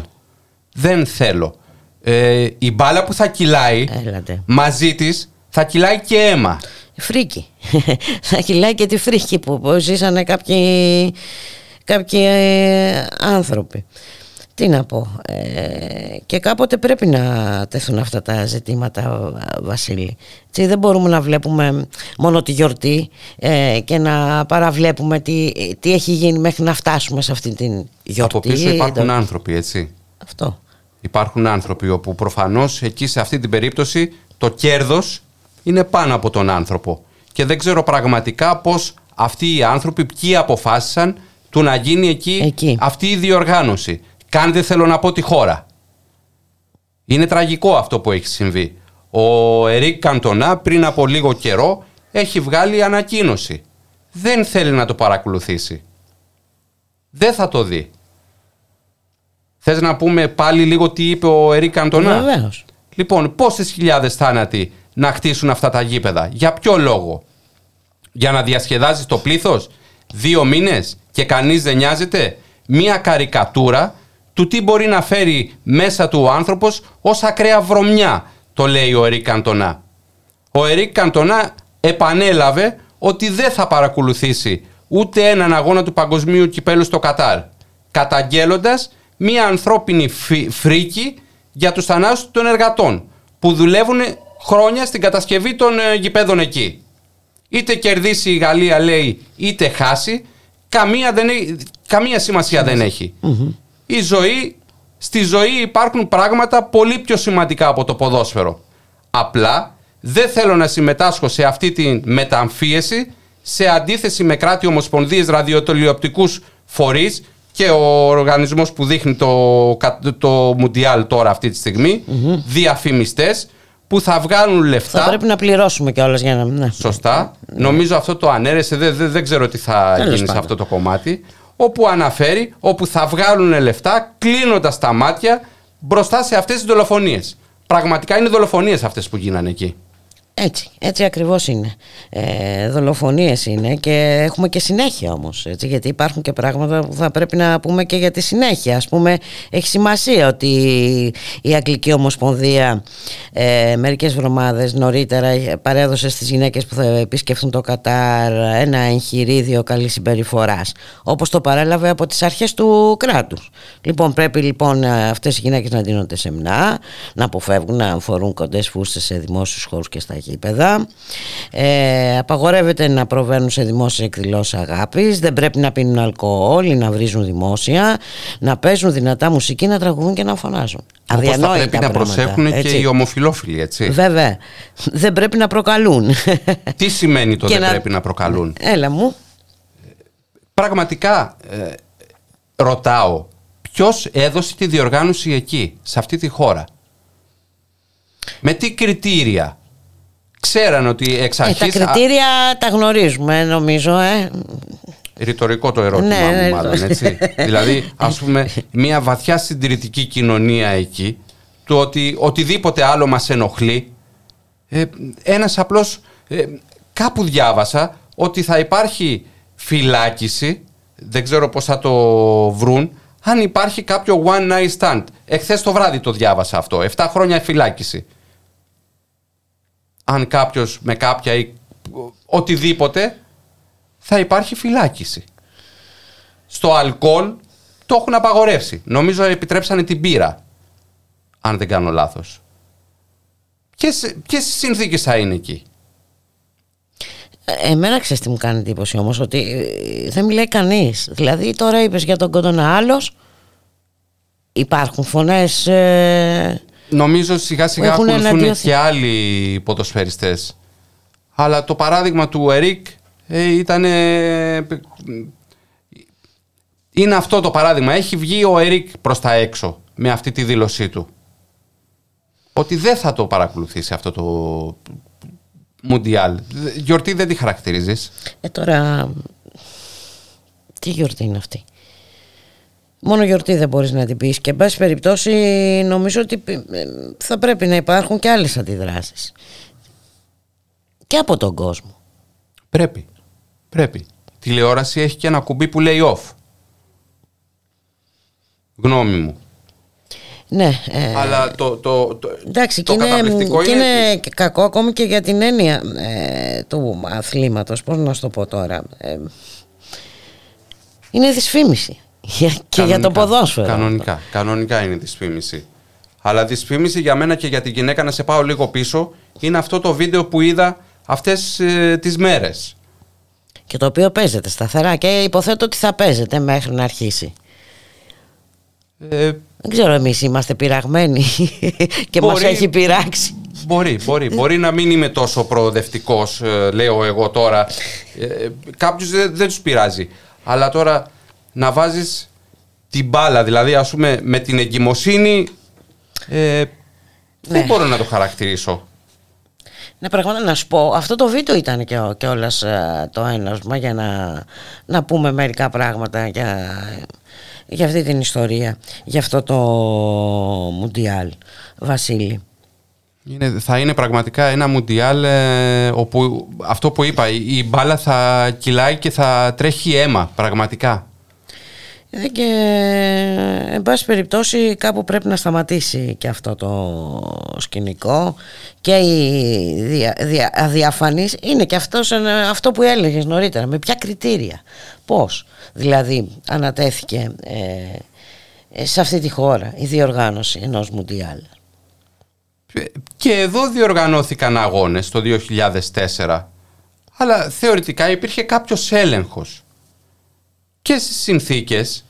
Δεν θέλω. Ε, η μπάλα που θα κυλάει Έλατε. μαζί της θα κυλάει και αίμα. φρίκη. θα κυλάει και τη φρίκη που που ζήσανε κάποιοι, κάποιοι ε, άνθρωποι. Τι να πω. ε, και κάποτε πρέπει να τεθούν αυτά τα ζητήματα, Βασίλη. Έτσι, δεν μπορούμε να βλέπουμε μόνο τη γιορτή ε, και να παραβλέπουμε τι, τι έχει γίνει μέχρι να φτάσουμε σε αυτή την γιορτή. Από πίσω υπάρχουν Το- άνθρωποι, έτσι. Αυτό. Υπάρχουν άνθρωποι όπου προφανώς εκεί σε αυτή την περίπτωση το κέρδος είναι πάνω από τον άνθρωπο. Και δεν ξέρω πραγματικά πώς αυτοί οι άνθρωποι ποιοι αποφάσισαν του να γίνει εκεί, αυτή η διοργάνωση. Καν δεν θέλω να πω τη χώρα. Είναι τραγικό αυτό που έχει συμβεί. Ο Ερικ Καντονά πριν από λίγο καιρό έχει βγάλει ανακοίνωση. Δεν θέλει να το παρακολουθήσει. Δεν θα το δει. Θες να πούμε πάλι λίγο τι είπε ο Ερικ Καντονά. Βεβαίως. Λοιπόν, πόσες χιλιάδες θάνατοι να χτίσουν αυτά τα γήπεδα; Για ποιο λόγο; Για να διασκεδάζεις το πλήθος; Δύο μήνες και κανείς δεν νοιάζεται; Μία καρικατούρα του τι μπορεί να φέρει μέσα του ο άνθρωπος ως ακραία βρωμιά, το λέει ο Ερικ Καντονά. Ο Ερικ Καντονά επανέλαβε ότι δεν θα παρακολουθήσει ούτε έναν αγώνα του παγκοσμίου κυπέλου στο Κατάρ, καταγγέλλοντας μία ανθρώπινη φι- φρίκη για τους θανάτους των εργατών που δουλεύουν χρόνια στην κατασκευή των ε, γηπέδων εκεί. Είτε κερδίσει η Γαλλία λέει είτε χάσει, καμία, δεν, έχει- καμία σημασία δεν έχει. Η ζωή, στη ζωή υπάρχουν πράγματα πολύ πιο σημαντικά από το ποδόσφαιρο. Απλά δεν θέλω να συμμετάσχω σε αυτή τη μεταμφίεση σε αντίθεση με κράτη ομοσπονδίες ραδιοτηλεοπτικούς φορείς και ο οργανισμός που δείχνει το, κα- το Μουντιάλ τώρα αυτή τη στιγμη διαφημιστές που θα βγάλουν λεφτά Θα πρέπει να πληρώσουμε κιόλας για να. Ναι. Σωστά. Νομίζω αυτό το ανέρεσε, δεν, δεν, δεν ξέρω τι θα Τέλος γίνει σε πάντων. αυτό το κομμάτι. Όπου αναφέρει, όπου θα βγάλουν λεφτά κλείνοντας τα μάτια μπροστά σε αυτές τις δολοφονίες. Πραγματικά είναι δολοφονίες αυτές που γίνανε εκεί. Έτσι, έτσι ακριβώς είναι. Ε, δολοφονίες είναι και έχουμε και συνέχεια όμως, έτσι, γιατί υπάρχουν και πράγματα που θα πρέπει να πούμε και για τη συνέχεια. Ας πούμε, έχει σημασία ότι η Αγγλική Ομοσπονδία ε, μερικές εβδομάδες νωρίτερα παρέδωσε στις γυναίκες που θα επισκεφθούν το Κατάρ ένα εγχειρίδιο καλής συμπεριφοράς, όπως το παρέλαβε από τις αρχές του κράτους. Λοιπόν, πρέπει λοιπόν αυτές οι γυναίκες να δίνονται σεμνά, να αποφεύγουν να φορούν κοντές φούστες σε δημόσιους χώρους και στα γήπεδα. Ε, απαγορεύεται να προβαίνουν σε δημόσιες εκδηλώσεις αγάπης, δεν πρέπει να πίνουν αλκοόλ ή να βρίζουν δημόσια, να παίζουν δυνατά μουσική, να τραγουδούν και να φωνάζουν. Όπως θα Αδιανόητα πρέπει να πράγματα, προσέχουν και έτσι. οι ομοφιλόφιλοι, έτσι. Βέβαια. Δεν πρέπει να προκαλούν. Τι σημαίνει το Και δεν να- πρέπει να προκαλούν; Έλα μου. Πραγματικά ε, ρωτάω, ποιος έδωσε τη διοργάνωση εκεί, σε αυτή τη χώρα; Με τι κριτήρια; Ξέραν ότι εξ Ε, τα αρχής... α, κριτήρια τα γνωρίζουμε νομίζω. Ε. Ρητορικό το ερώτημα Ναι, ναι, μου μάλλον, το- έτσι. δηλαδή, ας πούμε, μια βαθιά συντηρητική κοινωνία εκεί, το ότι οτιδήποτε άλλο μας ενοχλεί, ε, ένας απλός, ε, κάπου διάβασα ότι θα υπάρχει φυλάκιση, δεν ξέρω πώς θα το βρουν, αν υπάρχει κάποιο one night stand. Εχθές το βράδυ το διάβασα αυτό, 7 χρόνια φυλάκιση. Αν κάποιος με κάποια ή οτιδήποτε, θα υπάρχει φυλάκιση. Στο αλκοόλ το έχουν απαγορεύσει. Νομίζω επιτρέψανε την πύρα, αν δεν κάνω λάθος. Ποιες, ποιες συνθήκες θα είναι εκεί; Ε, Εμένα ξέρεις τι μου κάνει εντύπωση όμως ότι ε, δεν μιλάει κανείς. Δηλαδή τώρα είπες για τον Κόντονα άλλος υπάρχουν φωνές ε, Νομίζω σιγά σιγά Έχουν ακολουθούν εναντιωθεί. και άλλοι ποδοσφαιριστές. Αλλά το παράδειγμα του Ερικ ε, ήταν... ε, είναι αυτό το παράδειγμα. Έχει βγει ο Ερικ προς τα έξω με αυτή τη δήλωσή του. Ότι δεν θα το παρακολουθήσει αυτό το Μουντιάλ. Γιορτή δεν τη χαρακτηρίζεις. Ε, τώρα, τι γιορτή είναι αυτή; Μόνο γιορτή δεν μπορείς να την πεις και εν πάση περιπτώσει νομίζω ότι ε, θα πρέπει να υπάρχουν και άλλες αντιδράσεις. Και από τον κόσμο. Πρέπει. Πρέπει. Τηλεόραση έχει και ένα κουμπί που λέει off. Γνώμη μου. Ναι, ε, Αλλά το, το, το, εντάξει, το και είναι, καταπληκτικό και είναι... είναι και κακό ακόμη και για την έννοια ε, του αθλήματος, πώς να σου το πω τώρα. Ε, είναι δυσφήμιση Για- και για το Κανονικά, ποδόσφαιρο. Κανονικά, κανονικά είναι δυσφήμιση. Αλλά δυσφήμιση για μένα και για την γυναίκα, να σε πάω λίγο πίσω, είναι αυτό το βίντεο που είδα αυτές ε, τις μέρες. Και το οποίο παίζεται σταθερά και υποθέτω ότι θα παίζεται μέχρι να αρχίσει. Ε, Δεν ξέρω εμείς είμαστε πειραγμένοι και μας Μπορεί- έχει πειράξει. Μπορεί, μπορεί. Μπορεί να μην είμαι τόσο προοδευτικός, λέω εγώ τώρα. Ε, Κάποιους δεν, δεν τους πειράζει. Αλλά τώρα να βάζεις την μπάλα, δηλαδή ας πούμε με την εγκυμοσύνη. Ε, Δεν Ναι. μπορώ να το χαρακτηρίσω; Ναι, πραγματικά να σου πω, αυτό το βίντεο ήταν και, ο- και όλας ε, το ένασμα για να, να πούμε μερικά πράγματα για, για αυτή την ιστορία, για αυτό το Μουντιάλ, Βασίλη. Είναι, θα είναι πραγματικά ένα μουντιάλ ε, όπου αυτό που είπα, η, η μπάλα θα κυλάει και θα τρέχει αίμα, πραγματικά. Ε, Και εν πάση περιπτώσει κάπου πρέπει να σταματήσει και αυτό το σκηνικό. Και η δια, δια, αδιαφανής είναι και αυτός, ένα- αυτό που έλεγες νωρίτερα με ποια κριτήρια πώς. Δηλαδή ανατέθηκε ε, ε, σε αυτή τη χώρα η διοργάνωση ενός Μουντιάλ. Και εδώ διοργανώθηκαν αγώνες το 2004 αλλά θεωρητικά υπήρχε κάποιος έλεγχος και στις συνθήκες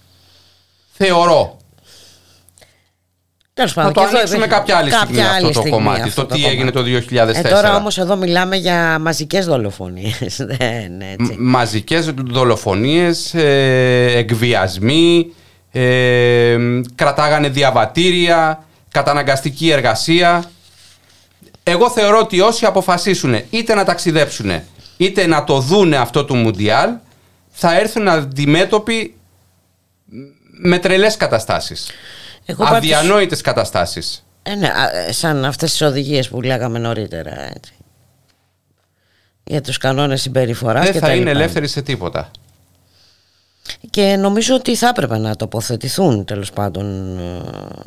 θεωρώ Τέλος θα πάντων, το και εδώ ανοίξουμε υπήρχε κάποια άλλη στιγμή κάποια αυτό άλλη το στιγμή κομμάτι αυτό το το τι έγινε το κομμάτι. 2004 ε, τώρα όμως εδώ μιλάμε για μαζικές δολοφονίες δεν έτσι. Μ- μαζικές δολοφονίες, ε, εκβιασμοί, ε, κρατάγανε διαβατήρια, καταναγκαστική εργασία. Εγώ θεωρώ ότι όσοι αποφασίσουν είτε να ταξιδέψουν είτε να το δούνε αυτό του Μουντιάλ θα έρθουν αντιμέτωποι με τρελές καταστάσεις. Εγώ πάντως- Αδιανόητες καταστάσεις. Ε, ναι, α, ε, σαν αυτές τις οδηγίες που λέγαμε νωρίτερα έτσι. για τους κανόνες συμπεριφοράς Δεν και θα τα είναι λοιπά. ελεύθεροι σε τίποτα. και νομίζω ότι θα έπρεπε να τοποθετηθούν τέλος πάντων ε,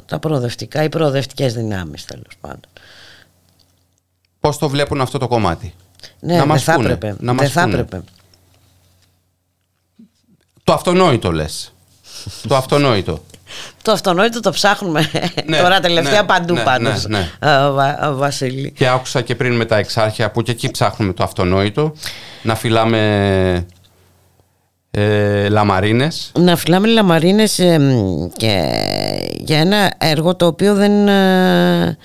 τα προοδευτικά ή προοδευτικές δυνάμεις τέλος πάντων Πώς το βλέπουν αυτό το κομμάτι; ναι, Να δεν μας θα πούνε, έπρεπε, να μας δεν θα πούνε. έπρεπε. Το αυτονόητο λες. το αυτονόητο. το αυτονόητο το ψάχνουμε Ναι, τώρα τελευταία ναι, παντού ναι, πάντως ναι, ε, Βα- ε, Βασίλη Και άκουσα και πριν με τα εξάρχεια που και εκεί ψάχνουμε το αυτονόητο. Να φυλάμε ε, λαμαρίνες. να φυλάμε λαμαρίνες ε, μ, και για ένα έργο το οποίο δεν ε,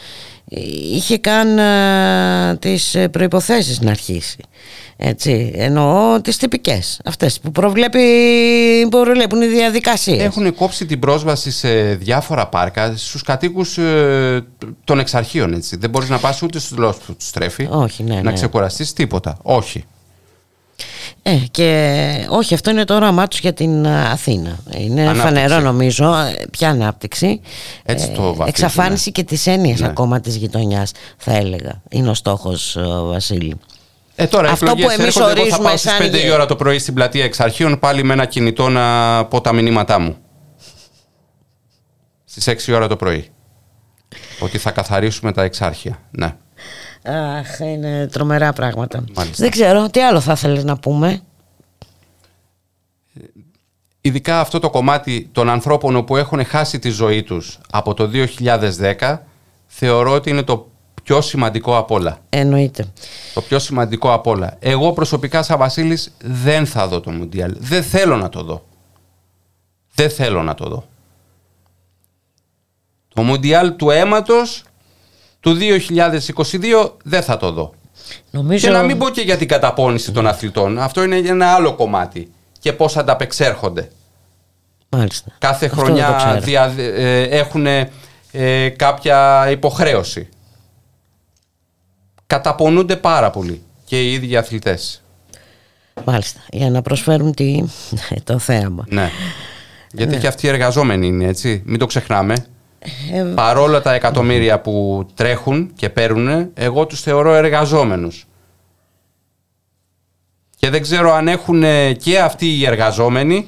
είχε καν ε, τις ε, προϋποθέσεις να αρχίσει έτσι, εννοώ τις τυπικές αυτές που προβλέπει, που προβλέπουν οι διαδικασίες Έχουν κόψει την πρόσβαση σε διάφορα πάρκα στους κατοίκους ε, των εξαρχείων. Έτσι. Δεν μπορείς να πας ούτε στους λόγους που τους τρέφει. Όχι, ναι, Να ναι. ξεκουραστείς τίποτα. Όχι. Ε, και όχι, αυτό είναι το όραμά τους για την α, Αθήνα. Είναι Ανάπτυξη. φανερό νομίζω. ε, Ποια ανάπτυξη. Έτσι το βαφτίζουν, Εξαφάνιση και της έννοιας Ναι. ακόμα της γειτονιάς θα έλεγα. Είναι ο στόχος ε, Βασίλη. Ε, τώρα Αυτό εκλογές που εμείς έρχονται, εγώ θα ορίζουμε πάω στις σαν 5 η γε- ώρα το πρωί στην πλατεία εξαρχείων πάλι με ένα κινητό να πω τα μηνύματά μου. Στις 6 η ώρα το πρωί. Ότι θα καθαρίσουμε τα εξάρχεια. Ναι. Αχ, είναι τρομερά πράγματα. Μάλιστα. Δεν ξέρω, τι άλλο θα ήθελες να πούμε; Ειδικά αυτό το κομμάτι των ανθρώπων που έχουν χάσει τη ζωή τους από το 2010 θεωρώ ότι είναι το πιο σημαντικό απ' όλα. Εννοείται. Το πιο σημαντικό απ' όλα. Εγώ προσωπικά σαν Βασίλης δεν θα δω το Μουντιάλ. Δεν θέλω να το δω. Δεν θέλω να το δω. Το Μουντιάλ του αίματος του 2022 δεν θα το δω. Νομίζω... Και να μην πω και για την καταπώνηση των αθλητών. Αυτό είναι ένα άλλο κομμάτι. Και πώς ανταπεξέρχονται. Μάλιστα. Κάθε Αυτό δεν το χρονιά ξέρω. δια, ε, έχουν ε, κάποια υποχρέωση. Καταπονούνται πάρα πολύ και οι ίδιοι αθλητές. Μάλιστα. Για να προσφέρουν τι... το θέαμα. Ναι. Γιατί Ναι. και αυτοί οι εργαζόμενοι είναι έτσι. Μην το ξεχνάμε. Ε, Παρόλα τα εκατομμύρια που τρέχουν και παίρνουν, εγώ τους θεωρώ εργαζόμενους. Και δεν ξέρω αν έχουν ε, και αυτοί οι εργαζόμενοι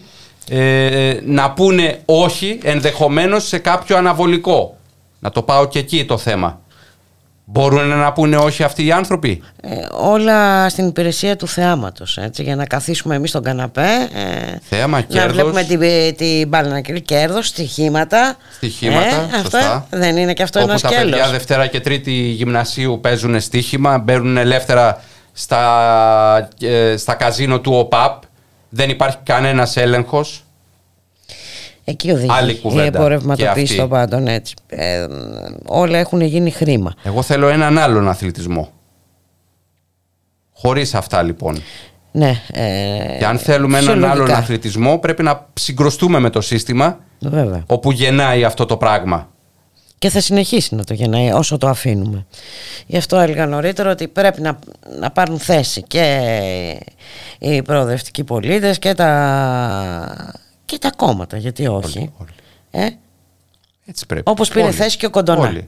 ε, να πούνε όχι ενδεχομένως σε κάποιο αναβολικό. Να το πάω και εκεί το θέμα. Μπορούν να πούνε όχι αυτοί οι άνθρωποι; Ε, όλα στην υπηρεσία του θεάματος, έτσι, για να καθίσουμε εμείς στον καναπέ. Ε, Θέαμα, να κέρδος. βλέπουμε την, την μπάλα να κερδίσει κέρδος, στοιχήματα. Στοιχήματα, Ε, σωστά. αυτά δεν είναι και αυτό Όπου ένα τα σκέλος. παιδιά Δευτέρα και Τρίτη γυμνασίου παίζουν στοίχημα, μπαίνουν ελεύθερα στα, ε, στα καζίνο του ΟΠΑΠ. Δεν υπάρχει κανένας έλεγχος. Εκεί οδηγείς Άλλη η κουβέντα. Και εμπορευματοποίηση αυτή. των πάντων έτσι. Ε, όλα έχουν γίνει χρήμα. Εγώ θέλω έναν άλλον αθλητισμό. Χωρίς αυτά λοιπόν. Ναι, ε, Και αν θέλουμε έναν φυσιολογικά. άλλον αθλητισμό πρέπει να συγκροστούμε με το σύστημα Βέβαια. όπου γεννάει αυτό το πράγμα. Και θα συνεχίσει να το γεννάει όσο το αφήνουμε. Γι' αυτό έλεγα νωρίτερα ότι πρέπει να, να πάρουν θέση και οι προοδευτικοί πολίτες και τα, και τα κόμματα, γιατί όχι. Ε, Έτσι πρέπει. όπως πήρε Όλοι. θέση και ο Κοντονά. Όλοι.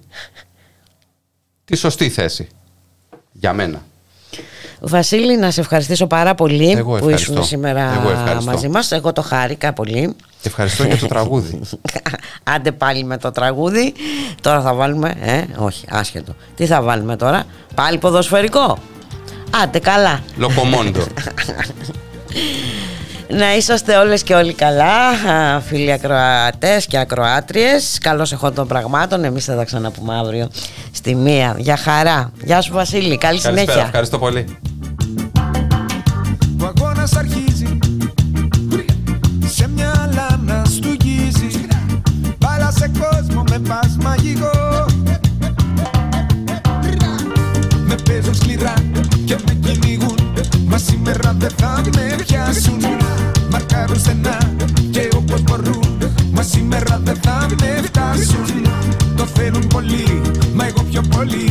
Τη σωστή θέση. Για μένα. Βασίλη, να σε ευχαριστήσω πάρα πολύ Εγώ που ευχαριστώ. ήσουν σήμερα Εγώ ευχαριστώ. μαζί μας. Εγώ το χάρηκα πολύ. Και ευχαριστώ για το τραγούδι. Άντε πάλι με το τραγούδι. Τώρα θα βάλουμε. Ε, όχι, άσχετο. Τι θα βάλουμε τώρα, Πάλι ποδοσφαιρικό. Άντε καλά. Λοκομόντο. Να είσαστε όλες και όλοι καλά, α, φίλοι ακροατές και ακροάτριες. Καλώς εχόντων των πραγμάτων. Εμείς θα τα ξαναπούμε αύριο στη μία. Για χαρά. Γεια σου Βασίλη. Καλή Καλησπέρα. συνέχεια. Ευχαριστώ πολύ. Ο αγώνας αρχίζει Σε μια λάνα στουγίζει Μπάλα σε κόσμο με πας μαγικό σήμερα δεν θα με πιάσουν. Μαρκάρουν στενά και όπως μπορούν. Μα σήμερα δεν θα με φτάσουν. Το θέλουν πολύ, μα εγώ πιο πολύ